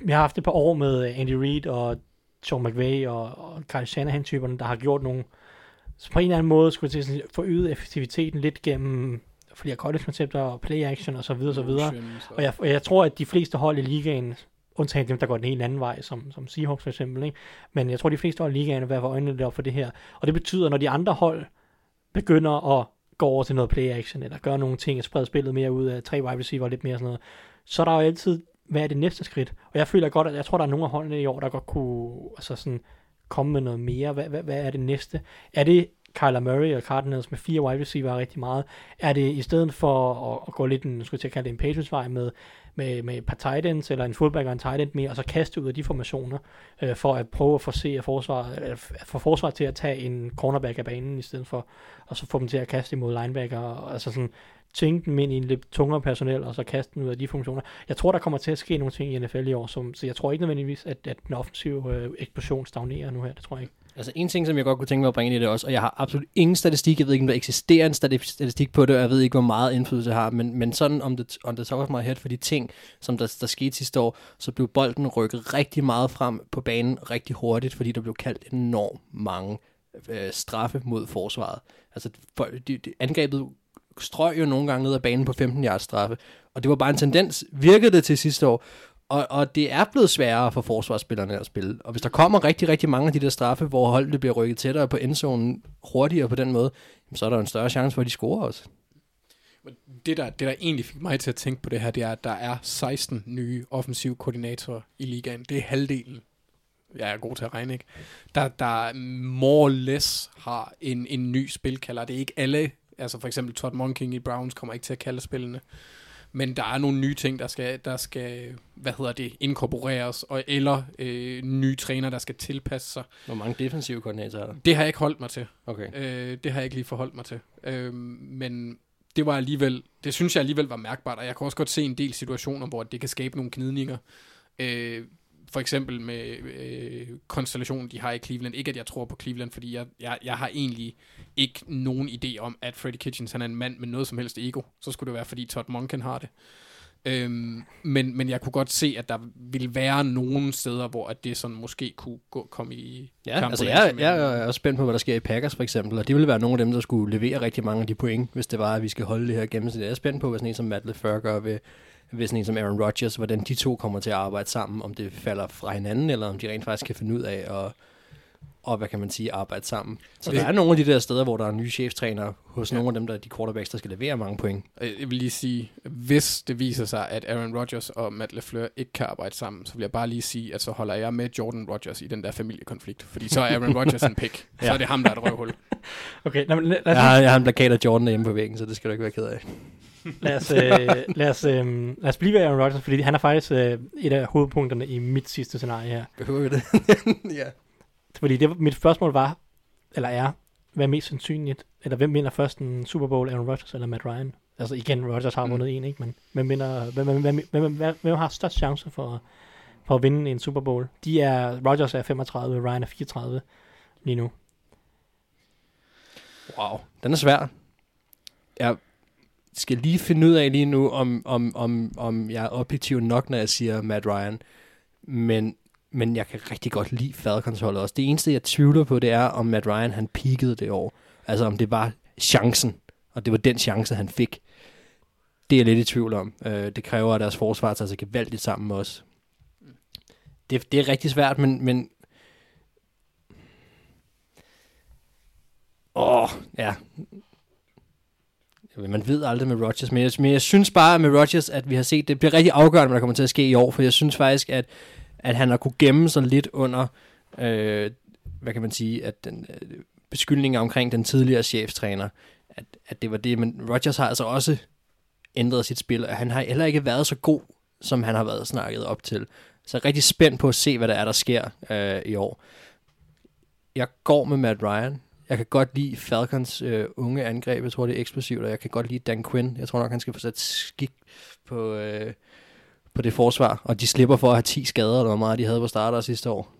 vi har haft et par år med Andy Reid og Sean McVay og, og Kyle Shanahan-typerne, der har gjort nogle, så på en eller anden måde skulle til sådan, forøget effektiviteten lidt gennem flere college-koncepter og play-action og så videre, så videre. Og jeg, og jeg tror, at de fleste hold i ligaen, undtagen dem, der går den helt anden vej, som, som Seahawks for eksempel, ikke? men jeg tror, de fleste hold i ligaen er ved at få der for det her. Og det betyder, når de andre hold begynder at gå over til noget play-action, eller gøre nogle ting, at sprede spillet mere ud af tre wide receiver og lidt mere sådan noget, så er der jo altid, hvad er det næste skridt? Og jeg føler godt, at jeg tror, der er nogle af holdene i år, der godt kunne altså sådan, komme med noget mere. Hvad, hvad, hvad er det næste? Er det Kyler Murray og Cardinals med fire wide receiver rigtig meget? Er det i stedet for at, at gå lidt en, skulle jeg kalde det en Patriots vej med, med, med et par tight ends, eller en fullback og en tight end mere, og så kaste ud af de formationer, øh, for at prøve at forse forsvaret, for få forsvaret til at tage en cornerback af banen, i stedet for, og så få dem til at kaste imod linebacker, og, altså sådan, tænke dem ind i en lidt tungere personel, og så kaste dem ud af de funktioner. Jeg tror, der kommer til at ske nogle ting i NFL i år, som, så jeg tror ikke nødvendigvis, at, at den offensive øh, eksplosion stagnerer nu her, det tror jeg ikke. Altså en ting, som jeg godt kunne tænke mig at bringe ind i det også, og jeg har absolut ingen statistik, jeg ved ikke, om der eksisterer en statistik på det, og jeg ved ikke, hvor meget indflydelse det har, men, men sådan om det, on the top of my head for de ting, som der, der skete sidste år, så blev bolden rykket rigtig meget frem på banen rigtig hurtigt, fordi der blev kaldt enormt mange øh, straffe mod forsvaret. Altså for, de, de, angrebet strøg jo nogle gange ned ad banen på 15 yards straffe, og det var bare en tendens, virkede det til sidste år, og, og det er blevet sværere for forsvarsspillerne at spille. Og hvis der kommer rigtig, rigtig mange af de der straffe, hvor holdet bliver rykket tættere på endzonen hurtigere på den måde, så er der en større chance for, at de scorer også. Det der, det, der egentlig fik mig til at tænke på det her, det er, at der er 16 nye offensive koordinatorer i ligaen. Det er halvdelen. Jeg er god til at regne, ikke? Der, der more or less har en, en ny spilkalder. Det er ikke alle, altså for eksempel Todd Monking i Browns kommer ikke til at kalde spillene. Men der er nogle nye ting, der skal, der skal hvad hedder det, inkorporeres, og, eller øh, nye træner, der skal tilpasse sig. Hvor mange defensive koordinatorer er der? Det har jeg ikke holdt mig til. Okay. Øh, det har jeg ikke lige forholdt mig til. Øh, men det var alligevel, det synes jeg alligevel var mærkbart, og jeg kan også godt se en del situationer, hvor det kan skabe nogle gnidninger. Øh, for eksempel med øh, konstellationen, de har i Cleveland. Ikke at jeg tror på Cleveland, fordi jeg, jeg, jeg har egentlig ikke nogen idé om, at Freddie Kitchens han er en mand med noget som helst ego. Så skulle det være, fordi Todd Monken har det. Øhm, men, men jeg kunne godt se, at der ville være nogle steder, hvor at det sådan måske kunne gå, komme i Ja, altså jeg, jeg er også spændt på, hvad der sker i Packers for eksempel, og det ville være nogle af dem, der skulle levere rigtig mange af de point, hvis det var, at vi skal holde det her gennemsnit. Jeg er spændt på, hvad sådan en som Matt LeFleur gør ved, ved sådan en som Aaron Rodgers, hvordan de to kommer til at arbejde sammen, om det falder fra hinanden, eller om de rent faktisk kan finde ud af at og hvad kan man sige, arbejde sammen. Så Det- der er nogle af de der steder, hvor der er nye cheftrænere hos ja. nogle af dem, der er de quarterbacks, der skal levere mange point. Jeg vil lige sige, hvis det viser sig, at Aaron Rodgers og Matt LeFleur ikke kan arbejde sammen, så vil jeg bare lige sige, at så holder jeg med Jordan Rodgers i den der familiekonflikt. Fordi så er Aaron <laughs> Rodgers en pick. Så er det ham, der er et røvhul. <laughs> Okay, nå, men lad, lad, Jeg os, har, jeg har en plakat af Jordan hjemme på væggen, så det skal du ikke være ked af. <laughs> lad, os, øh, lad, os, øh, lad os blive ved Aaron Rodgers, fordi han er faktisk øh, et af hovedpunkterne i mit sidste scenarie her. Behøver vi det? ja. Fordi det, mit spørgsmål var, eller er, hvad er mest sandsynligt, eller hvem vinder først en Super Bowl, Aaron Rodgers eller Matt Ryan? Altså igen, Rodgers har Mm. vundet en, ikke? Men hvem, vinder, hvem, hvem, hvem, hvem, hvem, hvem har størst chance for, for at vinde en Super Bowl? De er, Rodgers er 35, Ryan er 34 lige nu. Wow, den er svær. Jeg skal lige finde ud af lige nu, om, om, om, om jeg er objektiv nok, når jeg siger Matt Ryan. Men, men jeg kan rigtig godt lide Falcons-holdet også. Det eneste, jeg tvivler på, det er, om Matt Ryan han peakede det år. Altså om det var chancen, og det var den chance, han fik. Det er jeg lidt i tvivl om. Øh, det kræver, at deres forsvar tager sig gevaldigt sammen med os. Det, det er rigtig svært, men, men Åh, oh, ja. Man ved aldrig med Rodgers, men jeg, men jeg synes bare med Rodgers, at vi har set, det bliver rigtig afgørende, hvad der kommer til at ske i år, for jeg synes faktisk, at, at han har kunne gemme sig lidt under, øh, hvad kan man sige, at den øh, beskyldninger omkring den tidligere cheftræner, at, at det var det, men Rodgers har altså også ændret sit spil, og han har heller ikke været så god, som han har været snakket op til. Så jeg er rigtig spændt på at se, hvad der er, der sker øh, i år. Jeg går med Matt Ryan. Jeg kan godt lide Falcons øh, unge angreb. Jeg tror, det er eksplosivt, og jeg kan godt lide Dan Quinn. Jeg tror nok, han skal få sat skik på, øh, på det forsvar. Og de slipper for at have 10 skader, eller hvor meget de havde på starter sidste år.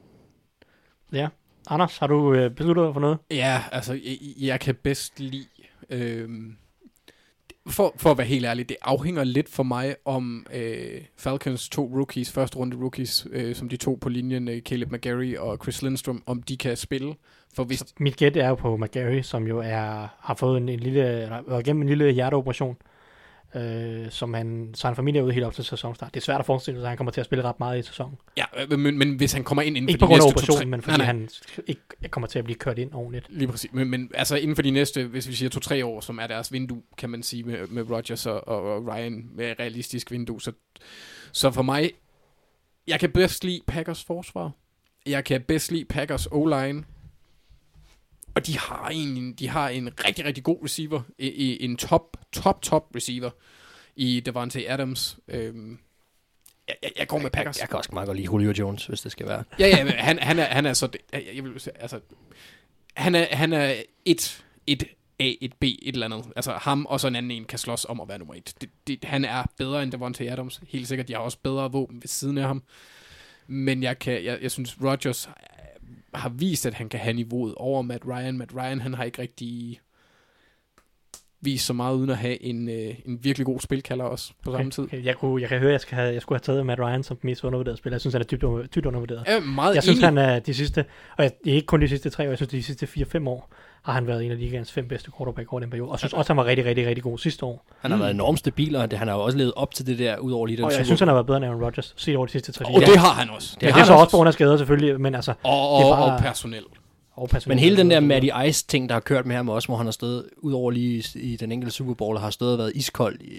Ja. Anders, har du øh, besluttet dig for noget? Ja, altså, jeg, jeg kan bedst lide... Øhm, for, for at være helt ærlig, det afhænger lidt for mig om øh, Falcons to rookies, første runde rookies, øh, som de to på linjen, øh, Caleb McGarry og Chris Lindstrom, om de kan spille. For hvis, Mit gæt er jo på McGarry, som jo er, har fået en, en lille, eller været igennem en lille hjerteoperation, øh, som han, så han familie er ude helt op til sæsonstart. Det er svært at forestille sig, at han kommer til at spille ret meget i sæsonen. ja, øh, men, men hvis han kommer ind inden Ikke for på de grund af næste to, tre, operationen, men fordi nej, nej, han ikke kommer til at blive kørt ind ordentligt. Lige præcis. Men, men altså inden for de næste, hvis vi siger to-tre år, som er deres vindue, kan man sige med, med Rodgers og, og, Ryan med realistisk vindue. Så, så for mig, jeg kan bedst lide Packers forsvar. Jeg kan bedst lide Packers O-line. Og de har en, de har en rigtig, rigtig god receiver. En top, top, top receiver i Davante Adams. Øhm, jeg, jeg, jeg går med Packers. Jeg, jeg kan også meget godt lide Julio Jones, hvis det skal være. Ja, ja, men han, han, er, han er så... Jeg, vil, sige, altså, han er, han er et, et A, et B, et eller andet. Altså ham og så en anden en kan slås om at være nummer et. Det, det, han er bedre end Devontae Adams, helt sikkert. De har også bedre våben ved siden af ham. Men jeg, kan, jeg, jeg synes, Rodgers har vist, at han kan have niveauet over Matt Ryan. Matt Ryan, han har ikke rigtig vist så meget, uden at have en, øh, en virkelig god spilkalder også på samme tid. Okay, jeg, kunne, jeg kan høre, at jeg, skal have, jeg skulle have taget Matt Ryan som den mest undervurderede spiller. Jeg synes, han er dybt, dybt undervurderet. Jeg er meget Jeg synes, enig. han er de sidste, og jeg, ikke kun de sidste tre år, jeg synes, de sidste 4-5 år har han været en af ligaens fem bedste quarterback over den periode. Og jeg synes også, han var rigtig, rigtig, rigtig god sidste år. Han har været enormt stabil, og det, han har jo også levet op til det der, ud over lige den Og jeg Super synes, han har været bedre end Aaron Rodgers set over de sidste 3 Og det har han også. Men det har er så han også på grund af skader selvfølgelig, men altså... Og, og, det er bare- og personel. Og personligt. Men hele den der Matty Ice-ting, der har kørt med ham også, hvor han har stået, udover lige i, den enkelte Super Bowl, har stået og været iskold, i,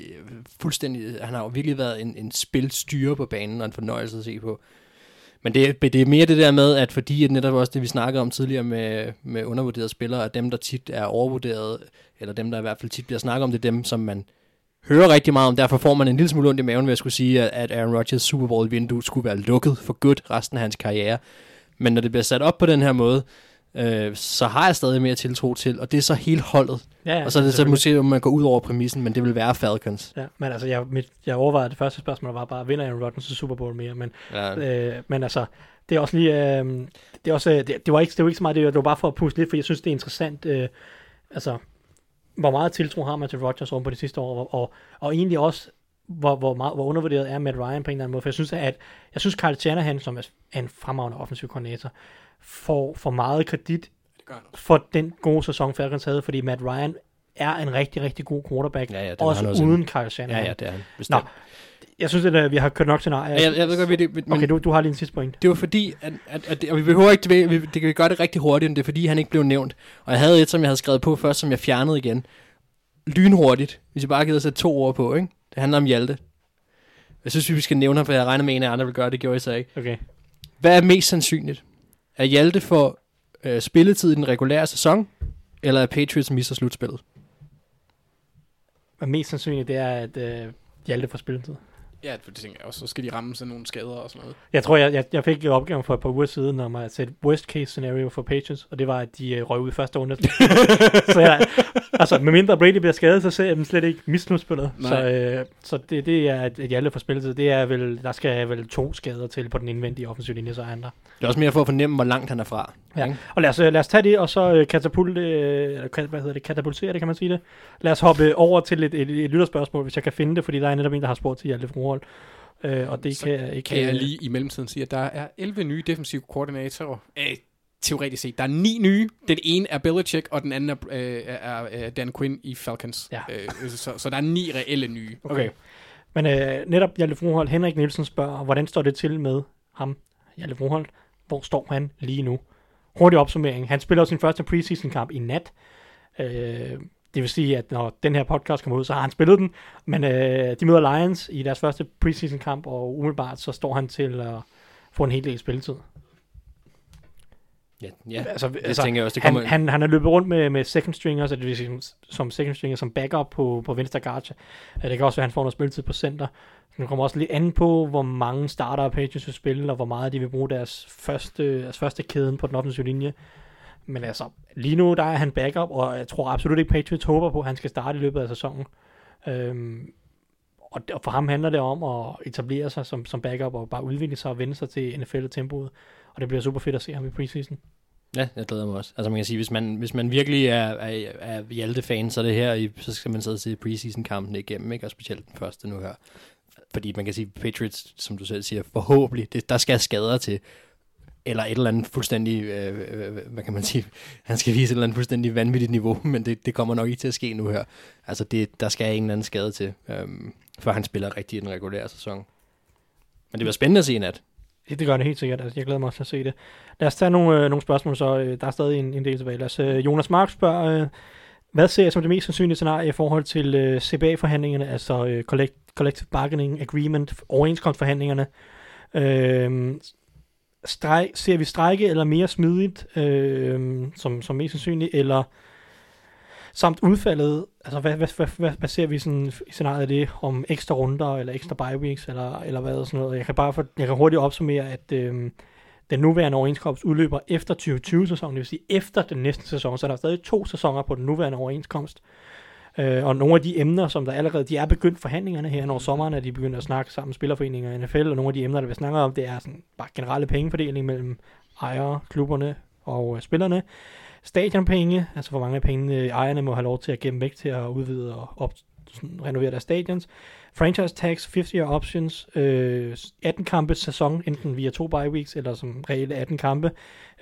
fuldstændig, han har jo virkelig været en, en spilstyre på banen, og en fornøjelse at se på. Men det, det er mere det der med, at fordi at netop også det, vi snakkede om tidligere med, med undervurderede spillere, at dem, der tit er overvurderet, eller dem, der i hvert fald tit bliver snakket om, det er dem, som man hører rigtig meget om. Derfor får man en lille smule ondt i maven ved at skulle sige, at- at Aaron Rodgers Super Bowl-vindue skulle være lukket for godt resten af hans karriere. Men når det bliver sat op på den her måde, øh, så har jeg stadig mere tiltro til, og det er så hele holdet. Ja, ja, og så er det så måske, om man går ud over præmissen, men det vil være Falcons. Ja, men altså, jeg, mit, jeg overvejede det første spørgsmål, var bare, vinder Aaron Rodgers Super Bowl mere? Men, Ja. øh, men altså, det er også lige, øh, det, er også, øh, det, det, var ikke, det var ikke så meget det, det var bare for at puste lidt, for jeg synes, det er interessant, øh, altså, hvor meget tiltro har man til Rodgers oven på de sidste år, og, og, og egentlig også, hvor, hvor, meget, hvor undervurderet er Matt Ryan på en eller anden måde, for jeg synes, at jeg synes, Kyle Shanahan, som er en fremragende offensiv koordinator, får for meget kredit Det for den gode sæson, Falcons havde, fordi Matt Ryan er en rigtig, rigtig god quarterback, Ja, ja, det også også uden Kyle Shanahan. Ja, ja, det er han. Nå, jeg synes, at øh, vi har kørt nok til nej. Ja, jeg, jeg ved godt, hvad det, men, Okay, du, du har lige en sidste point. det var fordi, at, at, at det, og vi behøver ikke, det, vi, det kan vi gøre det rigtig hurtigt, men det er fordi, han ikke blev nævnt. Og jeg havde et, som jeg havde skrevet på først, som jeg fjernede igen. Lynhurtigt, hvis jeg bare gider sætte to ord på, ikke? Det handler om Hjalte. Jeg synes, vi skal nævne ham, for jeg regner med, at en af andre vil gøre det, det gjorde jeg så ikke. Okay. Hvad er mest sandsynligt? Er Hjalte for øh, spilletid i den regulære sæson, eller er Patriots mister slutspillet? Og mest sandsynligt, det er, at øh, Hjalte får spilletid. Ja, det tænker jeg også. Så skal de ramme sådan nogle skader og sådan noget. Jeg tror, jeg, jeg, jeg fik opgaven for et par uger siden om at sætte worst case scenario for Patriots, og det var, at de øh, røg ud i første runde. <laughs> så jeg, altså, med mindre Brady bliver skadet, så ser jeg dem slet ikke misnudspillet. Så, øh, så det, det er, at Hjalte får spilletid. Det er vel, der skal vel to skader til på den indvendige offensive linje, så er han der. Det er også mere for at fornemme, hvor langt han er fra. Ja. Og lad os, øh, lad os tage det, og så øh, katapulte, øh, hvad hedder det, katapultere det, kan man sige det. Lad os hoppe over til et, et, et lytterspørgsmål, hvis jeg kan finde det, fordi der er netop en, der har spurgt til Hjalte Froholt. Øh, og det Så kan jeg ikke... Kan jeg lige i mellemtiden sige, at der er 11 nye defensive koordinatorer. Øh, teoretisk set. Der er ni nye. Den ene er Belichick, og den anden er, øh, er, er Dan Quinn i Falcons. Ja. Øh, så, så der er ni reelle nye. Okay. Men øh, netop Hjalte Froholt, Henrik Nielsen spørger, hvordan står det til med ham, Hjalte Froholt? Hvor står han lige nu? Hurtig opsummering. Han spiller sin første preseason kamp i nat. Øh, det vil sige, at når den her podcast kommer ud, så har han spillet den. Men øh, de møder Lions i deres første preseason kamp, og umiddelbart så står han til at få en hel del spilletid. Ja, ja. Altså, det altså, tænker jeg også, det han, kommer... han, han er løbet rundt med, med second stringers, altså det vil sige, som, second stringer, som backup på, på venstre guard. Det kan også være, at han får noget spilletid på center. Det kommer også lidt an på, hvor mange starter Patriots vil spille, og hvor meget de vil bruge deres første, deres første kæden på den offensive linje. Men altså, lige nu der er han backup, og jeg tror absolut ikke, Patriots håber på, at han skal starte i løbet af sæsonen. Øhm, og og for ham handler det om at etablere sig som, som backup, og bare udvikle sig og vende sig til NFL-tempoet. Og det bliver super fedt at se ham i preseason. Ja, jeg glæder mig også. Altså man kan sige, hvis man, hvis man virkelig er, er, er Hjalte-fan, så er det her, så skal man sidde og se preseason-kampen igennem, ikke? Og specielt den første nu her. Fordi man kan sige, Patriots, som du selv siger, forhåbentlig, det, der skal skader til, eller et eller andet fuldstændig, øh, øh, øh hvad kan man sige, <laughs> han skal vise et eller andet fuldstændig vanvittigt niveau, <laughs> men det, det kommer nok ikke til at ske nu her. Altså det, der skal en eller anden skade til, øhm, før han spiller rigtig i den regulære sæson. Men det bliver spændende at se i nat. Det, det gør det helt sikkert. Altså, jeg glæder mig også til at se det. Lad os tage nogle, øh, nogle spørgsmål, så øh, der er stadig en, en del tilbage. Lad os, øh, Jonas Mark spørger, øh, hvad ser jeg som det mest sandsynlige scenarie i forhold til øh, CBA-forhandlingerne, altså øh, collect, Collective Bargaining Agreement, overenskomstforhandlingerne? Øh, streg, ser vi strække eller mere smidigt, øh, som, som mest sandsynligt, eller samt udfaldet, altså hvad, hvad, hvad, hvad, hvad ser vi sådan i scenariet af det, om ekstra runder, eller ekstra bye weeks, eller, eller hvad og sådan noget. Jeg kan bare for, jeg kan hurtigt opsummere, at øh, den nuværende overenskomst udløber efter 2020-sæsonen, det vil sige efter den næste sæson, så der er stadig to sæsoner på den nuværende overenskomst. Øh, og nogle af de emner, som der allerede, de er begyndt forhandlingerne her når sommeren, at de begynder at snakke sammen med spillerforeninger og NFL, og nogle af de emner, der vi snakker om, det er sådan bare generelle pengefordeling mellem ejere, klubberne og øh, spillerne. Stadionpenge, altså hvor mange af pengene øh, ejerne må have lov til at gemme væk til at udvide og op, sådan, renovere deres stadions. Franchise tax, 50 year options, øh, 18 kampe sæson, enten via to bye weeks eller som reelle 18 kampe.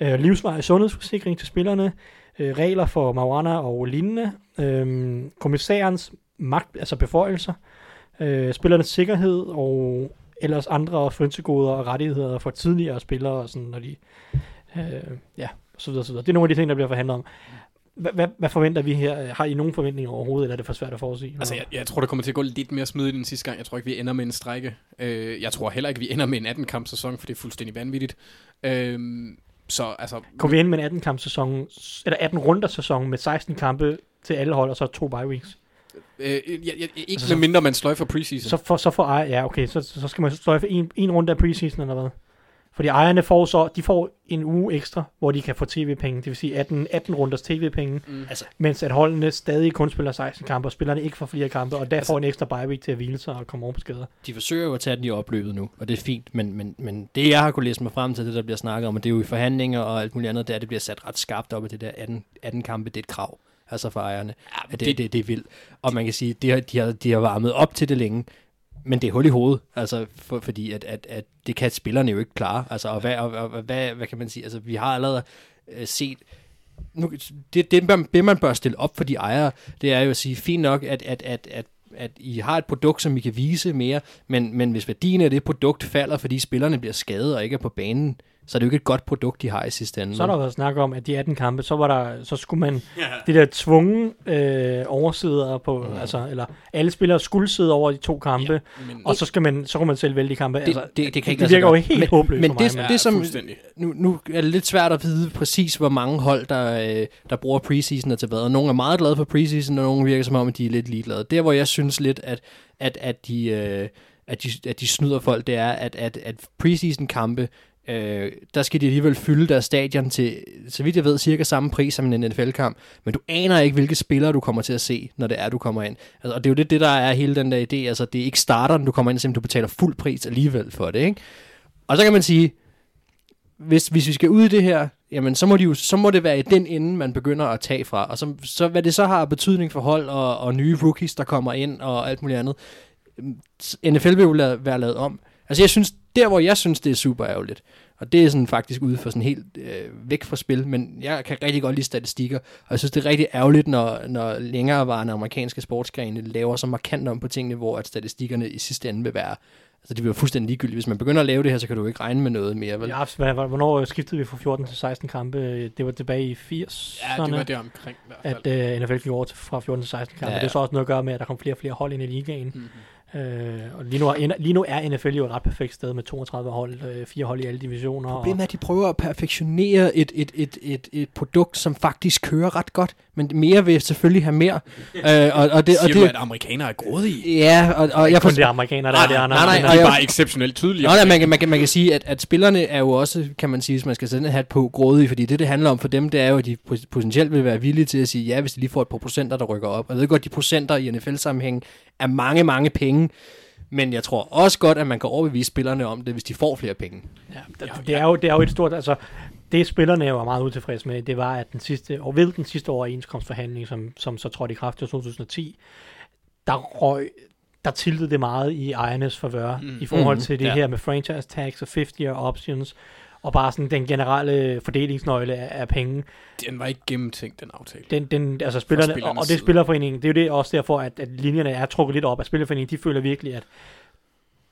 Øh, livsvarig sundhedsforsikring til spillerne, øh, regler for marijuana og lignende, øh, kommissærens magt, altså beføjelser, øh, spillernes sikkerhed og ellers andre frynsegoder og rettigheder for tidligere spillere, og sådan, når de, øh, ja, så videre, så videre. Det er nogle af de ting, der bliver forhandlet om. Hvad, hvad, forventer vi her? Har I nogen forventninger overhovedet, eller er det for svært at forudsige? Altså, jeg, jeg tror, det kommer til at gå lidt mere smidigt end sidste gang. Jeg tror ikke, vi ender med en strække. Øh, jeg tror heller ikke, vi ender med en 18-kamp sæson, for det er fuldstændig vanvittigt. Øh, så altså... Kunne vi ende med en 18 kamp sæson, eller 18 runder sæson med 16 kampe til alle hold, og så to bye weeks? Øh, jeg, jeg, ikke Altså, så- med mindre man sløjfer preseason. Så for, så for ej, ja okay, så, så skal man sløjfe en, en runde af preseason, eller hvad? Fordi ejerne får så, de får en uge ekstra, hvor de kan få tv-penge, det vil sige 18, 18 runders tv-penge, mm. Altså- mens at holdene stadig kun spiller 16 kampe, og spillerne ikke får flere kampe, og der altså, får en ekstra bye week til at hvile sig og komme over på skader. De forsøger jo at tage den i opløbet nu, og det er fint, men, men, men det jeg har kunnet læse mig frem til, det der bliver snakket om, og det er jo i forhandlinger og alt muligt andet, det er, at det bliver sat ret skarpt op, at det der 18, 18 kampe, det er et krav, altså for ejerne. Ja, det, det, det, det er vildt. Og man kan sige, de har, de, har, de har varmet op til det længe, men det er hul i hovedet, altså for, fordi at, at, at det kan spillerne jo ikke klare. Altså, og hvad, og, og, og hvad, hvad kan man sige? Altså, vi har allerede øh, set nu, det, det, man, det, man bør stille op for de ejere, det er jo at sige, fint nok, at, at, at, at at I har et produkt, som I kan vise mere, men, men hvis værdien af det produkt falder, fordi spillerne bliver skadet og ikke er på banen, så er det jo ikke et godt produkt, de har i sidste ende. Så har der været snak om, at de 18 kampe, så, var der, så skulle man, <laughs> yeah. det der tvungne øh, oversider på, mm. altså, eller alle spillere skulle sidde over de to kampe, ja, men, og så, skal man, så kunne man selv vælge de kampe. Det, altså, det, det, kan ikke det virker jo helt men, håbløst men for det, mig. det, det, som, nu, nu er det lidt svært at vide præcis, hvor mange hold, der, øh, der bruger preseason og nogle er meget glade for preseason, og nogle virker som om, at de er lidt ligeglade. Der, hvor jeg synes lidt, at, at, at de... Øh, at de, at de snyder folk, det er, at, at, at preseason-kampe, øh, der skal de alligevel fylde deres stadion til, så vidt jeg ved, cirka samme pris som en NFL-kamp. Men du aner ikke, hvilke spillere du kommer til at se, når det er, du kommer ind. Altså, og det er jo det, det, der er hele den der idé. Altså, det er ikke starteren, du kommer ind, selvom du betaler fuld pris alligevel for det. Ikke? Og så kan man sige, hvis, hvis vi skal ud i det her, jamen så må, de jo, så må det være i den ende, man begynder at tage fra. Og så, så hvad det så har betydning for hold og, og nye rookies, der kommer ind og alt muligt andet. Mm, NFL vil jo lade, være lavet om. Altså jeg synes, der hvor jeg synes, det er super ærgerligt, og det er sådan faktisk ude for sådan helt øh, væk fra spil, men jeg kan rigtig godt lide statistikker, og jeg synes, det er rigtig ærgerligt, når, når længerevarende amerikanske sportsgrene laver så markant om på tingene, hvor at statistikkerne i sidste ende vil være Altså, det bliver fuldstændig ligegyldigt. Hvis man begynder at lave det her, så kan du ikke regne med noget mere, vel? Ja, hvornår skiftede vi fra 14 til 16 kampe? Det var tilbage i 80. Ja, det var det omkring i hvert fald. At uh, NFL gik over til, fra 14 til 16 kampe. Ja, ja. Det er så også noget at gøre med, at der kom flere og flere hold ind i ligaen. Mm-hmm. Øh, og lige nu, er, lige nu er NFL jo et ret perfekt sted med 32 hold, øh, fire hold i alle divisioner. Problemet er, at de prøver at perfektionere et, et, et, et, et produkt, som faktisk kører ret godt, men mere vil selvfølgelig have mere. øh, og, og det, Siger og det, du, at amerikanere er grådige? Ja, og, og jeg kun det amerikanere, der nej, er det andre. Nej, nej, nej, de er bare exceptionelt tydelige. Nej, nej, man, kan, man, kan, man kan sige, at, at spillerne er jo også, kan man sige, hvis man skal sætte en hat på, grådige, fordi det, det handler om for dem, det er jo, at de potentielt vil være villige til at sige, ja, hvis de lige får et par procenter, der rykker op. Og jeg ved godt, de procenter i NFL-sammenhæng er mange, mange penge. Men jeg tror også godt, at man kan overbevise spillerne om det, hvis de får flere penge. Ja, det, det, er, jo, det er jo et stort... Altså, det spillerne var meget utilfredse med, det var, at den sidste, og ved den sidste overenskomstforhandling, som, som så trådte i kraft i 2010, der røg, der tiltede det meget i ejernes favør, mm. i forhold til det mm, ja. her med franchise tax og 50-year options, og bare sådan den generelle fordelingsnøgle af, af penge. Den var ikke gennemtænkt, den aftale. Den, den, altså spillerne, og, og det er spillerforeningen, det er jo det også derfor, at, at linjerne er trukket lidt op af spillerforeningen. De føler virkelig, at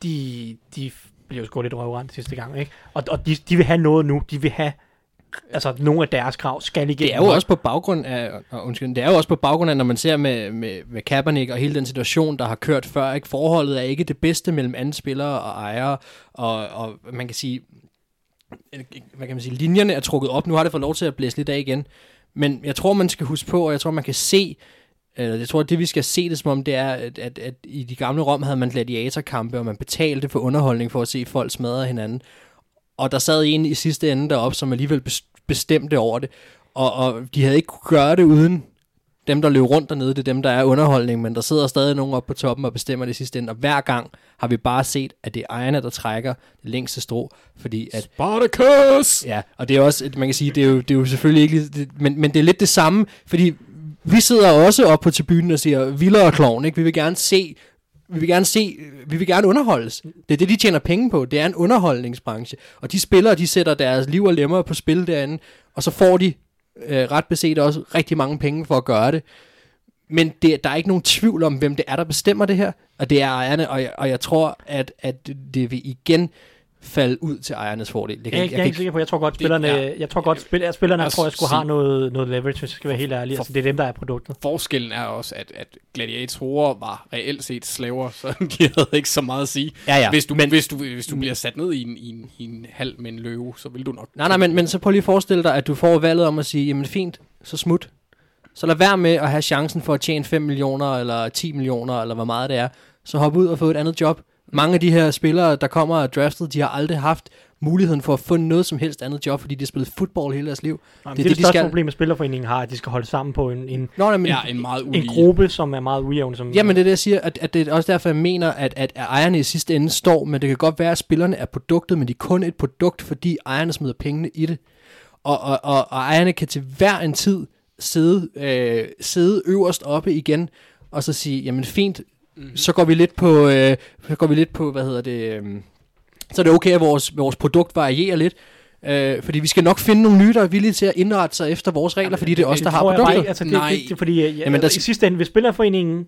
de, de bliver jo sgu lidt røvrende sidste gang, ikke? Og, og de, de vil have noget nu. De vil have altså nogle af deres krav skal igennem. Det er jo også på baggrund af, undskyld, det er jo også på baggrund af, når man ser med, med, med Kaepernick og hele den situation, der har kørt før, ikke? Forholdet er ikke det bedste mellem andre spillere og ejere, og, og man kan sige, hvad kan man sige, linjerne er trukket op. Nu har det fået lov til at blæse lidt af igen. Men jeg tror, man skal huske på, og jeg tror, man kan se, eller jeg tror, at det vi skal se det som om, det er, at, at, at i de gamle Rom havde man gladiatorkampe, og man betalte for underholdning for at se folk smadre hinanden. Og der sad en i sidste ende deroppe, som alligevel bestemte over det. Og, og de havde ikke kunne gøre det uden dem, der løber rundt dernede, det er dem, der er underholdning, men der sidder stadig nogen oppe på toppen og bestemmer det sidste ende. Og hver gang har vi bare set, at det er ejerne, der trækker det længste strå, fordi at... Spartacus! Ja, og det er også, man kan sige, det er jo, det er jo selvfølgelig ikke... Det, men, men det er lidt det samme, fordi vi sidder også oppe på tribunen og siger, vildere klovn, ikke? Vi vil gerne se vi vil gerne se, vi vil gerne underholdes. Det er det, de tjener penge på. Det er en underholdningsbranche. Og de spillere, de sætter deres liv og lemmer på spil derinde, og så får de øh, ret beset også rigtig mange penge for at gøre det. Men det, der er ikke nogen tvivl om, hvem det er, der bestemmer det her, og det er ejerne, og jeg, og jeg tror, at, at det vil igen falde ud til ejernes fordel. Det kan, jeg, jeg, jeg, er ikke sikker på, jeg tror godt, spillerne, det, jeg tror godt, spil, at spillerne jeg tror, jeg skulle have noget, noget leverage, hvis jeg skal være helt ærlig. For, altså, det er dem, der er produktet. Forskellen er også, at, at gladiatorer var reelt set slaver, så <laughs> de havde ikke så meget at sige. Ja, ja. Hvis du, men, hvis du, hvis du bliver sat ned i en, i, en, i en halv med en løve, så vil du nok... Nej, nej, men, men så prøv lige at forestille dig, at du får valget om at sige, jamen fint, så smut. Så lad være med at have chancen for at tjene 5 millioner, eller 10 millioner, eller hvor meget det er. Så hop ud og få et andet job mange af de her spillere, der kommer og draftet, de har aldrig haft muligheden for at få noget som helst andet job, fordi de har spillet fodbold hele deres liv. Jamen, det, det er det, det største problem, at Spillerforeningen har, at de skal holde sammen på en, en, Nå, nej, men, Ja, en meget en ulige. gruppe, som er meget ujævn. Som, Jamen det er det, jeg siger, at, at det er også derfor, jeg mener, at, at ejerne i sidste ende står, men det kan godt være, at spillerne er produktet, men de er kun et produkt, fordi ejerne smider pengene i det. Og, og, og, og ejerne kan til hver en tid sidde, øh, sidde øverst oppe igen, og så sige, jamen fint, mm-hmm. så går vi lidt på, øh, så går vi lidt på, hvad hedder det, øh, så er det okay, at vores, vores produkt varierer lidt, øh, fordi vi skal nok finde nogle nye, der er villige til at indrette sig efter vores regler, fordi det er os, der har produktet. ikke, altså, det, Nej. det, det, fordi ja, Jamen, Jamen, der i sidste ende, hvis Spillerforeningen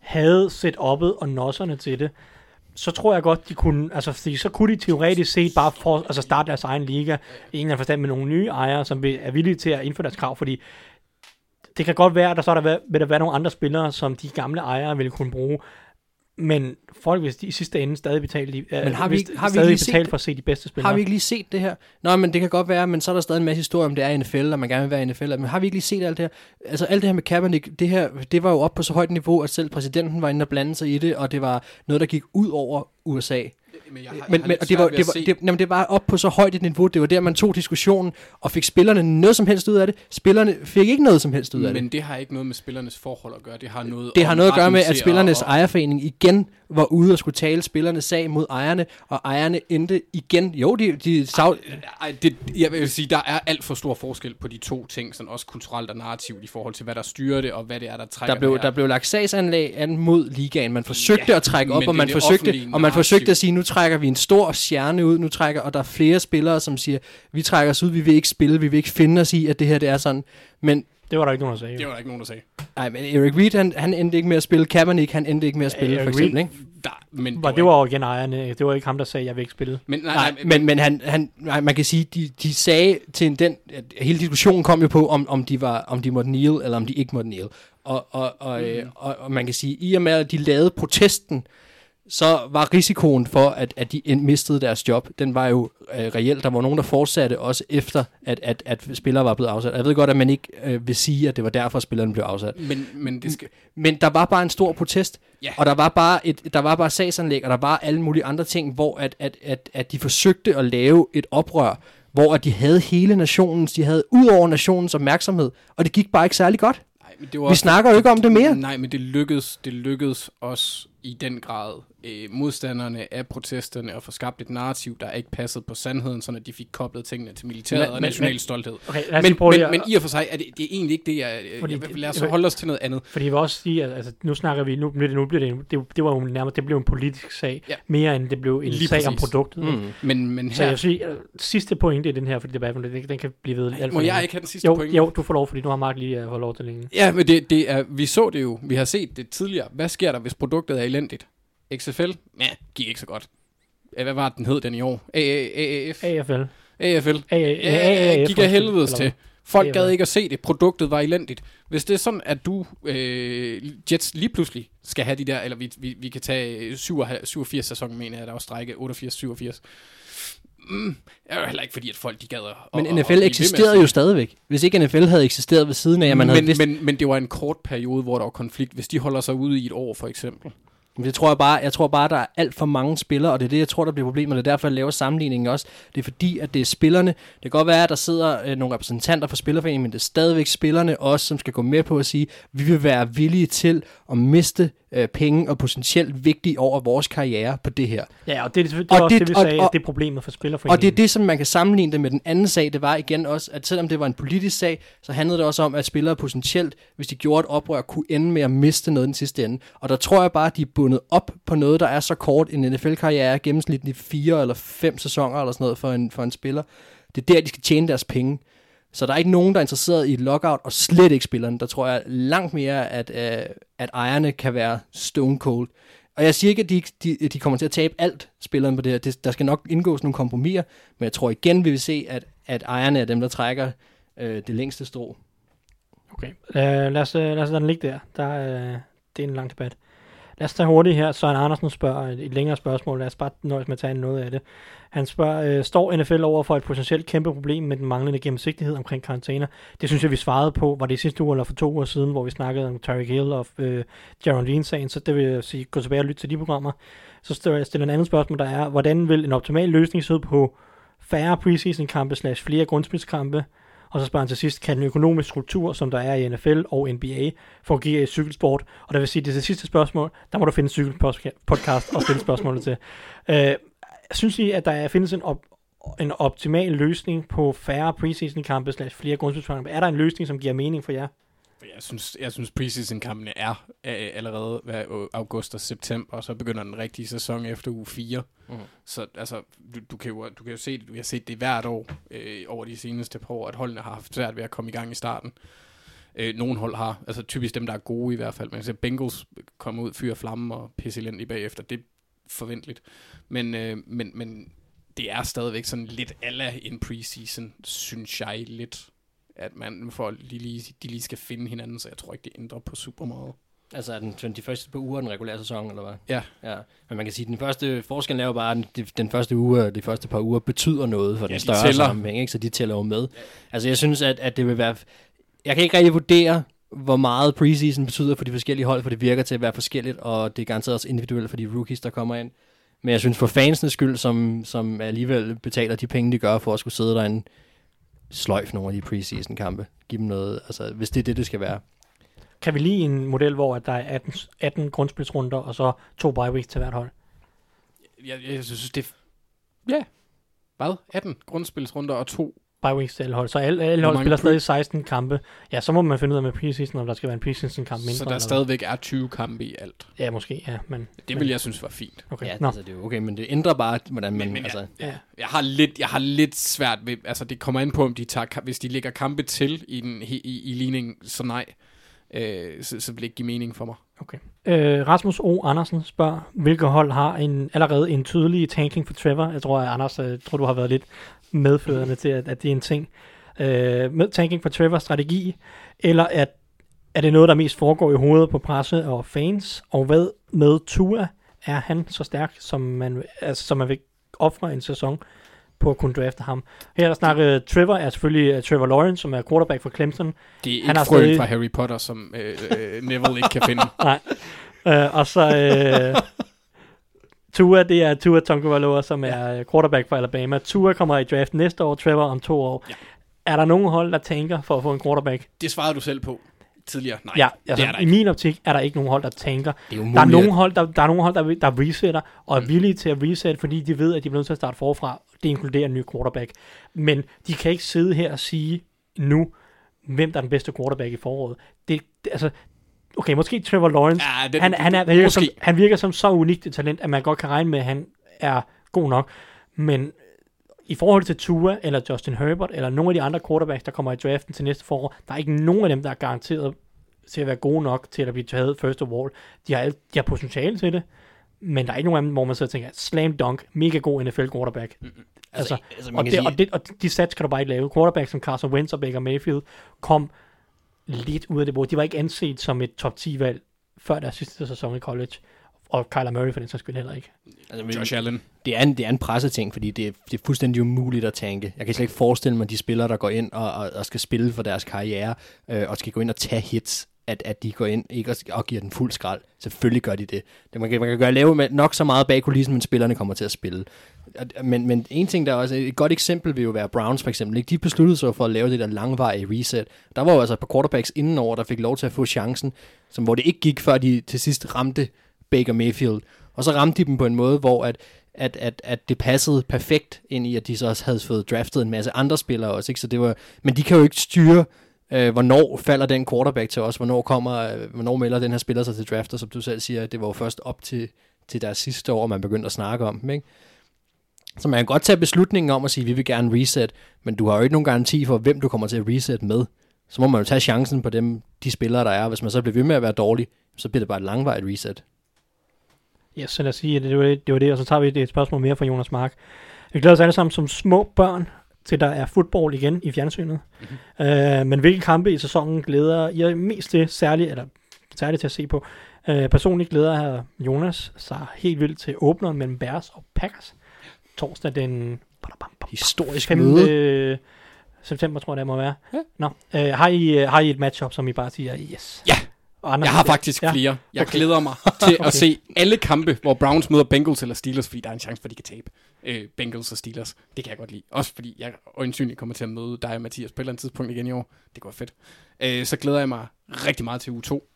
havde set oppet og nosserne til det, så tror jeg godt, de kunne, altså fordi så kunne de teoretisk set bare for, altså starte deres egen liga i en eller anden forstand med nogle nye ejere, som er villige til at indføre deres krav, fordi det kan godt være, at der så er der, vil der være nogle andre spillere, som de gamle ejere ville kunne bruge, men folk vil i sidste ende stadig betale, de, Men har vi har vi stadig lige set betale det? for at se de bedste spillere. Har vi ikke lige set det her? Nå, men det kan godt være, men så er der stadig en masse historier om, det er i NFL, og man gerne vil være i NFL. Men har vi ikke lige set alt det her? Altså alt det her med Kaepernick, det her, det var jo op på så højt niveau, at selv præsidenten var inde og blande sig i det, og det var noget, der gik ud over USA. Men, jeg har, Men, men og det var, det, var, det, jamen, det var op på så højt et niveau, det var der, man tog diskussionen, og fik spillerne noget som helst ud af det. Spillerne fik ikke noget som helst ud af det. men det har ikke noget med spillernes forhold at gøre. Det har noget, Det har noget at gøre med, at spillernes at- ejerforening igen var ude og skulle tale spillernes sag mod ejerne, og ejerne endte igen. Jo, de, de sav, Ej, det, jeg vil sige, der er alt for stor forskel på de to ting, sådan også kulturelt og narrativt i forhold til, hvad der styrer det, og hvad det er, der trækker der blev, der blev lagt sagsanlæg an mod ligaen. Man forsøgte Ja, at trække op, men og man, forsøgte, og man forsøgte at sige, nu trækker vi en stor stjerne ud, nu trækker, og der er flere spillere, som siger, vi trækker os ud, vi vil ikke spille, vi vil ikke finde os i, at det her det er sådan. Men, Det var der ikke nogen, der sagde. Det var der ikke nogen, der sagde. ej, men Eric Reed, han, han endte ikke med at spille. Kaepernick, han endte ikke med at spille, Eric for eksempel. Reed- Ikke? Der, men Var, det var jo igen ejerne. Det var ikke ham, der sagde, jeg vil ikke spille. Men, nej, Nej, men, men han, han, nej, man kan sige, de, de sagde til en, den, at hele diskussionen kom jo på, om, om, de var, om de måtte kneel, eller om de ikke måtte kneel. Og, og, og, mm. øh, og, og man kan sige, i og med, at de lavede protesten, så var risikoen for, at, at de mistede deres job, den var jo øh, reelt. Der var nogen, der fortsatte også efter, at, at, at spillere var blevet afsat. Jeg ved godt, at man ikke øh, vil sige, at det var derfor, at spillerne blev afsat. men, men det skal... Men der var bare en stor protest, Ja. og der var bare et, der var bare sagsanlæg, og der var alle mulige andre ting, hvor at, at, at, at de forsøgte at lave et oprør, hvor at de havde hele nationens, de havde ud over nationens opmærksomhed, og det gik bare ikke særlig godt. Nej, men det var Vi snakker jo ikke om det mere. Nej, men det lykkedes, det lykkedes også i den grad øh, modstanderne af protesterne at få skabt et narrativ, der ikke passede på sandheden, så de fik koblet tingene til militæret Men- og national men- stolthed. Okay, Men, men, at- men i og for sig er det, det er egentlig ikke det, jeg... Fordi jeg det- lad os jeg- holde os til noget andet. Fordi jeg vil også sige, at altså, nu snakker vi, nu nu bliver det, det, det var jo nærmest, det blev en politisk sag, Ja. mere end det blev en Lige sag om præcis. produktet. Mm. Men, men Så jeg her... vil sige, øh, sidste pointe i den her, fordi debat, den, den kan blive ved alt Må jeg ikke have den sidste jo, pointe? Jo, du får lov, fordi nu har Mark lige uh, fået lov til længe. Ja, men det, det er, vi så det jo. Vi har set det tidligere. Hvad sker der, hvis produktet er elendigt? XFL? Ja, gik ikke så godt. Hvad var den hed den i år? AAF? AFL. AFL? AAF, gik af helvedes til. Folk gad ikke at se det. Produktet var elendigt. Hvis det er sådan, at du, øh, Jets, lige pludselig skal have de der, eller vi, vi, vi kan tage 87, 87 sæsonen, mener jeg, der var strække 88-87. Mm, det er jo heller ikke fordi, at folk de gad at, Men at- at NFL at eksisterede jo stadigvæk. Hvis ikke NFL havde eksisteret ved siden af, at man havde men, vidst... men, men det var en kort periode, hvor der var konflikt. Hvis de holder sig ude i et år, for eksempel. Men det tror jeg bare, jeg tror bare, der er alt for mange spillere, og det er det, jeg tror, der bliver problemet. Det er derfor, jeg laver sammenligningen også. Det er fordi, at det er spillerne. Det kan godt være, at der sidder øh, nogle repræsentanter for Spillerforeningen, men det er stadigvæk spillerne også, som skal gå med på at sige, vi vil være villige til at miste øh, penge og potentielt vigtige over vores karriere på det her. Ja, og det, det, det Og var også det- vi og- sagde, og- at det er problemet for spillerforeningen. Og det er det, som man kan sammenligne det med den anden sag. Det var igen også, at selvom det var en politisk sag, så handlede det også om, at spillere potentielt, hvis de gjorde et oprør, kunne ende med at miste noget den sidste ende. Og der tror jeg bare, at de er bundet op på noget, der er så kort. En NFL-karriere er gennemsnitligt fire eller fem sæsoner eller sådan noget for en, for en spiller. Det er der, de skal tjene deres penge. Så der er ikke nogen, der er interesseret i et lockout, og slet ikke spillerne. Der tror jeg langt mere, at, øh, at ejerne kan være stone cold. Og jeg siger ikke, at de, de, de kommer til at tabe alt spilleren på det her. Det, der skal nok indgås nogle kompromiser, men jeg tror igen, vi vil se, at, at ejerne er dem, der trækker øh, det længste strå. Okay, uh, lad, os, uh, lad os lade den ligge der. der uh, det er en lang debat. Lad os tage hurtigt her. Søren Andersen spørger et, længere spørgsmål. Lad os bare nøjes med at tage noget af det. Han spørger, øh, står NFL over for et potentielt kæmpe problem med den manglende gennemsigtighed omkring karantæner? Det synes jeg, vi svarede på. Var det sidste uge eller for to uger siden, hvor vi snakkede om Terry Hill og øh, Jaron Dean-sagen? Så det vil jeg sige, gå tilbage og lytte til de programmer. Så stiller jeg en anden spørgsmål, der er, hvordan vil en optimal løsning se ud på færre preseason-kampe slash flere grundspilskampe, og så spørger han til sidst, kan den økonomiske struktur, som der er i NFL og NBA, fungere i cykelsport? Og der vil sige, det er det sidste spørgsmål, der må du finde en cykelpodcast og stille spørgsmålet til. <laughs> Øh, synes I, at der findes en, op, en optimal løsning på færre preseason-kampe slash flere grundspilskampe? Er der en løsning, som giver mening for jer? Jeg synes, jeg synes preseason-kampene er allerede hvad, august og september, og så begynder den rigtige sæson efter uge 4. Mhm. Så altså, du, du, kan jo, du kan jo se det, vi har set det hvert år øh, over de seneste par år, at holdene har haft svært ved at komme i gang i starten. Øh, nogle hold har, altså typisk dem, der er gode i hvert fald. Man kan se, Bengals kommer ud, fyre flamme og pisse elendigt bagefter. Det er forventeligt. Men, øh, men, men det er stadigvæk sådan lidt alla en preseason, synes jeg lidt at man for lige, lige, de lige skal finde hinanden, så jeg tror ikke, det ændrer på super meget. Altså er den 21. på uge af den regulære sæson, eller hvad? Ja. ja. Men man kan sige, at den første forskel er jo bare, at den, første uge, de første par uger betyder noget for Ja, den de større tæller. sammenhæng, ikke? så de tæller jo med. Ja. Altså jeg synes, at, at det vil være... Jeg kan ikke rigtig vurdere, hvor meget preseason betyder for de forskellige hold, for det virker til at være forskelligt, og det er garanteret også individuelt for de rookies, der kommer ind. Men jeg synes for fansens skyld, som, som alligevel betaler de penge, de gør for at skulle sidde derinde, sløjf nogle af de preseason kampe. Giv dem noget, altså hvis det er det, det skal være. Kan vi lige en model, hvor at der er 18, 18 grundspilsrunder, og så to bye weeks til hvert hold? Jeg, jeg synes, det er... Ja. Hvad? 18 grundspilsrunder og to. Bye weeks til alle hold. Så alle, alle hold spiller pre- stadig 16 kampe. Ja, så må man finde ud af med preseason, om der skal være en preseason kamp mindre. Så der stadigvæk er 20 kampe i alt. Ja, måske, ja. Men, Det vil jeg synes var fint. Okay. Ja, Nå. altså, det er okay, men det ændrer bare, hvordan man... Men, men altså, jeg, Ja. jeg, har lidt, jeg har lidt svært ved... Altså, det kommer an på, om de tager... Hvis de lægger kampe til i, den, i, i, i ligningen, så nej. Øh, så, så vil det ikke give mening for mig. Okay. Øh, Rasmus O. Andersen spørger, hvilke hold har en, allerede en tydelig tanking for Trevor? Jeg tror, at Anders, jeg tror, du har været lidt medførende til, at, at det er en ting. Øh, med tanking for Trevor strategi, eller at, er det noget, der mest foregår i hovedet på presse og fans? Og hvad med Tua? Er han så stærk, som man, altså, som man vil ofre en sæson på at kunne drafte ham? Her der snakker Trevor er selvfølgelig uh, Trevor Lawrence, som er quarterback for Clemson. Det er Han ikke har frøen stadig- fra Harry Potter, som øh, øh, Neville ikke kan finde. <laughs> Nej. Øh, og så øh, Tua, det er Tua Tagovailoa, som er øh, quarterback for Alabama. Tua kommer i draft næste år, Trevor om to år. Ja. Er der nogen hold, der tænker for at få en quarterback? Det svarede du selv på tidligere. Nej, Ja, det altså, er der i ikke. min optik er der ikke nogen hold, der tænker. det er Der er nogen hold, der, der, er nogen hold, der, der resetter og er Mm. villige til at reset, fordi de ved, at de bliver nødt til at starte forfra. Det inkluderer en ny quarterback. Men de kan ikke sidde her og sige nu, hvem der er den bedste quarterback i foråret. Det, det altså, okay, måske Trevor Lawrence. Ja, den, han, han, er, han, virker som, han virker som så unikt et talent, at man godt kan regne med, at han er god nok. Men i forhold til Tua, eller Justin Herbert, eller nogle af de andre quarterbacks, der kommer i draften til næste forår, der er ikke nogen af dem, der er garanteret til at være gode nok til at blive taget first of all. De har, alt- de har potentiale til det, men der er ikke nogen af dem, hvor man sidder og tænker, slam dunk, mega god NFL quarterback. Mm, Altså, altså, man og, kan det, sige- og, det, og de stats kan du bare ikke lave. Quarterback som Carson Wentz og Baker Mayfield kom lidt ud af det bord. De var ikke anset som et top 10-valg før deres sidste sæson i college. Og Kyler Murray for den sags skyld heller ikke. Altså, men- Josh Allen. det er en, det er en presseting, fordi det er, det er fuldstændig umuligt at tænke. Jeg kan slet ikke forestille mig, de spillere, der går ind og, og, og skal spille for deres karriere, øh, og skal gå ind og tage hits, at, at de går ind ikke og, og giver den fuld skrald. Selvfølgelig gør de det. det man, kan, man kan gøre lave med nok så meget bag kulissen, men spillerne kommer til at spille. Men, men en ting, der er også et godt eksempel vil jo være Browns for eksempel. Ikke? De besluttede sig for at lave det der langvarige reset. Der var jo altså et par quarterbacks indenover, der fik lov til at få chancen, som, hvor det ikke gik, før de til sidst ramte Baker Mayfield. Og så ramte de dem på en måde, hvor at, at, at, at det passede perfekt ind i, at de så også havde fået draftet en masse andre spillere også. Ikke? Så det var, men de kan jo ikke styre, øh, hvornår falder den quarterback til os, hvornår, kommer, øh, hvornår melder den her spiller sig til drafter, som du selv siger, det var jo først op til, til deres sidste år, man begyndte at snakke om dem. Ikke? Så man kan godt tage beslutningen om at sige, at vi vil gerne reset, men du har jo ikke nogen garanti for, hvem du kommer til at reset med. Så må man jo tage chancen på dem, de spillere, der er. Hvis man så bliver ved med at være dårlig, så bliver det bare et langvejt reset. Ja, så lad os sige, at det var det, det, var det og så tager vi et, et spørgsmål mere fra Jonas Mark. Vi glæder os alle sammen som små børn til, der er fodbold igen i fjernsynet. Mm-hmm. Øh, men hvilke kampe i sæsonen glæder I mest til, særligt, eller særligt til at se på? Øh, personligt glæder her Jonas sig helt vildt til åbneren mellem Bears og Packers. Torsdag den Historisk 5. møde. september, tror jeg det må være. Ja. Nå, øh, har, I, øh, har I et matchup, som I bare siger, yes? Ja. Og andre Jeg har faktisk ja. flere. Jeg okay. glæder mig <laughs> til okay. at se alle kampe, hvor Browns møder Bengals eller Steelers, fordi der er en chance for, at de kan tabe. Øh, Bengals og Steelers. Det kan jeg godt lide. Også fordi jeg øjensynligt kommer til at møde dig og Mathias på et eller andet tidspunkt igen i år. Det går fedt. Øh, så glæder jeg mig rigtig meget til u 2,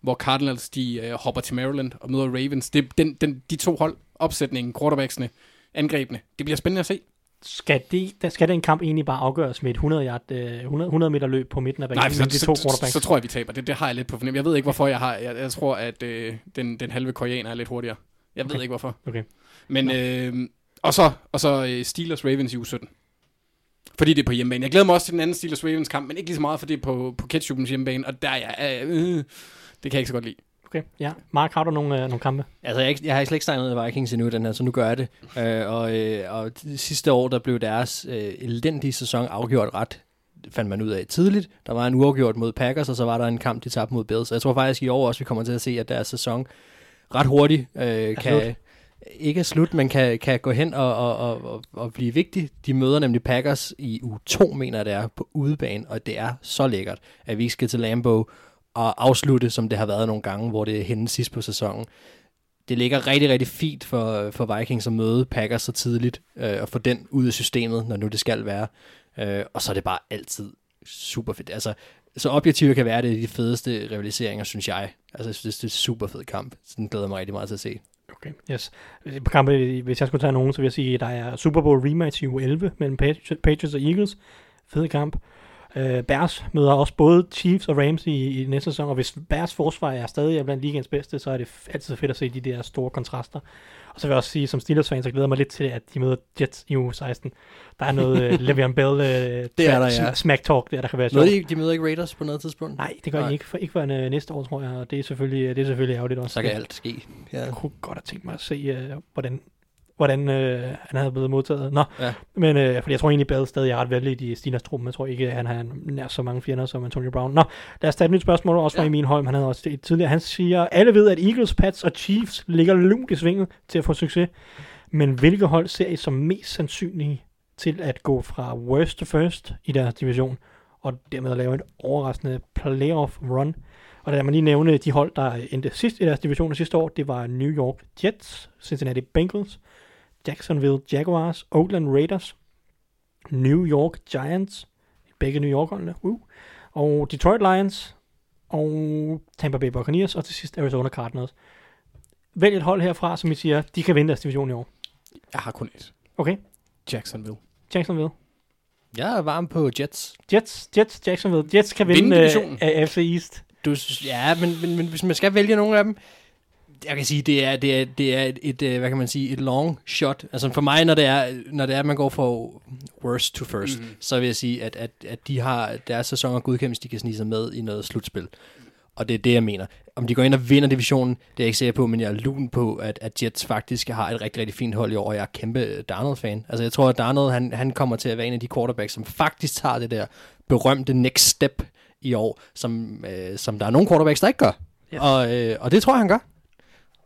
hvor Cardinals de øh, hopper til Maryland og møder Ravens. Det, den, den, de to hold, opsætningen, quarterbacksene, angrebene, det bliver spændende at se. Skal, det, der, skal den kamp egentlig bare afgøres med et 100, yard, øh, 100, 100 meter løb på midten af banen? Nej, så, de to så, så, så, tror jeg, vi taber. Det, det har jeg lidt på fornemmelse. Jeg ved ikke, hvorfor jeg har... Jeg, jeg tror, at øh, den, den halve koreaner er lidt hurtigere. Jeg ved Okay. ikke, hvorfor. Okay. Men, øh, og så, og så øh, Steelers Ravens i u 17. Fordi det er på hjemmebane. Jeg glæder mig også til den anden Steelers Ravens kamp, men ikke lige så meget, fordi det er på, på Ketchupens hjemmebane. Og der er jeg... Øh, det kan jeg ikke så godt lide. Okay, ja. Mark, har du nogle, øh, nogle kampe? Altså, jeg, jeg har slet ikke snakket med Vikings endnu, den her, så nu gør jeg det. Øh, og, øh, og sidste år, der blev deres øh, elendige sæson afgjort ret fandt man ud af tidligt. Der var en uafgjort mod Packers, og så var der en kamp, de tabte mod Bills. Så jeg tror faktisk i år også, vi kommer til at se, at deres sæson ret hurtigt øh, kan... slut. Ikke er slut, men kan, kan gå hen og, og, og, og, blive vigtig. De møder nemlig Packers i u 2, mener jeg det er, på udebane, og det er så lækkert, at vi ikke skal til Lambeau at afslutte, som det har været nogle gange, hvor det er henne sidst på sæsonen. Det ligger rigtig, rigtig fint for, for Vikings at møde Packers så tidligt, øh, og få den ud af systemet, når nu det skal være. Øh, og så er det bare altid super fedt. Altså, så objektivt kan være det er de fedeste rivaliseringer, synes jeg. Altså, jeg synes, det er en super fed kamp. Så den glæder jeg mig rigtig meget til at se. Okay, yes. På kampe, hvis jeg skulle tage nogen, så vil jeg sige, at der er Super Bowl rematch i u 11 mellem Patriots og Eagles. Fed kamp. Uh, Bears møder også både Chiefs og Rams i, i næste sæson, og hvis Bears forsvar er stadig blandt ligens bedste, så er det altid fedt at se de der store kontraster. Og så vil jeg også sige, som Steelers-fan, så glæder jeg mig lidt til, at de møder Jets i uge 16. Der er noget uh, <laughs> Le'Veon Bell uh, Det er der, ja. smack talk der, der kan være sjovt. De, de møder ikke Raiders på noget tidspunkt? Nej, det gør Nej. de ikke, for, ikke for en, uh, næste år, tror jeg, og det er selvfølgelig, det er selvfølgelig ærgerligt også. Så kan alt ske. Ja. Jeg kunne godt have tænkt mig at se, uh, hvordan, hvordan uh, han havde blevet modtaget. Nå, Ja. men uh, fordi jeg tror egentlig, Bell stadig er ret vældig i Stinas truppen. Jeg tror ikke, at han har nær så mange fjender som Antonio Brown. Nå, lad os tage et nyt spørgsmål, også fra Ja. Emil Holm. Han havde også et tidligere. Han siger, alle ved, at Eagles, Pats og Chiefs ligger lunt i svinget til at få succes. Men hvilke hold ser I som mest sandsynlige til at gå fra worst to first i deres division, og dermed at lave et overraskende playoff run? Og lad mig lige nævne de hold, der endte sidst i deres division sidste år. Det var New York Jets, Cincinnati Bengals, Jacksonville Jaguars, Oakland Raiders, New York Giants, begge New York-holdene, uh, og Detroit Lions, og Tampa Bay Buccaneers, og til sidst Arizona Cardinals. Vælg et hold herfra, som I siger, de kan vinde deres division i år. Jeg har kun et. Okay, Jacksonville. Jacksonville. Jeg er varm på Jets. Jets, Jets, Jacksonville. Jets kan Vinde vinde divisionen. uh, AFC East. Du, ja, men, men, men hvis man skal vælge nogle af dem, jeg kan sige, det er, det er, det er et, et, øh, hvad kan man sige, et long shot. Altså for mig, når det er, når det er at man går fra worst to first, mm. så vil jeg sige, at, at, at de har deres sæsoner godkendt, de kan snige sig med i noget slutspil. Og det er det, jeg mener. Om de går ind og vinder divisionen, det er jeg ikke sikker på, men jeg er lun på, at, at Jets faktisk har et rigtig, rigtig fint hold i år, og jeg er kæmpe Darnold-fan. Altså jeg tror, at Darnold, han, han kommer til at være en af de quarterbacks, som faktisk tager det der berømte next step i år, som, øh, som der er nogle quarterbacks, der ikke gør. Yes. Og, øh, og det tror jeg, han gør.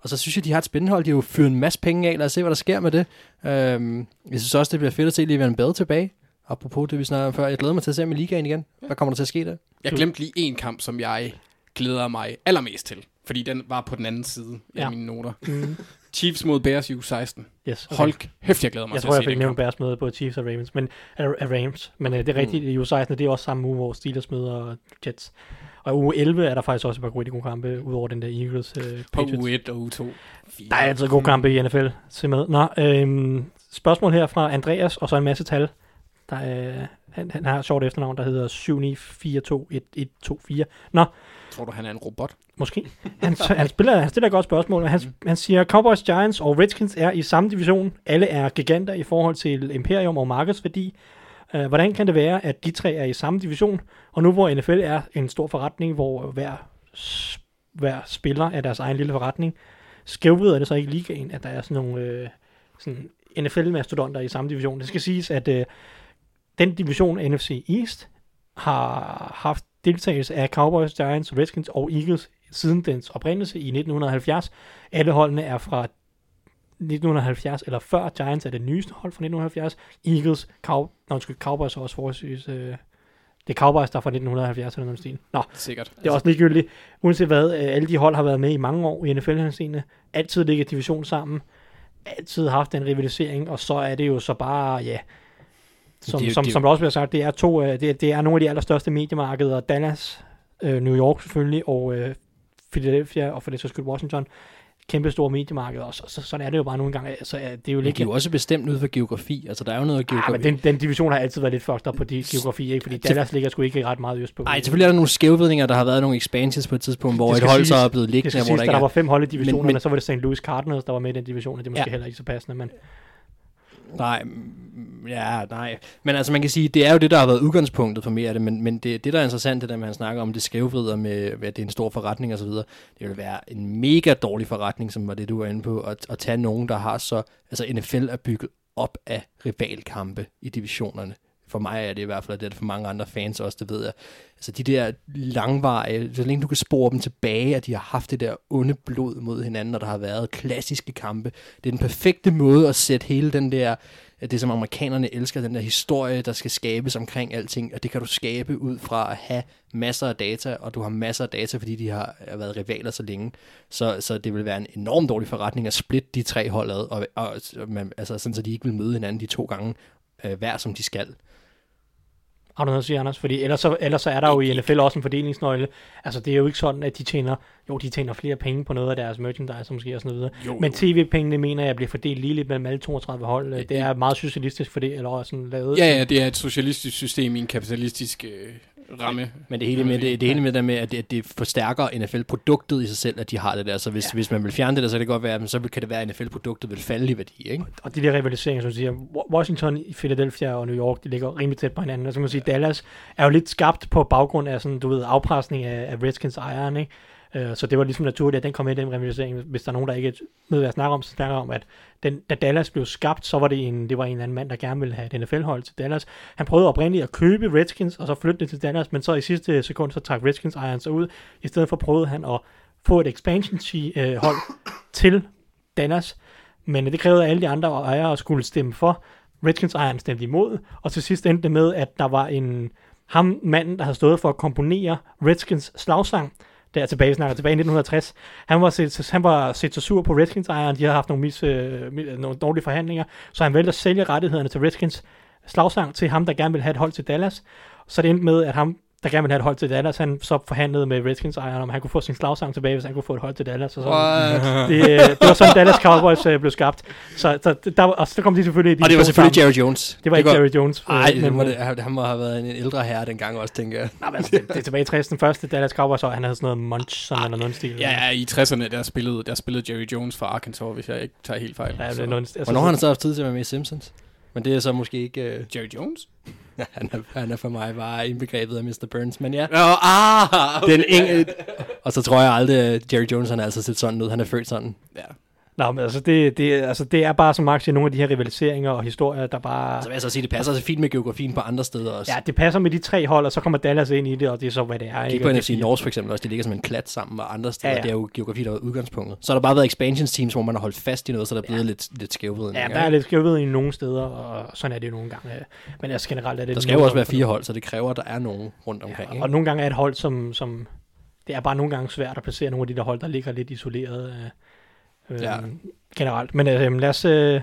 Og så synes jeg, de har et spændende hold. De har jo fyret en masse penge af. Lad os se, hvad der sker med det. Øhm, jeg synes også, det bliver fedt at se Levan Bell tilbage. Apropos det, vi snakkede om før. Jeg glæder mig til at se ham i ligaen igen. Hvad kommer der til at ske der? Jeg glemte lige en kamp, som jeg glæder mig allermest til. Fordi den var på den anden side Ja. af mine noter. Mm. Chiefs mod Bears i u 16. Yes, okay. Hold hæft, jeg glæder mig Jeg til tror, at jeg se fik den nævnt. Bears møde både Chiefs og Ravens, men, uh, Rams, men uh, det er rigtigt, i uge 16, det er også samme uge, hvor Steelers møder Jets. Og uge 11 er der faktisk også et par rigtig gode kampe, udover den der Eagles uh, På Patriots. u 1 og u 2. Der er altid gode kampe i NFL. Se med. Nå, øhm, spørgsmål her fra Andreas, og så en masse tal. Der er, han, han har et sjovt efternavn, der hedder 79421124. Nå, Tror du, han er en robot? måske. Han, han, spiller, han stiller et godt spørgsmål, han, han siger, Cowboys, Giants og Redskins er i samme division. Alle er giganter i forhold til imperium og markedsværdi. Uh, hvordan kan det være, at de tre er i samme division, og nu hvor NFL er en stor forretning, hvor hver, hver spiller er deres egen lille forretning, skævvrider det så ikke ligaen, at der er sådan nogle øh, sådan NFL-mastodonter i samme division. Det skal siges, at øh, den division NFC East har haft deltagelse af Cowboys, Giants, Redskins og Eagles siden dens oprindelse i 1970. Alle holdene er fra 1970 eller før. Giants er det nyeste hold fra 1970. Eagles, Cow, nå, undskyld, Cowboys er også forholdsvis øh, Det er Cowboys, der er fra 1970 eller noget stil. Nå, Sikkert. det er også ligegyldigt. Uanset hvad, øh, alle de hold har været med i mange år i nfl henseende Altid ligget division sammen. Altid haft en rivalisering, og så er det jo så bare, ja, som, Det jo- som, det som der også bliver sagt, det er, to, øh, det, er- det er nogle af de allerstørste mediemarkeder. Dallas, øh, New York selvfølgelig, og øh, Philadelphia, og for det så skyld Washington. Kæmpe store mediemarkeder, og så, så, sådan er det jo bare nogle gange. Altså, det er jo lidt... de er jo også bestemt ud for geografi. Altså, der er jo noget Ja, geografi. men den, den division har altid været lidt fucked up på de geografi, ikke? Fordi Dallas ligger sgu ikke ret meget øst på. Nej, selvfølgelig er der nogle skævvidninger, der har været nogle expansions på et tidspunkt, hvor Det et hold så er blevet Det liggende, skal hvor siges, der der er. var fem hold i divisionen, men- men, så var det St. Louis Cardinals, der var med i den division, og det er måske Ja. ja. heller ikke så passende, men Nej, mm, ja, nej. Men altså, man kan sige, det er jo det, der har været udgangspunktet for mere af det, men, men det, det, der er interessant, det der med, at han snakker om det skævvrider med, at det er en stor forretning og så videre, det vil være en mega dårlig forretning, som var det, du var inde på, at, at tage nogen, der har så, altså NFL er bygget op af rivalkampe i divisionerne. For mig er det i hvert fald, og det er det for mange andre fans også, det ved jeg. Altså de der langvarige, så længe du kan spore dem tilbage, at de har haft det der onde blod mod hinanden, og der har været klassiske kampe. Det er den perfekte måde at sætte hele den der, det som amerikanerne elsker, den der historie, der skal skabes omkring alting, og det kan du skabe ud fra at have masser af data, og du har masser af data, fordi de har været rivaler så længe. Så, så det vil være en enorm dårlig forretning at splitte de tre hold ad, og, og man, altså, sådan, så de ikke vil møde hinanden de to gange, øh, hver som de skal har du noget at sige, Anders? Fordi ellers så, ellers så er der jo i NFL også en fordelingsnøgle. Altså det er jo ikke sådan, at de tjener, jo de tjener flere penge på noget af deres merchandise måske og sådan noget. Jo, Men tv-pengene mener jeg bliver fordelt lige lidt mellem alle 32 hold. Det er meget socialistisk for det, eller sådan lavet. Ja, ja, det er et socialistisk system i en kapitalistisk øh, ramme. Men det hele med det, det hele med det med, at det, at det forstærker NFL-produktet i sig selv, at de har det der. Så hvis, ja. hvis man vil fjerne det der, så kan det godt være, så kan det være, at NFL-produktet vil falde i værdi, ikke? og de der rivaliseringer, som du siger, Wa- Washington, Philadelphia og New York, de ligger rimelig tæt på hinanden. Og så kan man sige, Dallas er jo lidt skabt på baggrund af sådan, du ved, afpresning af, af Redskins ejeren, ikke? Øh, Så det var ligesom naturligt, at den kom med i den rivalisering. Hvis der er nogen, der ikke ved, hvad jeg snakker om, så snakker om, at den, da Dallas blev skabt, så var det en, det var en eller anden mand, der gerne ville have et NFL-hold til Dallas. Han prøvede oprindeligt at købe Redskins, og så flytte det til Dallas, men så i sidste sekund, så trak Redskins ejeren sig ud. I stedet for prøvede han at få et expansion-hold øh, til Dallas, men det krævede, at alle de andre ejere skulle stemme for. Redskins ejeren stemte imod, og til sidst endte det med, at der var en ham manden, der havde stået for at komponere Redskins slagsang, der tilbage, snakker tilbage i 1960. Han var set, han var set så sur på Redskins ejeren, de havde haft nogle, mis, øh, nogle dårlige forhandlinger, så han valgte at sælge rettighederne til Redskins slagsang til ham, der gerne ville have et hold til Dallas. Så det endte med, at ham, der gerne ville have et hold til Dallas, han så forhandlede med Redskins ejeren, om han kunne få sin slagsang tilbage, hvis han kunne få et hold til Dallas. Og så, <laughs> det, øh, det var sådan, Dallas Cowboys øh, blev skabt. Så, så der, og så kom de selvfølgelig... De Og det var selvfølgelig sammen. Jerry Jones. Det var ikke går- Jerry Jones. øh, Ej, det må det, han må have været en ældre herre dengang også, tænker jeg. Nej, men altså, det, det er tilbage i 60. Den første Dallas Cowboys, og han havde sådan noget munch, sådan eller noget stil. Ja, ja, i 60'erne, der spillede, der spillede Jerry Jones for Arkansas, hvis jeg ikke tager helt fejl. ja det er noget, altså, Hvornår har han så haft tid til at være med i Simpsons? Men det er så måske ikke... Uh, Jerry Jones? <laughs> han, er, han er for mig bare indbegrebet af Mr. Burns, men ja. Nå, ah! Den eng- <laughs> og så tror jeg aldrig, at Jerry Jones han har altså set sådan ud. Han er født sådan. Ja. Nå, men altså det, det, altså, det er bare, som Max siger, nogle af de her rivaliseringer og historier, der bare... Så vil jeg så sige, det passer så fint med geografien på andre steder også. Ja, det passer med de tre hold, og så kommer Dallas ind i det, og det er så, hvad det er. Kig ikke? på Og NFC North for eksempel også, det ligger som en klat sammen, og andre steder, Ja, ja, det er jo geografi, der er udgangspunktet. Så har der bare været expansions teams, hvor man har holdt fast i noget, så der er blevet ja. lidt, lidt skævvridning. Ja, der er lidt skævhed i nogle steder, og sådan er det jo nogle gange. Men altså generelt er det... der skal jo også være fire hold, så det kræver, at der er nogen rundt omkring. Ja, ikke? og nogle gange er et hold, som, som... Det er bare nogle gange svært at placere nogle af de der hold, der ligger lidt isoleret øh, Ja. generelt. Men øh, lad os... Øh,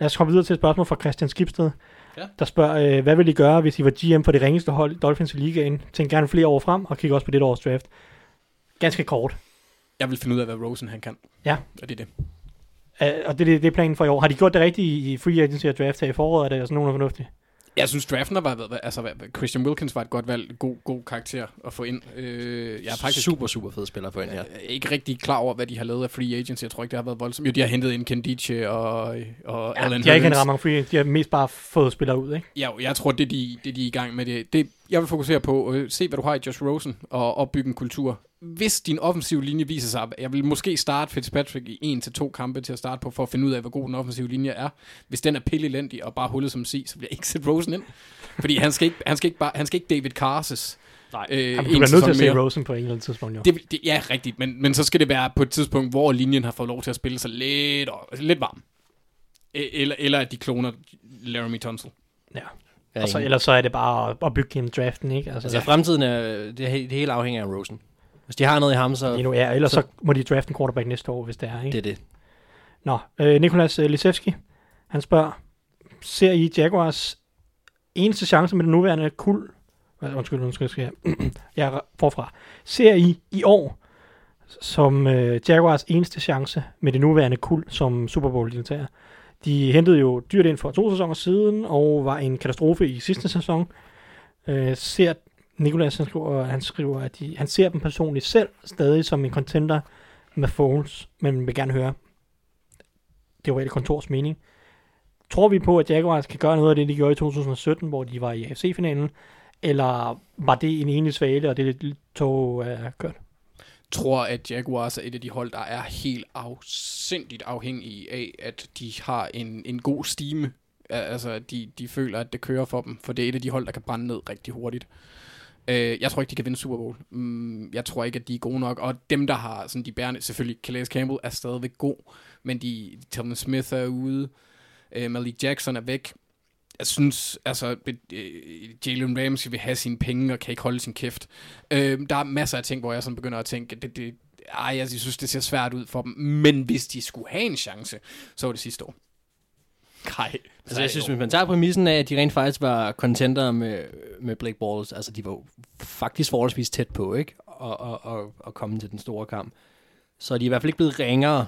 Lad os komme videre til et spørgsmål fra Christian Skibsted, Ja. der spørger, øh, hvad vil I gøre, hvis I var GM for det ringeste hold, Dolphins i ligaen? Tænk gerne flere år frem, og kig også på det års draft. Ganske kort. Jeg vil finde ud af, hvad Rosen han kan. Ja. Og det er det. Uh, og det, det, det er planen for i år. Har de gjort det rigtigt i i free agency og draft her i foråret? Er det sådan nogen fornuftigt? Jeg synes, draften har været, altså, Christian Wilkins var et godt valg, god, god karakter at få ind. Øh, jeg er faktisk super, super fed spiller for. Jeg er ikke rigtig klar over, hvad de har lavet af free agents. Jeg tror ikke, det har været voldsomt. Jo, de har hentet ind Ken Diche og, og Ja, Alan de har ikke en Hurns. ret free De har mest bare fået spillere ud, ikke? Ja, jeg tror, det er de, det, de er i gang med det. det jeg vil fokusere på at se, hvad du har i Josh Rosen, og opbygge en kultur. Hvis din offensive linje viser sig, jeg vil måske starte Fitzpatrick i en til to kampe til at starte på, for at finde ud af, hvor god den offensive linje er. Hvis den er pillelendig og bare hullet som si, så bliver jeg ikke sætte Rosen ind. Fordi han skal ikke, han skal ikke, bare, han skal ikke David Carses. Nej, øh, du bliver nødt til at se mere. Rosen på en eller anden tidspunkt, jo. Det, det, ja, rigtigt, men, men så skal det være på et tidspunkt, hvor linjen har fået lov til at spille sig lidt, lidt varm. E- Eller, eller at de kloner Laramie Tunsil. Ja. Jeg Og så, ellers så er det bare at, at bygge gennem draften, ikke? Altså, Altså, fremtiden er, det, det hele afhænger af Rosen. Hvis de har noget i ham, så lige nu er, ellers så- så, må de drafte en quarterback næste år, hvis det er, ikke? det er det. Nå, øh, Nikolas øh, Lisevski, han spørger, ser I Jaguars eneste chance med den nuværende kul? Undskyld, undskyld, skal jeg, jeg er <clears throat> forfra. Ser I i år som øh, Jaguars eneste chance med det nuværende kul som Super Bowl deltager? De hentede jo dyrt ind for to sæsoner siden, og var en katastrofe i sidste sæson. Øh, ser Nikolas, han skriver, han skriver, at de, han ser dem personligt selv stadig som en contender med Foles, men vil gerne høre det var et kontors mening. Tror vi på, at Jaguars kan gøre noget af det, de gjorde i 2017, hvor de var i AFC-finalen, eller var det en enig svale, og det tog er øh, kørt? Tror, at Jaguars er et af de hold, der er helt afsindigt afhængige af, at de har en, en god stime. Altså, at de, de føler, at det kører for dem, for det er et af de hold, der kan brænde ned rigtig hurtigt. Øh, jeg tror ikke, de kan vinde Super Bowl. Mm, jeg tror ikke, at de er gode nok. Og dem, der har sådan de bærende, selvfølgelig Calais Campbell er stadigvæk god, men de, Thomas Smith er ude, øh, Malik Jackson er væk. Jeg synes, altså, øh, Jalen Ramsey vil have sine penge og kan ikke holde sin kæft. Øh, der er masser af ting, hvor jeg sådan begynder at tænke, det, det, ej, jeg synes, det ser svært ud for dem. Men hvis de skulle have en chance, så var det sidste år. Nej. Altså, jeg synes, hvis man tager præmissen af, at de rent faktisk var contender med, med Blake Balls, altså de var faktisk forholdsvis tæt på, ikke? Og, og, og, og komme til den store kamp. Så er de i hvert fald ikke blevet ringere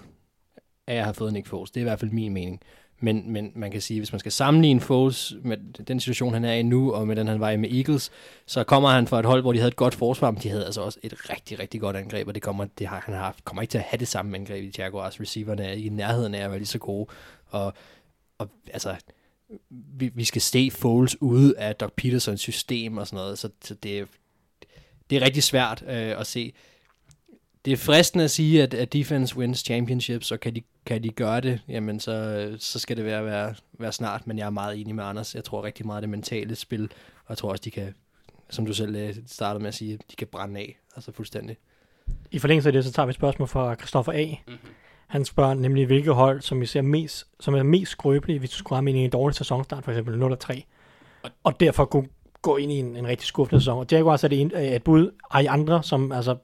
af at have fået Nick Foles. Det er i hvert fald min mening. Men, men man kan sige, hvis man skal sammenligne Foles med den situation, han er i nu, og med den, han var i med Eagles, så kommer han fra et hold, hvor de havde et godt forsvar, men de havde altså også et rigtig, rigtig godt angreb, og det kommer, det har, han har, kommer ikke til at have det samme angreb i Jaguars. Receiverne er ikke i nærheden af at være lige så gode, og, og altså, vi, vi skal se Foles ude af Doc Petersons system og sådan noget, så, så det, det er rigtig svært øh, at se. Det er fristende at sige, at, at defense wins championships, og kan de, kan de gøre det, jamen så, så skal det være, være, være snart, men jeg er meget enig med Anders. Jeg tror rigtig meget det mentale spil, og jeg tror også, de kan, som du selv øh, startede med at sige, de kan brænde af, altså fuldstændig. I forlængelse af det, så tager vi et spørgsmål fra Christoffer A. Mhm. Mm-hmm. Han spørger nemlig, hvilke hold, som vi ser mest, som er mest skrøbelige, hvis du skulle ind i en dårlig sæsonstart, for eksempel 0-3, og derfor kunne gå ind i en, en rigtig skuffende sæson. Og Jaguars er det en, er et bud, og I andre, som altså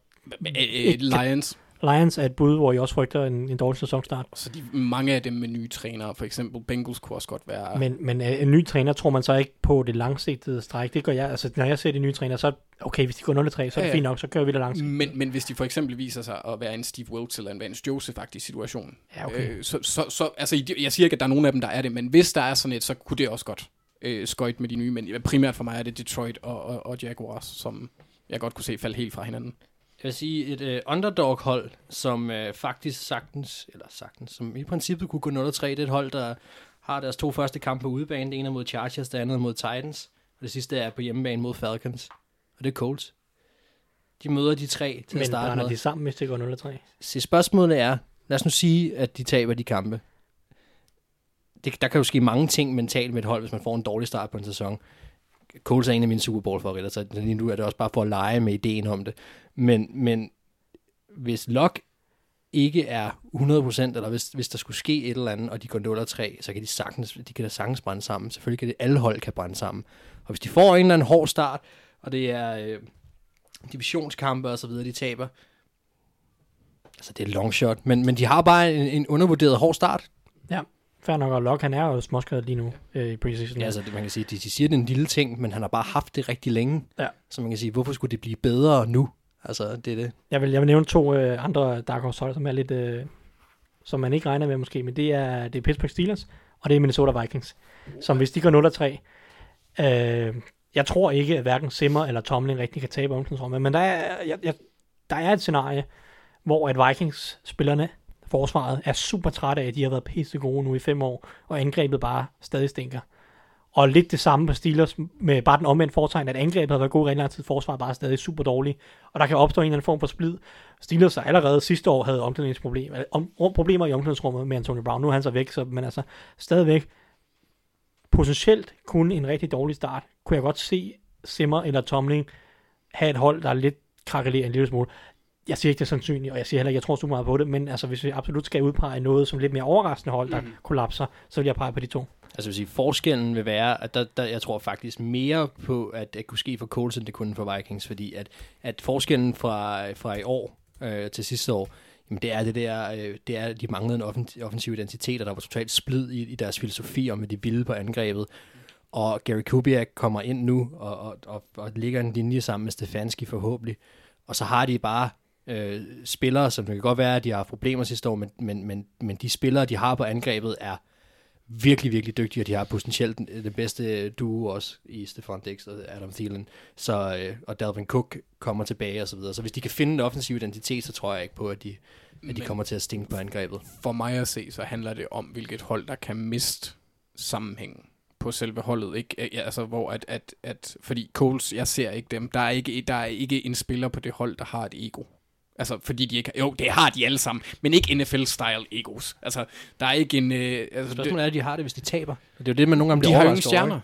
Et Lions, Lions er et bud, hvor I også frygter en, en dårlig sæsonstart. så de, mange af dem med nye trænere, for eksempel Bengals kunne også godt være... Men, men øh, en ny træner tror man så ikke på det langsigtede stræk. Det gør jeg. Altså, når jeg ser de nye træner, så okay, hvis de går 0-3, så er det Ja, ja. fint nok, så kører vi det langsigtet. Men, men hvis de for eksempel viser sig at være en Steve Wilkes eller en Vance Joseph-agtig situation, Ja, okay. øh, så, så, så, altså, jeg siger ikke, at der er nogen af dem, der er det, men hvis der er sådan et, så kunne det også godt øh, skøjte med de nye, men primært for mig er det Detroit og, og, og Jaguars, som jeg godt kunne se falde helt fra hinanden. Jeg vil sige, et øh, underdog-hold, som øh, faktisk sagtens, eller sagtens, som i princippet kunne gå 0-3, det er et hold, der har deres to første kampe udebane. Det ene er mod Chargers, det andet er mod Titans, og det sidste er på hjemmebane mod Falcons, og det er Colts. De møder de tre til at Men starte brænder med. de sammen, hvis det går 0-3? Så spørgsmålet er, lad os nu sige, at de taber de kampe. Det, der kan jo ske mange ting mentalt med et hold, hvis man får en dårlig start på en sæson. Coles er en af mine Super Bowl favoritter, så lige nu er det også bare for at lege med ideen om det. Men, men hvis Lok ikke er 100%, eller hvis, hvis der skulle ske et eller andet, og de går 0-3, så kan de sagtens, de kan da sagtens brænde sammen. Selvfølgelig kan det, alle hold kan brænde sammen. Og hvis de får en eller anden hård start, og det er øh, divisionskampe og så videre, de taber, altså det er long shot, men, men de har bare en, en undervurderet hård start. Ja. Fair nok, og Locke, han er jo småskadet lige nu øh, i preseason. Ja, altså man kan sige, de, de siger, det er en lille ting, men han har bare haft det rigtig længe. Ja. Så man kan sige, hvorfor skulle det blive bedre nu? Altså, det er det. Jeg vil, jeg vil nævne to øh, andre Dark Horse hold, som er lidt, øh, som man ikke regner med måske, men det er, det er Pittsburgh Steelers, og det er Minnesota Vikings, som hvis de går 0-3, øh, jeg tror ikke, at hverken Simmer eller Tomlin rigtig kan tabe omklædningsrummet, men der er, jeg, jeg, der er et scenarie, hvor at Vikings-spillerne, forsvaret, er super træt af, at de har været pisse gode nu i fem år, og angrebet bare stadig stinker. Og lidt det samme på Steelers, med bare den omvendte foretegn, at angrebet har været god i rigtig lang tid, forsvaret bare stadig super dårligt. Og der kan opstå en eller anden form for splid. Steelers allerede sidste år havde omklædningsproblemer, om, problemer i omklædningsrummet med Antonio Brown. Nu er han så væk, så, men altså stadigvæk potentielt kun en rigtig dårlig start. Kunne jeg godt se Simmer eller Tomlin have et hold, der er lidt krakelerer en lille smule. Jeg siger ikke, det er sandsynligt, og jeg siger heller ikke, jeg tror super meget på det, men altså, hvis vi absolut skal udpege noget som lidt mere overraskende hold, der mm. kollapser, så vil jeg pege på de to. Altså vil sige, forskellen vil være, at der, der, jeg tror faktisk mere på, at det kunne ske for Colts, end det kunne for Vikings, fordi at, at forskellen fra, fra i år øh, til sidste år, jamen det er det der, øh, det er, de manglede en offen- offensiv identitet, og der var totalt splid i, i deres filosofi om, at de ville på angrebet. Og Gary Kubiak kommer ind nu og, og, og, og ligger en linje sammen med Stefanski forhåbentlig. Og så har de bare øh, spillere, som det kan godt være, at de har haft problemer sidste år, men, men, men, men de spillere, de har på angrebet, er virkelig, virkelig dygtige, og de har potentielt den, den bedste duo også i Stefan Dix og Adam Thielen. Så, øh, og Dalvin Cook kommer tilbage og så videre. Så hvis de kan finde en offensiv identitet, så tror jeg ikke på, at de, at de kommer til at stinke på angrebet. For mig at se, så handler det om, hvilket hold, der kan miste sammenhængen på selve holdet, ikke? Ja, altså, hvor at, at, at, fordi Coles, jeg ser ikke dem. Der er ikke, der er ikke en spiller på det hold, der har et ego. Altså, fordi de ikke Jo, det har de alle sammen, men ikke NFL-style egos. Altså, der er ikke en... Øh, altså, Spørgsmålet er, at de har det, hvis de taber. Det er jo det, man nogle gange de bliver har jo ingen stjerner.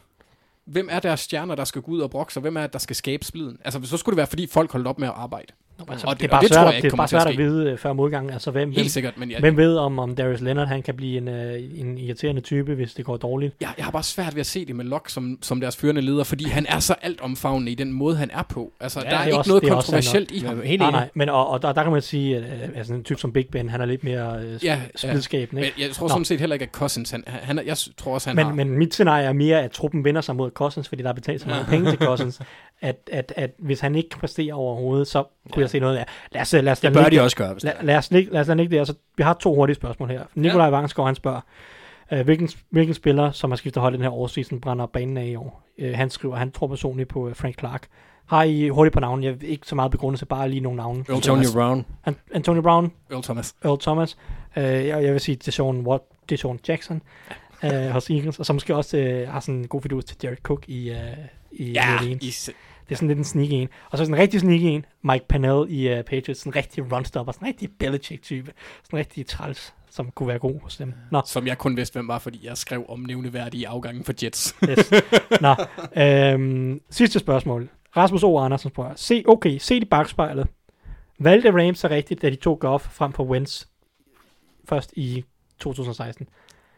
Hvem er deres stjerner, der skal gå ud og brokse, og hvem er det, der skal skabe spliden? Altså, så skulle det være, fordi folk holdt op med at arbejde. Altså, Og det, det- er bare og det svært, tror jeg at- ikke det er bare at svært at ske. vide øh, før modgangen. Altså, hvem, Helt sikkert, men jeg, hvem ved, om, om Darius Leonard han kan blive en, øh, en irriterende type, hvis det går dårligt? jeg, jeg har bare svært ved at se det med Locke som, som deres førende leder, fordi han er så altomfavnende i den måde, han er på. Altså, Ja, der er, er ikke også- noget er kontroversielt i ham. Men helt Nej, nej, men og, og der, der kan man sige, at øh, altså, en type som Big Ben, han er lidt mere øh, Ja, ja, ja. splidskabende. Men ikke? jeg tror Nå. sådan set heller ikke, at Cousins, han, han, er- jeg tror også, han Men, har... men mit scenarie er mere, at truppen vender sig mod Cousins, fordi der er betalt så mange penge til <laughs> Cousins, at, at, at hvis han ikke præsterer overhovedet, så kunne Ja. jeg se noget af. Lad os, lad os, Det bør de også gøre, hvis det Lad, er. lad, os lad os lade den ligge der. Så vi har to hurtige spørgsmål her. Nikolaj ja. Vangsgaard, han spørger, øh, hvilken, hvilken spiller, som har skiftet hold i den her årsseason, brænder banen af i år? Øh, han skriver, han tror personligt på øh, Frank Clark. Har I hurtigt på navn? Jeg vil ikke så meget begrundelse, bare lige nogle navne. Earl Thomas. Brown. An- Antonio Brown, Earl Thomas. Earl Thomas. Øh, jeg, jeg vil sige Deshaun, Wat, Deshaun Jackson øh, hos Eagles, og så måske også øh, har sådan en god fidus til Derek Cook i, øh, i Ja, New Orleans. i, Det er sådan lidt en sneaky en. Og så sådan en rigtig sneaky en, Mike Pannell i uh, Patriots, sådan en rigtig runstopper, sådan en rigtig Belichick-type, sådan en rigtig træls, som kunne være god hos dem. Nå, som jeg kun vidste, hvem var, fordi jeg skrev om nævneværdige afgangen for Jets. yes. Nå, øhm, sidste spørgsmål. Rasmus O. Andersen spørger, se, okay, se i bagspejlet. Valgte Rams så rigtigt, da de tog Goff frem for Wentz først i 2016?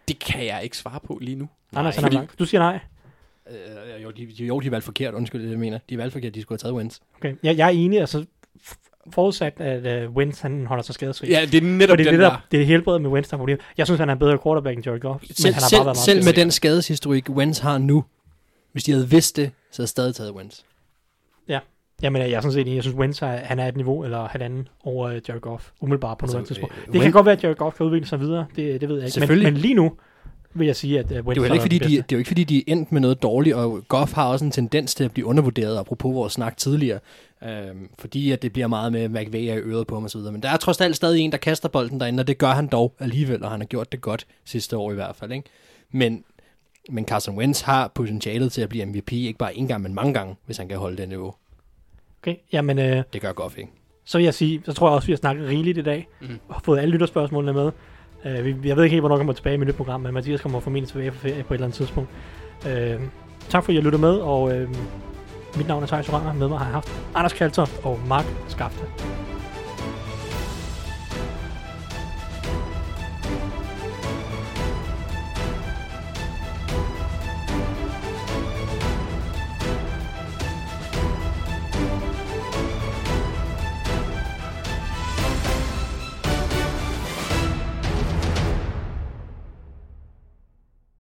det kan jeg ikke svare på lige nu. Anders, han fordi-. Du siger nej. Øh, jo, de, jo, de valgte forkert. Undskyld, det jeg mener. De valgte forkert, de skulle have taget wins. Okay. Jeg, jeg er enig, altså forudsat, at uh, Wentz han holder sig skadesfri. Ja, det er netop Fordi den det, der. der, det er helbredet med Wentz, der er problemet. Jeg synes, han er en bedre quarterback end Jared Goff. men Selv, han har selv, bare været meget selv med den skadeshistorik, Wentz har nu, hvis de havde vidst det, så havde de stadig taget Wentz. Jamen, jeg er sådan set enig. Jeg synes, Wentz er, han er et niveau eller halvanden over uh, Jared Goff. Umiddelbart på Altså, nuværende tidspunkt. øh, Det kan Wentz- godt være, at Jared Goff kan udvikle sig videre. Det, det ved jeg ikke. Men, Selvfølgelig. men lige nu vil jeg sige, at Wentz Det er, jo ikke, fordi den de, det er jo ikke, fordi de er endt med noget dårligt, og Goff har også en tendens til at blive undervurderet, apropos vores snak tidligere, øhm, fordi at det bliver meget med McVay er i øret på ham osv. Men der er trods alt stadig en, der kaster bolden derinde, og det gør han dog alligevel, og han har gjort det godt sidste år i hvert fald. Ikke? Men, men Carson Wentz har potentialet til at blive MVP, ikke bare en gang, men mange gange, hvis han kan holde det niveau. Okay, jamen, øh, Det gør Goff ikke. så vil jeg sige, så tror jeg også, vi har snakket rigeligt i dag, Mhm. og fået alle lytterspørgsmålene med. Øh, vi, jeg ved ikke helt, hvornår jeg kommer tilbage med nyt program, men Mathias kommer formentlig tilbage på ferie på et eller andet tidspunkt. Uh, tak fordi I lyttede med, og uh, mit navn er Thijs Oranger. Med mig har jeg haft Anders Kaltoft og Mark Skafte.